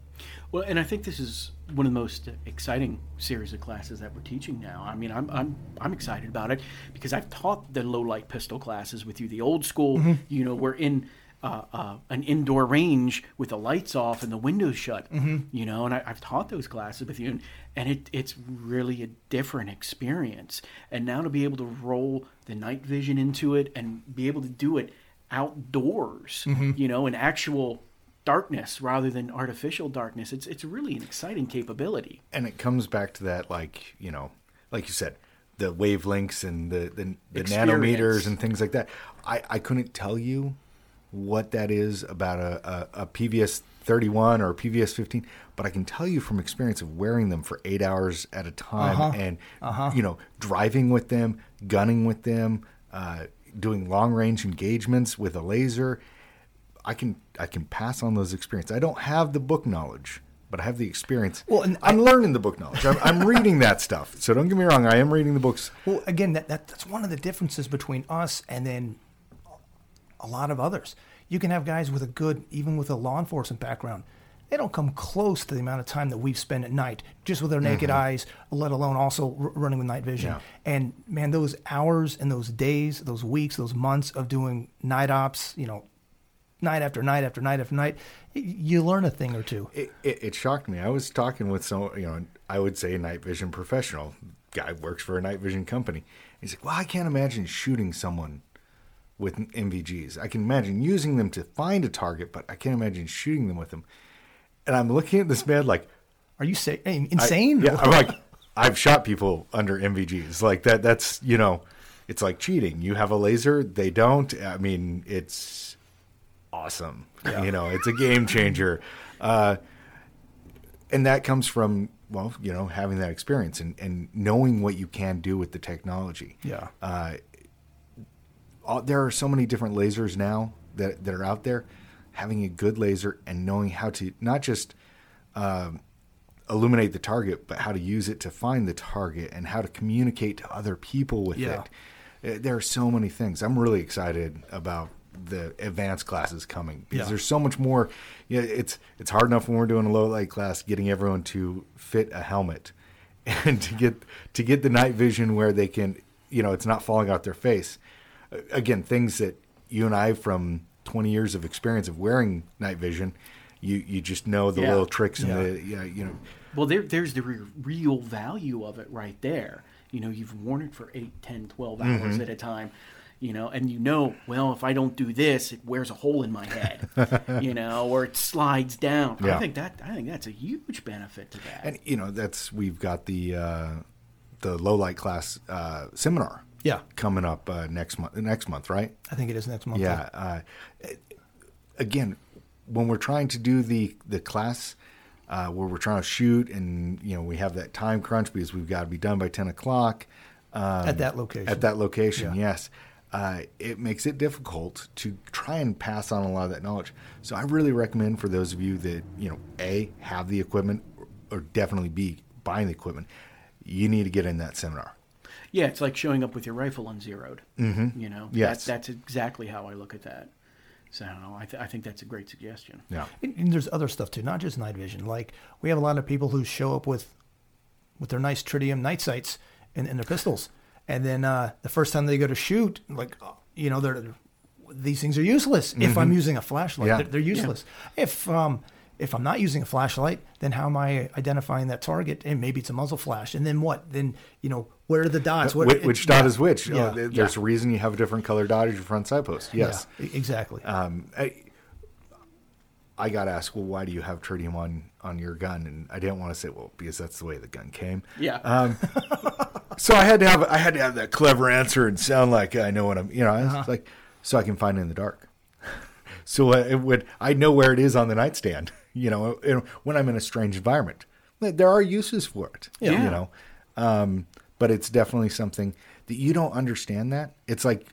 [SPEAKER 3] Well, and I think this is one of the most exciting series of classes that we're teaching now. I mean, I'm I'm I'm excited about it because I've taught the low light pistol classes with you, the old school. You know, we're in. Uh, uh, an indoor range with the lights off and the windows shut, you know, and I, I've taught those classes with you, and, and it, it's really a different experience. And now to be able to roll the night vision into it and be able to do it outdoors, you know, an actual darkness rather than artificial darkness. It's it's really an exciting capability.
[SPEAKER 2] and it comes back to that like you know like you said the wavelengths and the the, the nanometers and things like that i i couldn't tell you what that is about a, a, a pvs 31 or a pvs 15 but i can tell you from experience of wearing them for eight hours at a time and you know driving with them gunning with them uh, doing long range engagements with a laser I can I can pass on those experiences. I don't have the book knowledge, but I have the experience.
[SPEAKER 1] Well, and
[SPEAKER 2] I'm learning the book knowledge. I'm, I'm reading that stuff. So don't get me wrong. I am reading the books.
[SPEAKER 1] Well, again, that, that that's one of the differences between us and then a lot of others. You can have guys with a good, even with a law enforcement background. They don't come close to the amount of time that we've spent at night, just with our naked mm-hmm. eyes, let alone also r- running with night vision.
[SPEAKER 2] Yeah.
[SPEAKER 1] And man, those hours and those days, those weeks, those months of doing night ops, you know, night after night after night after night, you learn a thing or two.
[SPEAKER 2] It, it, it shocked me. I was talking with some, you know, I would say a night vision professional. Guy works for a night vision company. He's like, well, I can't imagine shooting someone with NVGs. I can imagine using them to find a target, but I can't imagine shooting them with them. And I'm looking at this man like,
[SPEAKER 1] Are you say,
[SPEAKER 2] I-
[SPEAKER 1] insane?
[SPEAKER 2] yeah, I'm like, I've shot people under NVGs. Like that. That's you know, it's like cheating. You have a laser, they don't. I mean, it's awesome. You know, it's a game changer. Uh, and that comes from well, you know, having that experience and, and knowing what you can do with the technology.
[SPEAKER 1] Yeah.
[SPEAKER 2] Uh, all, there are so many different lasers now that that are out there. Having a good laser and knowing how to not just um, illuminate the target, but how to use it to find the target and how to communicate to other people with
[SPEAKER 1] Yeah.
[SPEAKER 2] it. Uh, There are so many things. I'm really excited about the advanced classes coming because
[SPEAKER 1] Yeah.
[SPEAKER 2] there's so much more. Yeah, it's it's hard enough when we're doing a low light class getting everyone to fit a helmet <laughs> and to get to get the night vision where they can, you know, it's not falling out their face. Again, things that you and I from 20 years of experience of wearing night vision, you you just know the
[SPEAKER 3] Yeah.
[SPEAKER 2] little tricks and
[SPEAKER 1] Yeah.
[SPEAKER 2] the yeah, you know.
[SPEAKER 3] Well, there, there's the re- real value of it right there. You know, you've worn it for 8, 10, 12 hours
[SPEAKER 2] Mm-hmm.
[SPEAKER 3] at a time, you know, and you know, well, if I don't do this, it wears a hole in my head, <laughs> you know, or it slides down.
[SPEAKER 2] Yeah.
[SPEAKER 3] I think that I think that's a huge benefit to that.
[SPEAKER 2] And you know, that's we've got the uh, the low light class uh, seminar
[SPEAKER 1] Yeah,
[SPEAKER 2] coming up uh, next month. Next month, right?
[SPEAKER 1] I think it is next month.
[SPEAKER 2] Yeah. Uh, again, when we're trying to do the the class uh, where we're trying to shoot, and you know we have that time crunch because we've got to be done by ten o'clock um,
[SPEAKER 1] At that location.
[SPEAKER 2] At that location,
[SPEAKER 1] Yeah.
[SPEAKER 2] yes. Uh, it makes it difficult to try and pass on a lot of that knowledge. So I really recommend for those of you that you know, a have the equipment, or definitely b buying the equipment, you need to get in that seminar.
[SPEAKER 3] Yeah, it's like showing up with your rifle unzeroed. Mm-hmm. You know,
[SPEAKER 2] Yes.
[SPEAKER 3] that, that's exactly how I look at that. So I, th- I think that's a great suggestion.
[SPEAKER 2] Yeah.
[SPEAKER 1] And, and there's other stuff too, not just night vision. Like we have a lot of people who show up with with their nice tritium night sights and, and their pistols, and then uh, the first time they go to shoot, like uh, you know, they're these things are useless. If I'm using a flashlight,
[SPEAKER 2] Yeah.
[SPEAKER 1] they're, they're useless. If um if I'm not using a flashlight, then how am I identifying that target? And maybe it's a muzzle flash. And then what? Then you know where are the dots? What,
[SPEAKER 2] which, which dot
[SPEAKER 1] yeah.
[SPEAKER 2] is which?
[SPEAKER 1] Yeah.
[SPEAKER 2] Oh, there- there's a reason you have a different color dot as your front side post. Yes.
[SPEAKER 1] Yeah, exactly.
[SPEAKER 2] Um, I, I got asked, well, why do you have tritium on on your gun? And I didn't want to say, well, because that's the way the gun came.
[SPEAKER 3] Yeah.
[SPEAKER 2] Um, so I had to have I had to have that clever answer and sound like I know what I'm. You know,
[SPEAKER 1] Uh-huh.
[SPEAKER 2] like, so I can find it in the dark. <laughs> so it would I know where it is on the nightstand. You know, when I'm in a strange environment, there are uses for it.
[SPEAKER 3] Yeah.
[SPEAKER 2] You know, um, but it's definitely something that you don't understand. That it's like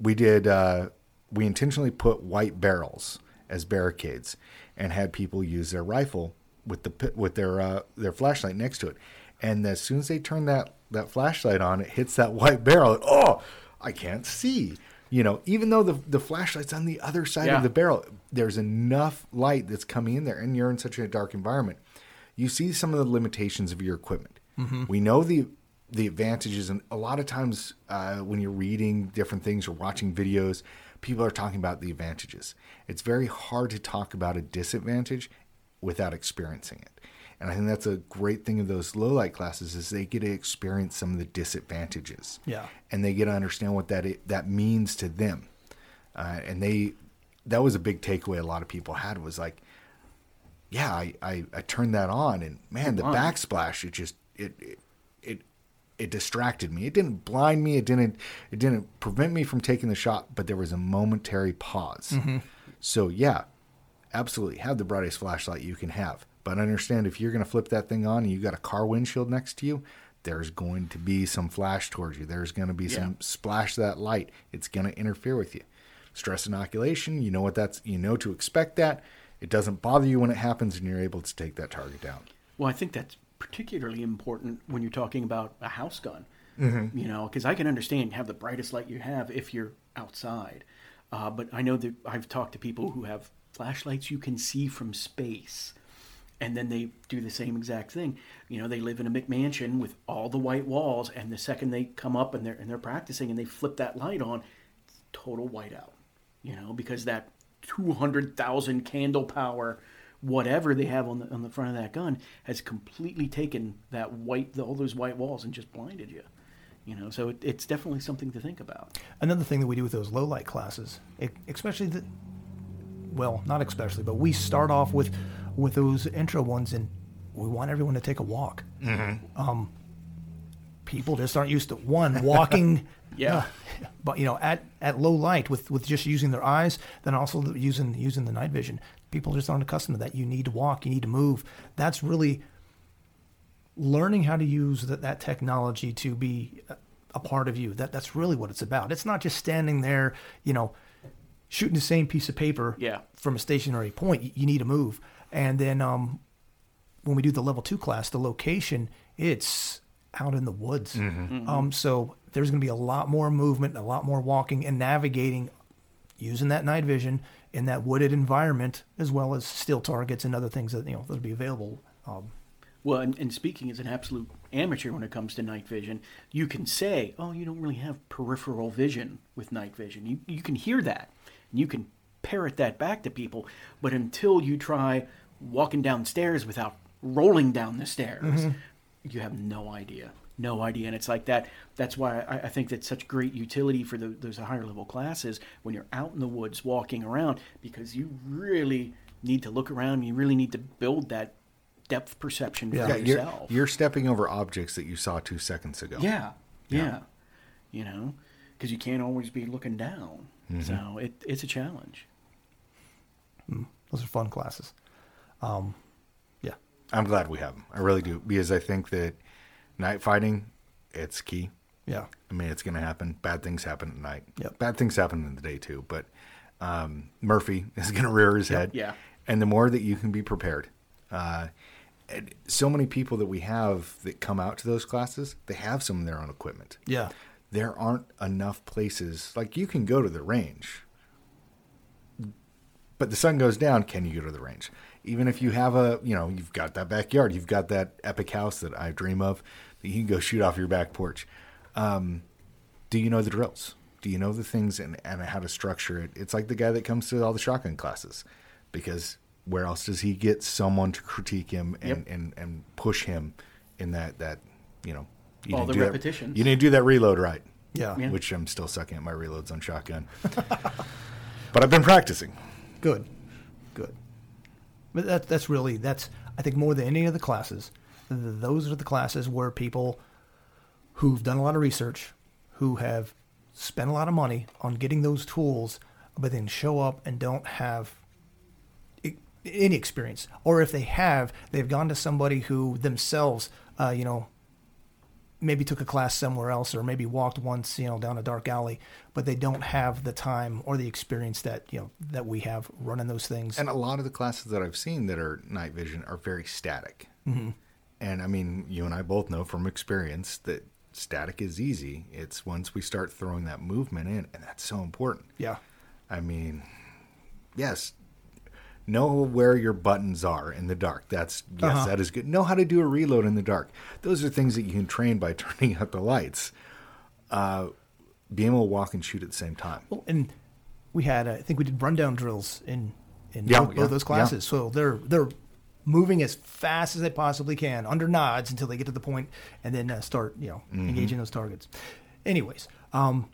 [SPEAKER 2] we did. Uh, we intentionally put white barrels as barricades and had people use their rifle with the with their uh, their flashlight next to it. And as soon as they turn that that flashlight on, it hits that <laughs> white barrel. Oh, I can't see. You know, even though the the flashlight's on the other side
[SPEAKER 3] Yeah.
[SPEAKER 2] of the barrel, there's enough light that's coming in there, and you're in such a dark environment. You see some of the limitations of your equipment. We know the the advantages, and a lot of times uh, when you're reading different things or watching videos, people are talking about the advantages. It's very hard to talk about a disadvantage without experiencing it. And I think that's a great thing of those low light classes is they get to experience some of the disadvantages.
[SPEAKER 1] Yeah.
[SPEAKER 2] And they get to understand what that i- that means to them. Uh, and they that was a big takeaway a lot of people had was like, yeah, I, I, I turned that on and man, the
[SPEAKER 3] Wow.
[SPEAKER 2] backsplash, it just it, it it it distracted me. It didn't blind me. It didn't it didn't prevent me from taking the shot, but there was a momentary pause. So yeah, absolutely have the brightest flashlight you can have. But understand if you're going to flip that thing on and you've got a car windshield next to you, there's going to be some flash towards you. There's going to be
[SPEAKER 3] Yeah.
[SPEAKER 2] some splash of that light. It's going to interfere with you. Stress inoculation, you know what that's you know to expect that. It doesn't bother you when it happens and you're able to take that target down.
[SPEAKER 3] Well, I think that's particularly important when you're talking about a house gun.
[SPEAKER 2] Mm-hmm.
[SPEAKER 3] You know, because I can understand have the brightest light you have if you're outside, uh, but I know that I've talked to people who have flashlights you can see from space, and then they do the same exact thing. You know, they live in a McMansion with all the white walls, and the second they come up and they're and they're practicing and they flip that light on, total whiteout. You know, because that two hundred thousand candle power whatever they have on the on the front of that gun has completely taken that white all those white walls and just blinded you. You know, so it, it's definitely something to think about.
[SPEAKER 1] Another thing that we do with those low light classes, especially the, well, not especially, but we start off with with those intro ones, and we want everyone to take a walk. Um, people just aren't used to one walking. <laughs>
[SPEAKER 3] Yeah.
[SPEAKER 1] uh, but you know, at, at low light with, with just using their eyes, then also using using the night vision. People just aren't accustomed to that. You need to walk. You need to move. That's really learning how to use that, that technology to be a, a part of you. That that's really what it's about. It's not just standing there, you know, shooting the same piece of paper
[SPEAKER 3] Yeah.
[SPEAKER 1] from a stationary point. You, you need to move. And then um, when we do the level two class, the location it's out in the woods. Um, so there's going to be a lot more movement, a lot more walking and navigating using that night vision in that wooded environment, as well as still targets and other things that you know that'll be available. Um,
[SPEAKER 3] Well, and, and speaking as an absolute amateur when it comes to night vision, you can say, "Oh, you don't really have peripheral vision with night vision." You you can hear that, and you can parrot that back to people. But until you try walking downstairs without rolling down the stairs, mm-hmm. you have no idea, no idea. And it's like that. That's why I, I think that's such great utility for the, those higher level classes when you're out in the woods walking around, because you really need to look around. You really need to build that depth perception for
[SPEAKER 1] Yeah.
[SPEAKER 2] Yeah, you're,
[SPEAKER 3] yourself.
[SPEAKER 2] you're stepping over objects that you saw two seconds ago.
[SPEAKER 3] Yeah, yeah. You know, because you can't always be looking down.
[SPEAKER 2] Mm-hmm.
[SPEAKER 3] So it, it's a challenge.
[SPEAKER 1] those are fun classes. Um, yeah,
[SPEAKER 2] I'm glad we have them. I really do because I think that night fighting, it's key.
[SPEAKER 1] yeah,
[SPEAKER 2] I mean, it's going to happen. Bad things happen at night.
[SPEAKER 1] Yep.
[SPEAKER 2] Bad things happen in the day too. But um, Murphy <laughs> is going to rear his head.
[SPEAKER 3] yeah.
[SPEAKER 2] And the more that you can be prepared, uh, and so many people that we have that come out to those classes, they have some of their own equipment.
[SPEAKER 1] yeah,
[SPEAKER 2] There aren't enough places like you can go to the range, but the sun goes down. Can you go to the range? Even if you have a, you know, you've got that backyard, you've got that epic house that I dream of that you can go shoot off your back porch. Um, do you know the drills? Do you know the things and, and how to structure it? It's like the guy that comes to all the shotgun classes because where else does he get someone to critique him and,
[SPEAKER 3] Yep.
[SPEAKER 2] and, and push him in that, that, you know, you
[SPEAKER 3] All
[SPEAKER 2] didn't
[SPEAKER 3] the
[SPEAKER 2] do that- you didn't do that reload right.
[SPEAKER 1] yeah,
[SPEAKER 3] Yeah.
[SPEAKER 2] Which I'm still sucking at my reloads on shotgun. <laughs> but I've been practicing.
[SPEAKER 1] Good, good. But that, that's really that's I think more than any of the classes, those are the classes where people who've done a lot of research, who have spent a lot of money on getting those tools, but then show up and don't have any experience, or if they have, they've gone to somebody who themselves, uh, you know, maybe took a class somewhere else or maybe walked once, you know, down a dark alley, but they don't have the time or the experience that, you know, that we have running those things.
[SPEAKER 2] And a lot of the classes that I've seen that are night vision are very static. Mm-hmm. And I mean, you and I both know from experience that static is easy. It's once we start throwing that movement in, and that's so important.
[SPEAKER 1] yeah.
[SPEAKER 2] I mean, yes, know where your buttons are in the dark. That's yes,
[SPEAKER 1] Uh-huh.
[SPEAKER 2] that is good. Know how to do a reload in the dark. Those are things that you can train by <laughs> turning out the lights. Uh, being able to walk and shoot at the same time.
[SPEAKER 1] Well, and we had, uh, I think we did rundown drills in, in
[SPEAKER 2] Yeah,
[SPEAKER 1] both, both
[SPEAKER 2] yeah,
[SPEAKER 1] those
[SPEAKER 2] yeah.
[SPEAKER 1] classes. So they're, they're moving as fast as they possibly can under nods until they get to the point and then uh, start, you know,
[SPEAKER 2] Mm-hmm.
[SPEAKER 1] engaging those targets. Anyways, um,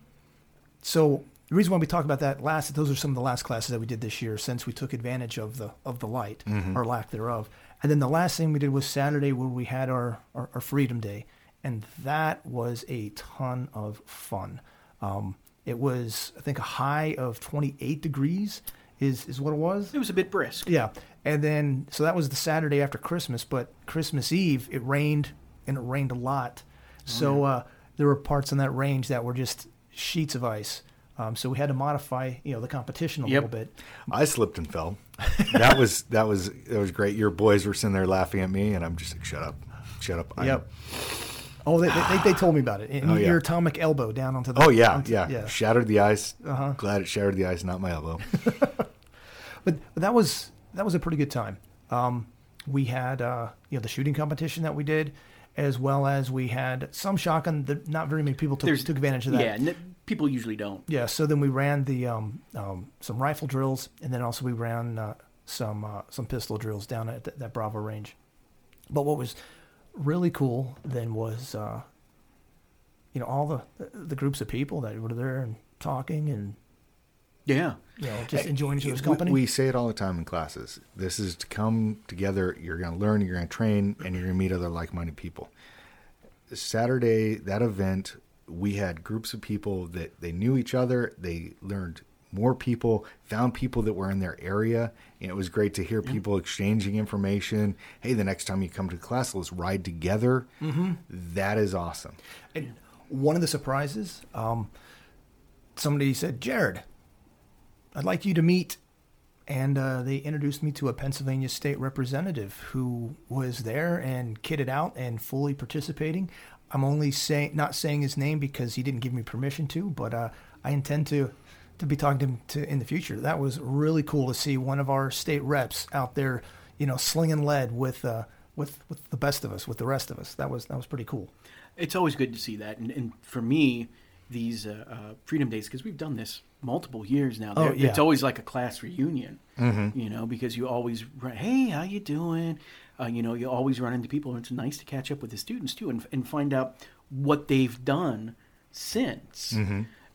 [SPEAKER 1] so the reason why we talk about that last, those are some of the last classes that we did this year since we took advantage of the of the light
[SPEAKER 2] Mm-hmm.
[SPEAKER 1] or lack thereof. And then the last thing we did was Saturday where we had our, our, our Freedom Day, and that was a ton of fun. Um, it was I think a high of 28 degrees is is what it was.
[SPEAKER 3] It was a bit brisk.
[SPEAKER 1] Yeah. And then, so that was the Saturday after Christmas, but Christmas Eve, it rained and it rained a lot. So uh, there were parts in that range that were just sheets of ice. Um, so we had to modify, you know, the competition a
[SPEAKER 3] Yep.
[SPEAKER 1] little bit.
[SPEAKER 2] I slipped and fell. That was that was that was great. Your boys were sitting there laughing at me, and I'm just like, "Shut up, shut up." I'm-
[SPEAKER 1] Yep. Oh, they, they, they told me about it. And
[SPEAKER 2] Oh, yeah.
[SPEAKER 1] your atomic elbow down onto the.
[SPEAKER 2] Oh yeah,
[SPEAKER 1] onto-
[SPEAKER 2] yeah,
[SPEAKER 1] yeah.
[SPEAKER 2] Shattered the ice.
[SPEAKER 1] Uh-huh.
[SPEAKER 2] Glad it shattered the ice, not my elbow.
[SPEAKER 1] But, <laughs> but that was that was a pretty good time. Um, we had uh, you know the shooting competition that we did, as well as we had some shotgun that not very many people took, took advantage of that.
[SPEAKER 3] Yeah, n- people usually don't.
[SPEAKER 1] Yeah, so then we ran the um, um, some rifle drills, and then also we ran uh, some uh, some pistol drills down at th- that Bravo range. But what was really cool then was, uh, you know, all the the groups of people that were there and talking and
[SPEAKER 3] Yeah.
[SPEAKER 1] you know just enjoying each other's
[SPEAKER 2] We-
[SPEAKER 1] company.
[SPEAKER 2] We, say it all the time in classes. This is to come together. You're going to learn. You're going to train, and you're going to meet other like-minded people. Saturday, that event, we had groups of people that they knew each other. They learned more people, found people that were in their area, and it was great to hear people exchanging information. Hey, the next time you come to class, let's ride together. Mm-hmm. That is awesome.
[SPEAKER 1] And one of the surprises, um, somebody said, Jared, I'd like you to meet. And uh, they introduced me to a Pennsylvania state representative who was there and kitted out and fully participating. I'm only saying not saying his name because he didn't give me permission to, but uh, I intend to to be talking to, him to in the future. That was really cool to see one of our state reps out there, you know, slinging lead with uh, with with the best of us, with the rest of us. That was that was pretty cool.
[SPEAKER 3] It's always good to see that, and, and for me, these uh, uh, Freedom Days because we've done this multiple years now.
[SPEAKER 1] Oh, yeah.
[SPEAKER 3] It's always like a class reunion, you know, because you always hey, how you doing? Uh, you know, you always run into people, and it's nice to catch up with the students too, and, and find out what they've done since.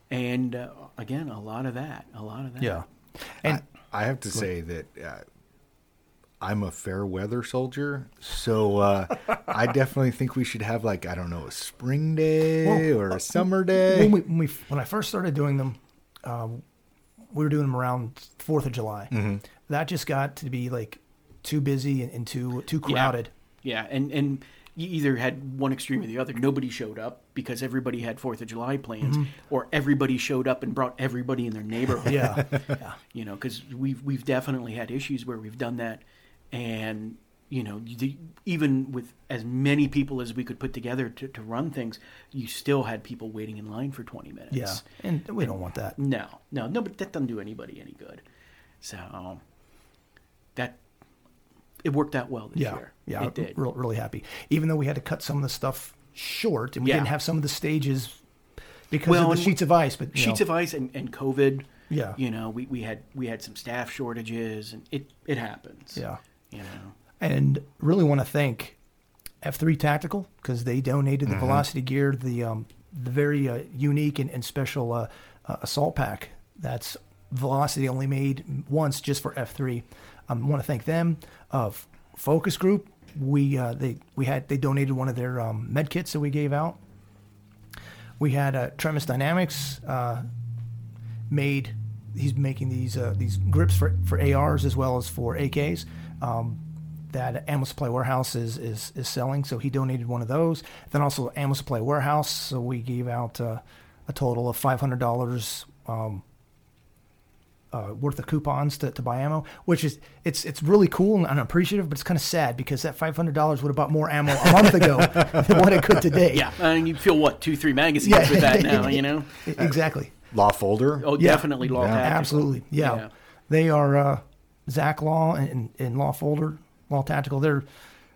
[SPEAKER 3] And uh, again, a lot of that, a lot of that.
[SPEAKER 1] Yeah, and
[SPEAKER 2] I have to say that uh, I'm a fair weather soldier, so uh, I definitely think we should have like I don't know a spring day
[SPEAKER 1] Well,
[SPEAKER 2] or a summer day.
[SPEAKER 1] when we, when we when I first started doing them, uh, we were doing them around Fourth of July.
[SPEAKER 2] Mm-hmm.
[SPEAKER 1] That just got to be like too busy and, and too too crowded.
[SPEAKER 3] Yeah, and and you either had one extreme or the other. Nobody showed up because everybody had Fourth of July plans, mm-hmm. or everybody showed up and brought everybody in their neighborhood.
[SPEAKER 1] Yeah, <laughs> yeah.
[SPEAKER 3] you know, because we've we've definitely had issues where we've done that, and you know, the, even with as many people as we could put together to, to run things, you still had people waiting in line for twenty minutes.
[SPEAKER 1] Yeah, and we don't want that.
[SPEAKER 3] No, no, no, but that doesn't do anybody any good. So it worked out well this
[SPEAKER 1] Yeah,
[SPEAKER 3] year.
[SPEAKER 1] yeah,
[SPEAKER 3] it did.
[SPEAKER 1] Real, really happy. Even though we had to cut some of the stuff short, and we
[SPEAKER 3] Yeah.
[SPEAKER 1] didn't have some of the stages because
[SPEAKER 3] Well,
[SPEAKER 1] of the
[SPEAKER 3] and
[SPEAKER 1] sheets of ice. But
[SPEAKER 3] sheets
[SPEAKER 1] know,
[SPEAKER 3] of ice and, and COVID.
[SPEAKER 1] Yeah.
[SPEAKER 3] You know, we, we had we had some staff shortages and it, it happens.
[SPEAKER 1] Yeah.
[SPEAKER 3] You know.
[SPEAKER 1] and really want to thank F3 Tactical because they donated the
[SPEAKER 3] Mm-hmm.
[SPEAKER 1] Velocity gear, the um, the very uh, unique and, and special uh, uh, assault pack that's Velocity only made once just for F3. I want to thank them. Uh, Focus Group, we uh, they we had they donated one of their um, med kits that we gave out. We had uh, Tremis Dynamics uh, made. He's making these uh, these grips for, for ARs as well as for AKs. Um, that Ammo Supply Warehouse is, is is selling, so he donated one of those. Then also Ammo Supply Warehouse, so we gave out uh, a total of five hundred dollars um, uh, worth of coupons to, to buy ammo, which is it's it's really cool and appreciative, but it's kind of sad because that five hundred dollars would have bought more ammo a month ago <laughs> than what it could today.
[SPEAKER 3] Yeah. And you feel what, two, three magazines
[SPEAKER 1] Yeah.
[SPEAKER 3] with that <laughs> now, you know?
[SPEAKER 1] exactly.
[SPEAKER 2] Law folder.
[SPEAKER 3] Oh,
[SPEAKER 1] Yeah.
[SPEAKER 3] definitely law
[SPEAKER 2] Yeah.
[SPEAKER 3] tactical.
[SPEAKER 1] Absolutely, yeah.
[SPEAKER 3] Yeah.
[SPEAKER 1] They are uh, Zach Law and, and Law Folder, Law Tactical. They're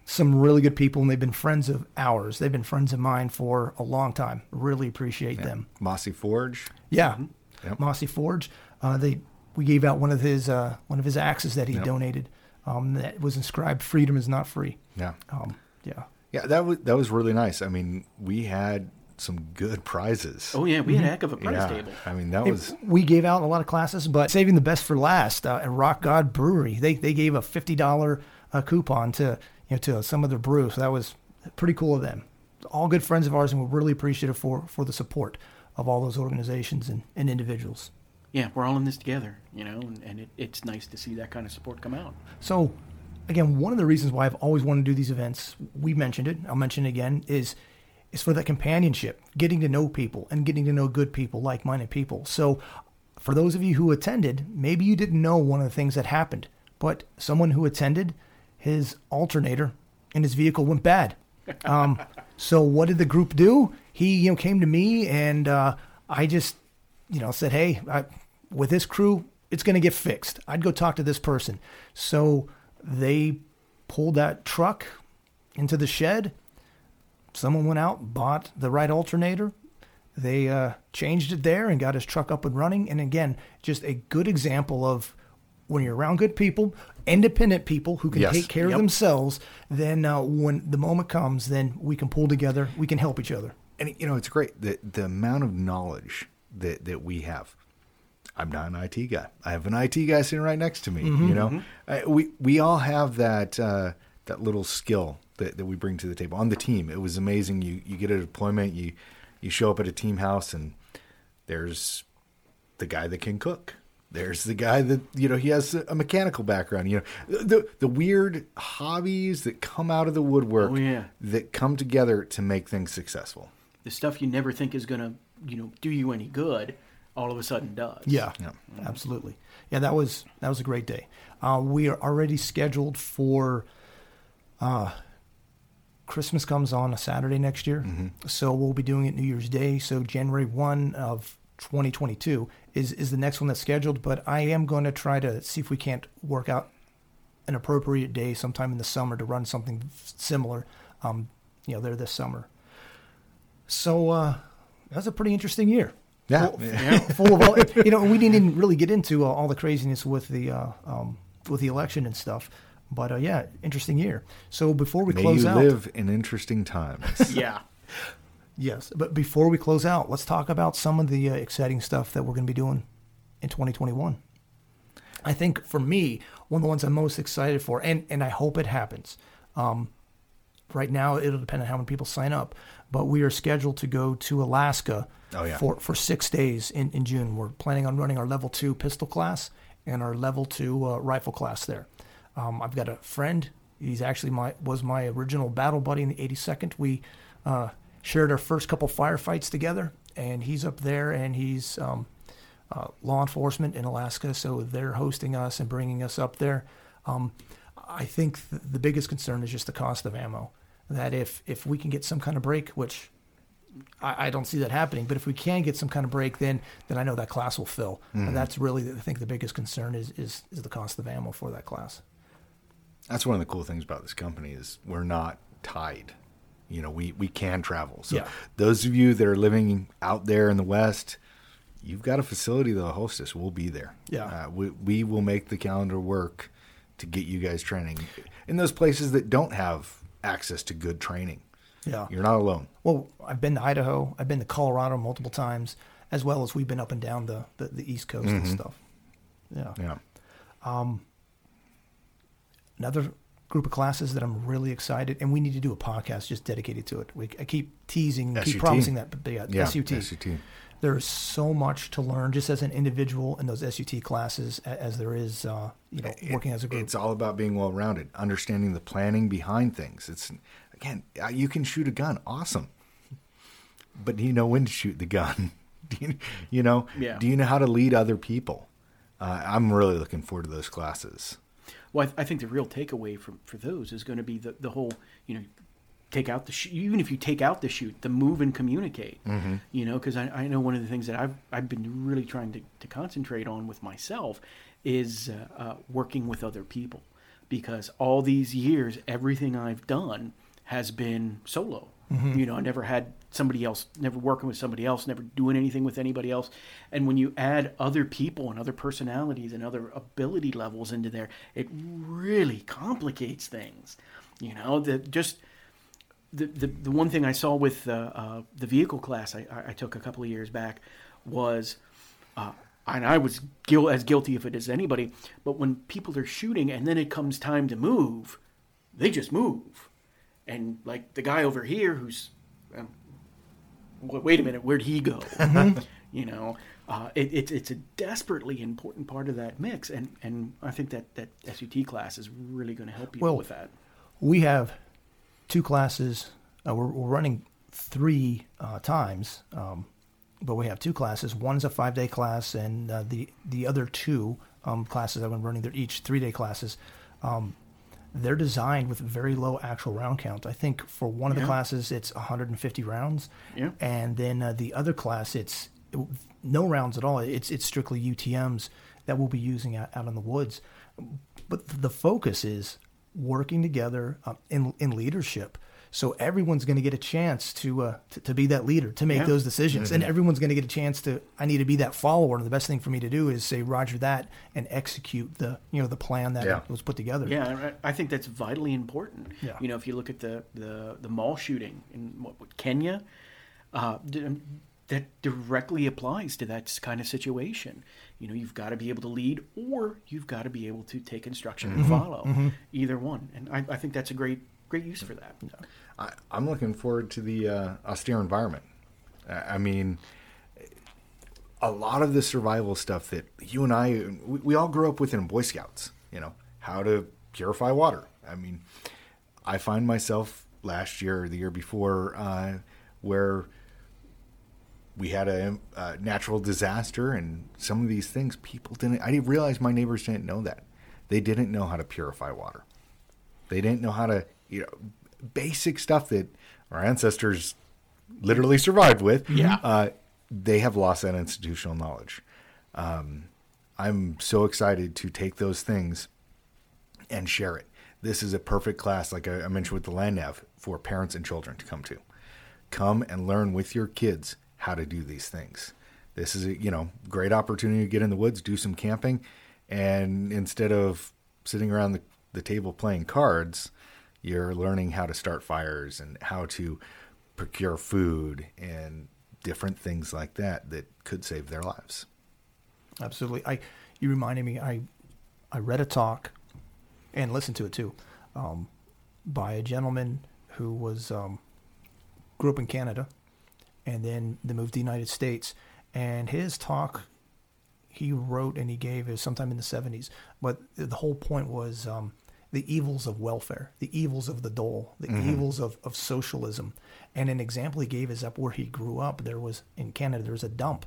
[SPEAKER 1] some really good people, and they've been friends of ours. They've been friends of mine for a long time. Really appreciate them.
[SPEAKER 2] Mossy Forge.
[SPEAKER 1] Yeah,
[SPEAKER 2] Yep.
[SPEAKER 1] Mossy Forge. Uh, they we gave out one of his uh, one of his axes that he
[SPEAKER 2] Yep.
[SPEAKER 1] donated. Um, that was inscribed "Freedom is not free."
[SPEAKER 2] Yeah.
[SPEAKER 1] Um, yeah,
[SPEAKER 2] Yeah, that was that was really nice. I mean, we had some good prizes.
[SPEAKER 3] Oh, yeah. We had a heck of a prize
[SPEAKER 2] yeah.
[SPEAKER 3] table.
[SPEAKER 2] I mean, that
[SPEAKER 1] Hey,
[SPEAKER 2] was
[SPEAKER 1] we gave out a lot of classes, but saving the best for last. Uh, at Rock God Brewery, they they gave a fifty dollar uh, coupon to you know to some of their brews. So that was pretty cool of them. All good friends of ours, and we're really appreciative for for the support of all those organizations and, and individuals.
[SPEAKER 3] Yeah, we're all in this together, you know, and, and it, it's nice to see that kind of support come out.
[SPEAKER 1] So, again, one of the reasons why I've always wanted to do these events, we mentioned it, I'll mention it again, is is for that companionship, getting to know people and getting to know good people, like-minded people. So, for those of you who attended, maybe you didn't know one of the things that happened, but someone who attended, his alternator in his vehicle went bad. <laughs> Um, so, what did the group do? He, you know, came to me and uh, I just you know, said, hey, I, with this crew, it's going to get fixed. I'd go talk to this person. So they pulled that truck into the shed. Someone went out, bought the right alternator. They uh, changed it there and got his truck up and running. And again, just a good example of when you're around good people, independent people who can
[SPEAKER 2] Yes.
[SPEAKER 1] take care
[SPEAKER 3] Yep.
[SPEAKER 1] of themselves, then uh, when the moment comes, then we can pull together, we can help each other.
[SPEAKER 2] and you know it's great the the amount of knowledge that that we have. I'm not an IT guy. I have an IT guy sitting right next to me. You know, Uh, we we all have that uh, that little skill that, that we bring to the table on the team. It was amazing. You you get a deployment. You you show up at a team house and there's the guy that can cook. There's the guy that you know he has a mechanical background. You know the the weird hobbies that come out of the woodwork
[SPEAKER 3] Oh, yeah.
[SPEAKER 2] that come together to make things successful.
[SPEAKER 3] The stuff you never think is going to, you know, do you any good, all of a sudden does.
[SPEAKER 1] Yeah,
[SPEAKER 2] Yeah.
[SPEAKER 1] absolutely. Yeah, that was that was a great day. Uh, we are already scheduled for. Uh, Christmas comes on a Saturday next year, so we'll be doing it New Year's Day. So January one of 2022 is is the next one that's scheduled. But I am going to try to see if we can't work out an appropriate day sometime in the summer to run something similar. Um, you know, there this summer. So uh, that's a pretty interesting year.
[SPEAKER 2] Yeah.
[SPEAKER 1] full, full of all, you know, we didn't even really get into uh, all the craziness with the uh, um, with the election and stuff. But uh, yeah, interesting year. So before we
[SPEAKER 2] May
[SPEAKER 1] close
[SPEAKER 2] you
[SPEAKER 1] out,
[SPEAKER 2] live in interesting times. <laughs>
[SPEAKER 3] Yeah.
[SPEAKER 1] yes, but before we close out, let's talk about some of the uh, exciting stuff that we're going to be doing in 2021. I think for me, one of the ones I'm most excited for, and and I hope it happens. Um, right now, it'll depend on how many people sign up, but we are scheduled to go to Alaska
[SPEAKER 2] Oh, yeah.
[SPEAKER 1] for for six days in in June. We're planning on running our level two pistol class and our level two uh, rifle class there. Um, I've got a friend. He's actually my was my original battle buddy in the 82nd. We uh, shared our first couple firefights together, and he's up there, and he's um, uh, law enforcement in Alaska, so they're hosting us and bringing us up there. Um, I think th- the biggest concern is just the cost of ammo. That if if we can get some kind of break, which I, I don't see that happening, but if we can get some kind of break, then then I know that class will fill. And that's really, I think, the biggest concern is is is the cost of ammo for that class.
[SPEAKER 2] That's one of the cool things about this company is we're not tied. You know, we, we can travel. So
[SPEAKER 1] Yeah.
[SPEAKER 2] those of you that are living out there in the West, you've got a facility that'll host us. We'll be there.
[SPEAKER 1] Yeah.
[SPEAKER 2] Uh, we, we will make the calendar work to get you guys training in those places that don't have access to good training.
[SPEAKER 1] Yeah.
[SPEAKER 2] You're not alone.
[SPEAKER 1] Well, I've been to Idaho. I've been to Colorado multiple times, as well as we've been up and down the, the, the East Coast and stuff. Yeah.
[SPEAKER 2] Yeah.
[SPEAKER 1] Another group of classes that I'm really excited, and we need to do a podcast just dedicated to it. We, I keep teasing, keep promising that, but yeah,
[SPEAKER 2] Yeah.
[SPEAKER 1] SUT.
[SPEAKER 2] SUT.
[SPEAKER 1] There's so much to learn just as an individual in those SUT classes as there is, uh, you know, working as a group.
[SPEAKER 2] It's all about being well rounded, understanding the planning behind things. It's again, uh, you can shoot a gun, awesome, but do you know when to shoot the gun? <laughs> do you, you know,
[SPEAKER 3] Yeah.
[SPEAKER 2] do you know how to lead other people? Uh, I'm really looking forward to those classes.
[SPEAKER 3] Well, I, th- I think the real takeaway from for those is going to be the, the whole, you know, take out the shoot. Even if you take out the shoot, the move and communicate. You know, because I, I know one of the things that I've I've been really trying to, to concentrate on with myself is uh, uh, working with other people, because all these years, everything I've done has been solo. You know, I never had somebody else, never working with somebody else, never doing anything with anybody else. And when you add other people and other personalities and other ability levels into there, it really complicates things. You know, that just the, the the one thing I saw with uh, uh, the vehicle class I, I- I took a couple of years back was, uh, and I was guil- as guilty of it as anybody. But when people are shooting and then it comes time to move, they just move, and like the guy over here who's, um, wait a minute, where'd he go? <laughs> you know, uh, it, it's it's a desperately important part of that mix, and and I think that that SUT class is really going to help you
[SPEAKER 1] Well,
[SPEAKER 3] with that.
[SPEAKER 1] we have two classes. Uh, we're, we're running three uh, times, um, but we have two classes. One's a five day class, and uh, the the other two um, classes I've been running, they're each three day classes. Um, they're designed with very low actual round count. I think for one of the classes, it's 150 rounds,
[SPEAKER 3] Yeah.
[SPEAKER 1] and then uh, the other class, it's no rounds at all. It's it's strictly UTM's that we'll be using out, out in the woods. But the focus is working together uh, in in leadership. So everyone's going to get a chance to, uh, to to be that leader, to make
[SPEAKER 3] Yeah.
[SPEAKER 1] those decisions, and everyone's going to get a chance to. I need to be that follower, and the best thing for me to do is say Roger that and execute the you know the plan that
[SPEAKER 2] Yeah.
[SPEAKER 1] was put together.
[SPEAKER 3] Yeah, I I think that's vitally important.
[SPEAKER 1] Yeah.
[SPEAKER 3] You know, if you look at the the, the mall shooting in what, what, Kenya, uh, that directly applies to that kind of situation. You know, you've got to be able to lead, or you've got to be able to take instruction and follow. Either one, and I, I think that's a great great use for that.
[SPEAKER 2] I, I'm looking forward to the uh, austere environment. I I mean, a lot of the survival stuff that you and I, we, we all grew up with in Boy Scouts, you know, how to purify water. I mean, I find myself last year or the year before uh, where we had a, a natural disaster and some of these things people didn't, I didn't realize my neighbors didn't know that. They didn't know how to purify water. They didn't know how to, you know, basic stuff that our ancestors literally survived with.
[SPEAKER 3] Yeah.
[SPEAKER 2] Uh, they have lost that institutional knowledge. Um, I'm so excited to take those things and share it. This is a perfect class, like I, I mentioned with the land nav, for parents and children to come to. Come and learn with your kids how to do these things. This is a you know great opportunity to get in the woods, do some camping, and instead of sitting around the, the table playing cards, you're learning how to start fires and how to procure food and different things like that that could save their lives.
[SPEAKER 1] Absolutely. I you reminded me. I I read a talk and listened to it too um, by a gentleman who was um, grew up in Canada and then they moved to the United States. And his talk he wrote and he gave is sometime in the 70s. But the whole point was um, the evils of welfare, the evils of the dole, the
[SPEAKER 2] Mm-hmm.
[SPEAKER 1] evils of, of socialism. And an example he gave is up where he grew up. There was in Canada, there was a dump,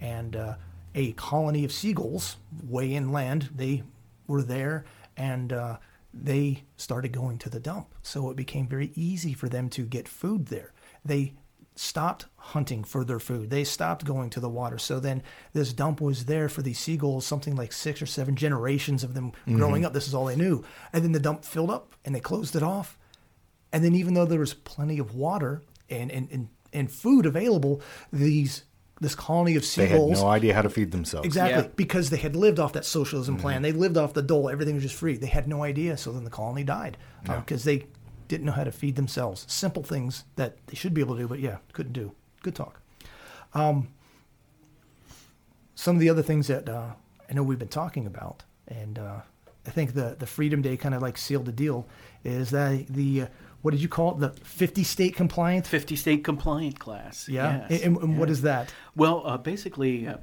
[SPEAKER 1] and uh, a colony of seagulls way inland. They were there, and uh, they started going to the dump. So it became very easy for them to get food there. They stopped hunting for their food. They stopped going to the water. So then this dump was there for these seagulls, something like six or seven generations of them growing up. This is all they knew. And then the dump filled up and they closed it off. And then even though there was plenty of water and, and, and, and food available, these this colony of seagulls.
[SPEAKER 2] They had no idea how to feed themselves.
[SPEAKER 1] Exactly,
[SPEAKER 3] Yeah.
[SPEAKER 1] because they had lived off that socialism
[SPEAKER 2] Mm-hmm.
[SPEAKER 1] plan. They lived off the dole. Everything was just free. They had no idea. So then the colony died because they didn't know how to feed themselves. Simple things that they should be able to do, but yeah, couldn't do. Good talk. Um, some of the other things that uh, I know we've been talking about, and uh, I think the the Freedom Day kind of like sealed the deal, is that the uh, what did you call it? The 50 state compliant.
[SPEAKER 3] 50 state compliant class.
[SPEAKER 1] Yeah.
[SPEAKER 3] Yes.
[SPEAKER 1] And, and
[SPEAKER 3] Yeah.
[SPEAKER 1] is that?
[SPEAKER 3] Well, uh, basically, uh,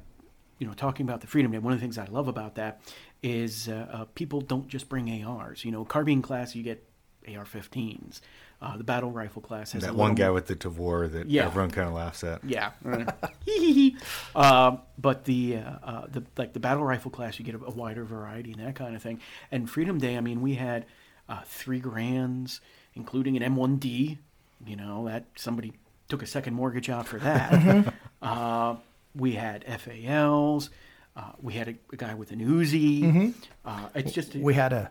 [SPEAKER 3] you know, talking about the Freedom Day, one of the things I love about that is uh, uh, people don't just bring ARs. You know, carbine class, you get AR-15s. Uh, the battle rifle class has
[SPEAKER 2] That
[SPEAKER 3] little
[SPEAKER 2] one guy
[SPEAKER 3] more-
[SPEAKER 2] with the Tavor that
[SPEAKER 3] Yeah.
[SPEAKER 2] everyone kind of laughs at.
[SPEAKER 3] Yeah. <laughs> uh, but the, uh, uh, the like the battle rifle class, you get a, a wider variety and that kind of thing. And Freedom Day, I mean, we had uh, three grands, including an M1D. You know that somebody took a second mortgage out for that. <laughs> uh, we had FALs. Uh, we had a, a guy with an Uzi. Uh, it's just
[SPEAKER 1] We had a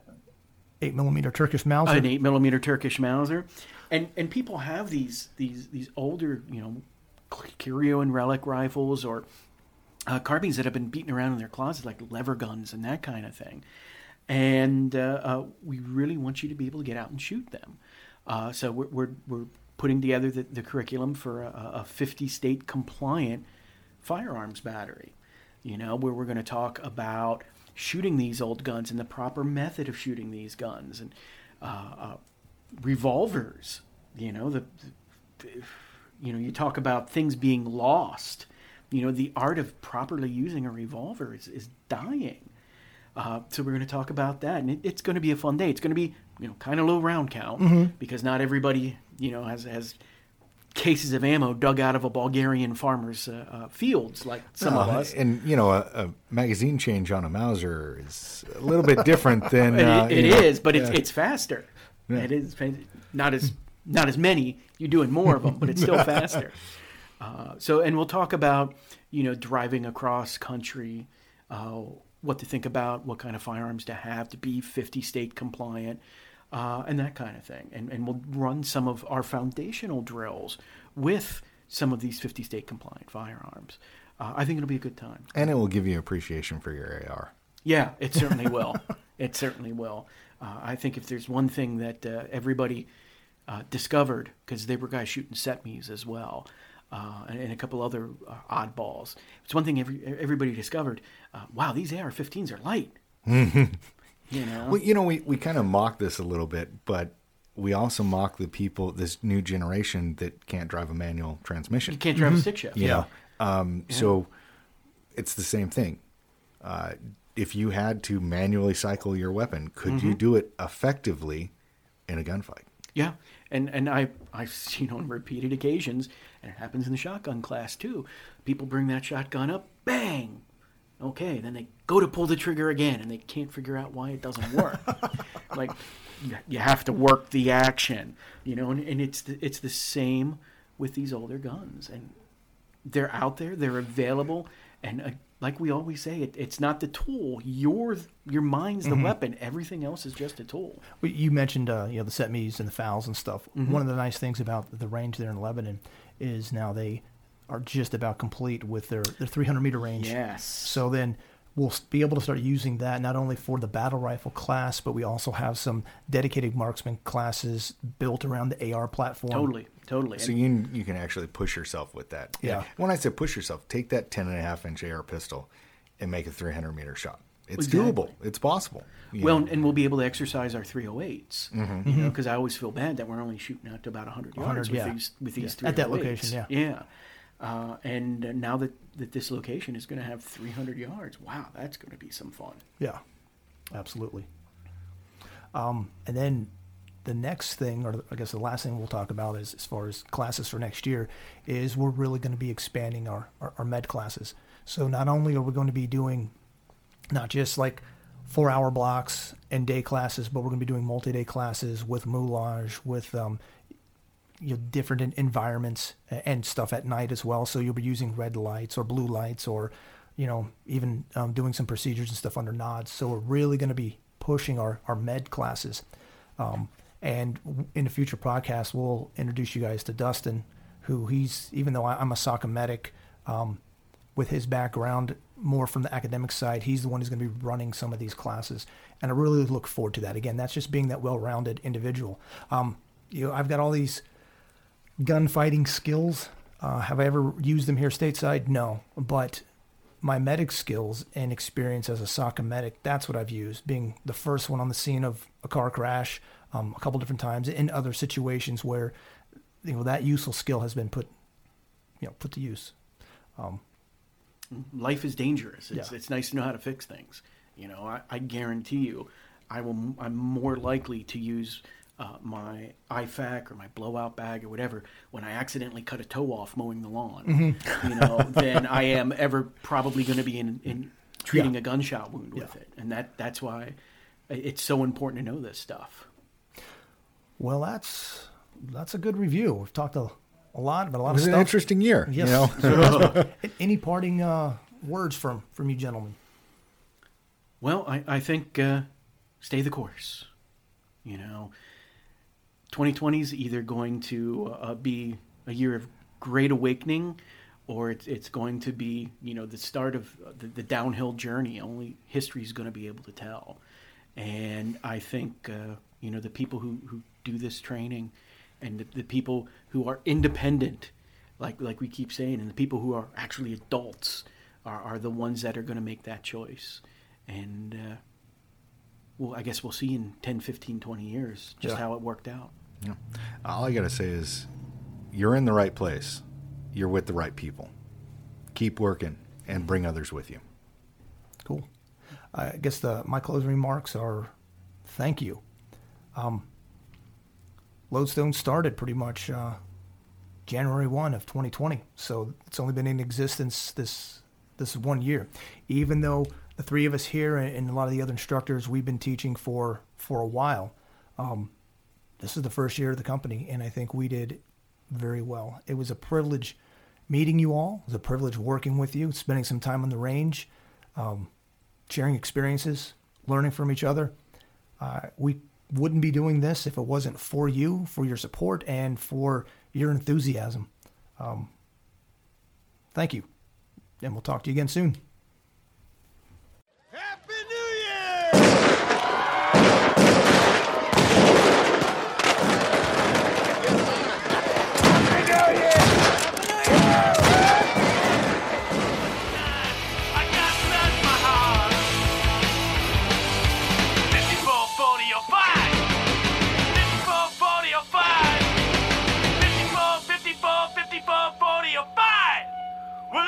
[SPEAKER 1] eight millimeter Turkish Mauser.
[SPEAKER 3] an eight millimeter Turkish Mauser, and and people have these these these older you know curio and relic rifles or uh, carbines that have been beaten around in their closets like lever guns and that kind of thing, and uh, uh, we really want you to be able to get out and shoot them. Uh, so we're, we're we're putting together the, the curriculum for a, a 50 state compliant firearms battery. You know, where we're going to talk about shooting these old guns and the proper method of shooting these guns and uh, uh, revolvers. You know, the, the you know you talk about things being lost. You know, the art of properly using a revolver is, is dying. Uh, so we're going to talk about that, and it, it's going to be a fun day. It's going to be you know kind of low round count because not everybody you know has has cases of ammo dug out of a Bulgarian farmer's uh, uh, fields like some of
[SPEAKER 2] Uh,
[SPEAKER 3] us.
[SPEAKER 2] And you know, a, a magazine change on a Mauser is a little bit different <laughs> than uh,
[SPEAKER 3] it, it
[SPEAKER 2] you know,
[SPEAKER 3] but it's
[SPEAKER 2] yeah.
[SPEAKER 3] it's faster.
[SPEAKER 2] Yeah.
[SPEAKER 3] It is not as not as many. You're doing more of them, but it's still <laughs> faster. Uh, so, and we'll talk about you know driving across country, uh, what to think about, what kind of firearms to have to be 50 state compliant, uh, and that kind of thing. And and we'll run some of our foundational drills with some of these 50 state compliant firearms. Uh, I think it'll be a good time.
[SPEAKER 2] and it will give you appreciation for your AR.
[SPEAKER 3] Yeah, it <laughs> certainly will. it certainly will. Uh, I think if there's one thing that uh, everybody uh, discovered, because they were guys shooting CETMEs as well, uh, and, and a couple other uh, oddballs. It's one thing every, everybody discovered. Uh, wow, these AR-15s are light. <laughs> you know,
[SPEAKER 2] Well, you know, we, we kind of mock this a little bit, but we also mock the people, this new generation that can't drive a manual transmission.
[SPEAKER 3] you can't drive a stick shift.
[SPEAKER 2] you know um, so it's the same thing uh, if you had to manually cycle your weapon could
[SPEAKER 3] Mm-hmm.
[SPEAKER 2] you do it effectively in a gunfight
[SPEAKER 3] Yeah, and and I I've <laughs> seen on repeated occasions, and it happens in the shotgun class too. People bring that shotgun up, bang. Okay, then they go to pull the trigger again, and they can't figure out why it doesn't work. <laughs> like you, you have to work the action, you know, and, and it's the, it's the same with these older guns, and they're out there, they're available, and uh, like we always say, it, it's not the tool. Your your mind's the weapon. Everything else is just a tool.
[SPEAKER 1] Well, You mentioned uh, you know the CETMEs and the FALs and stuff.
[SPEAKER 3] Mm-hmm.
[SPEAKER 1] One of the nice things about the range there in Lebanon is now they are just about complete with their their 300 meter range.
[SPEAKER 3] Yes.
[SPEAKER 1] So then we'll be able to start using that not only for the battle rifle class, but we also have some dedicated marksman classes built around the AR platform.
[SPEAKER 3] Totally, totally.
[SPEAKER 2] So you can, you can actually push yourself with that.
[SPEAKER 1] Yeah.
[SPEAKER 2] When I say push yourself, take that 10 and a half inch AR pistol and make a 300 meter shot. It's
[SPEAKER 3] Exactly.
[SPEAKER 2] doable. It's possible. you
[SPEAKER 3] well,
[SPEAKER 2] know.
[SPEAKER 3] and we'll be able to exercise our 308s.
[SPEAKER 1] Mm-hmm.
[SPEAKER 3] You know, because I always feel bad that we're only shooting out to about 100 yards
[SPEAKER 1] 100,
[SPEAKER 3] with
[SPEAKER 1] yeah.
[SPEAKER 3] these with these
[SPEAKER 1] Yeah, at that location, yeah.
[SPEAKER 3] Yeah. Uh, and now that, that this location is going to have 300 yards, wow, that's going to be some fun.
[SPEAKER 1] Yeah, absolutely. Um, and then the next thing, or I guess the last thing we'll talk about is as far as classes for next year, is we're really going to be expanding our, our, our med classes. So not only are we going to be doing not just like four hour blocks and day classes, but we're going to be doing multi day classes with moulage, with um, you know different environments and stuff at night as well. So you'll be using red lights or blue lights, or you know even um, doing some procedures and stuff under nods. So we're really going to be pushing our our med classes. Um, and in the future podcast, we'll introduce you guys to Dustin, who he's even though I'm a medic. Um, with his background more from the academic side, he's the one who's going to be running some of these classes, and I really look forward to that. Again, that's just being that well-rounded individual. Um, you know, I've got all these gunfighting skills. Uh, have I ever used them here stateside? No, but my medic skills and experience as a SOCM medic, that's what I've used. Being the first one on the scene of a car crash um, a couple different times in other situations where you know that useful skill has been put you know put to use.
[SPEAKER 3] life is dangerous. It's,
[SPEAKER 1] Yeah.
[SPEAKER 3] it's nice to know how to fix things. You know, I, I guarantee you, I will. I'm more likely to use uh, my IFAK or my blowout bag or whatever when I accidentally cut a toe off mowing the lawn.
[SPEAKER 1] Mm-hmm.
[SPEAKER 3] You know, than I am ever probably going to be in, in treating
[SPEAKER 1] Yeah.
[SPEAKER 3] a gunshot wound with
[SPEAKER 1] Yeah.
[SPEAKER 3] it. And that that's why it's so important to know this stuff.
[SPEAKER 1] Well, that's that's a good review. We've talked a, a lot about a lot
[SPEAKER 2] it was
[SPEAKER 1] of
[SPEAKER 2] an
[SPEAKER 1] stuff.
[SPEAKER 2] interesting year.
[SPEAKER 1] Yes.
[SPEAKER 2] You know, <laughs> <laughs>
[SPEAKER 1] Any parting uh, words from from you gentlemen?
[SPEAKER 3] Well, I, I think uh, stay the course. You know, 2020 is either going to uh, be a year of great awakening or it's, it's going to be, you know, the start of the, the downhill journey. Only history is going to be able to tell. And I think, uh, you know, the people who, who do this training and the, the people who are independent, like, like we keep saying, and the people who are actually adults are, are the ones that are going to make that choice. And, uh, well, I guess we'll see in 10, 15, 20 years just
[SPEAKER 1] Yeah.
[SPEAKER 3] how it worked out.
[SPEAKER 2] Yeah. all I got to say is you're in the right place. You're with the right people. Keep working and bring others with you.
[SPEAKER 1] Cool. I guess the my closing remarks are thank you. Um, Lodestone started pretty much uh, January one of 2020, so it's only been in existence this this one year. Even though the three of us here and, and a lot of the other instructors we've been teaching for for a while, um, this is the first year of the company, and I think we did very well. It was a privilege meeting you all. It was a privilege working with you, spending some time on the range, um, sharing experiences, learning from each other. Uh, we wouldn't be doing this if it wasn't for you, for your support, and for your enthusiasm. Um, thank you, and we'll talk to you again soon.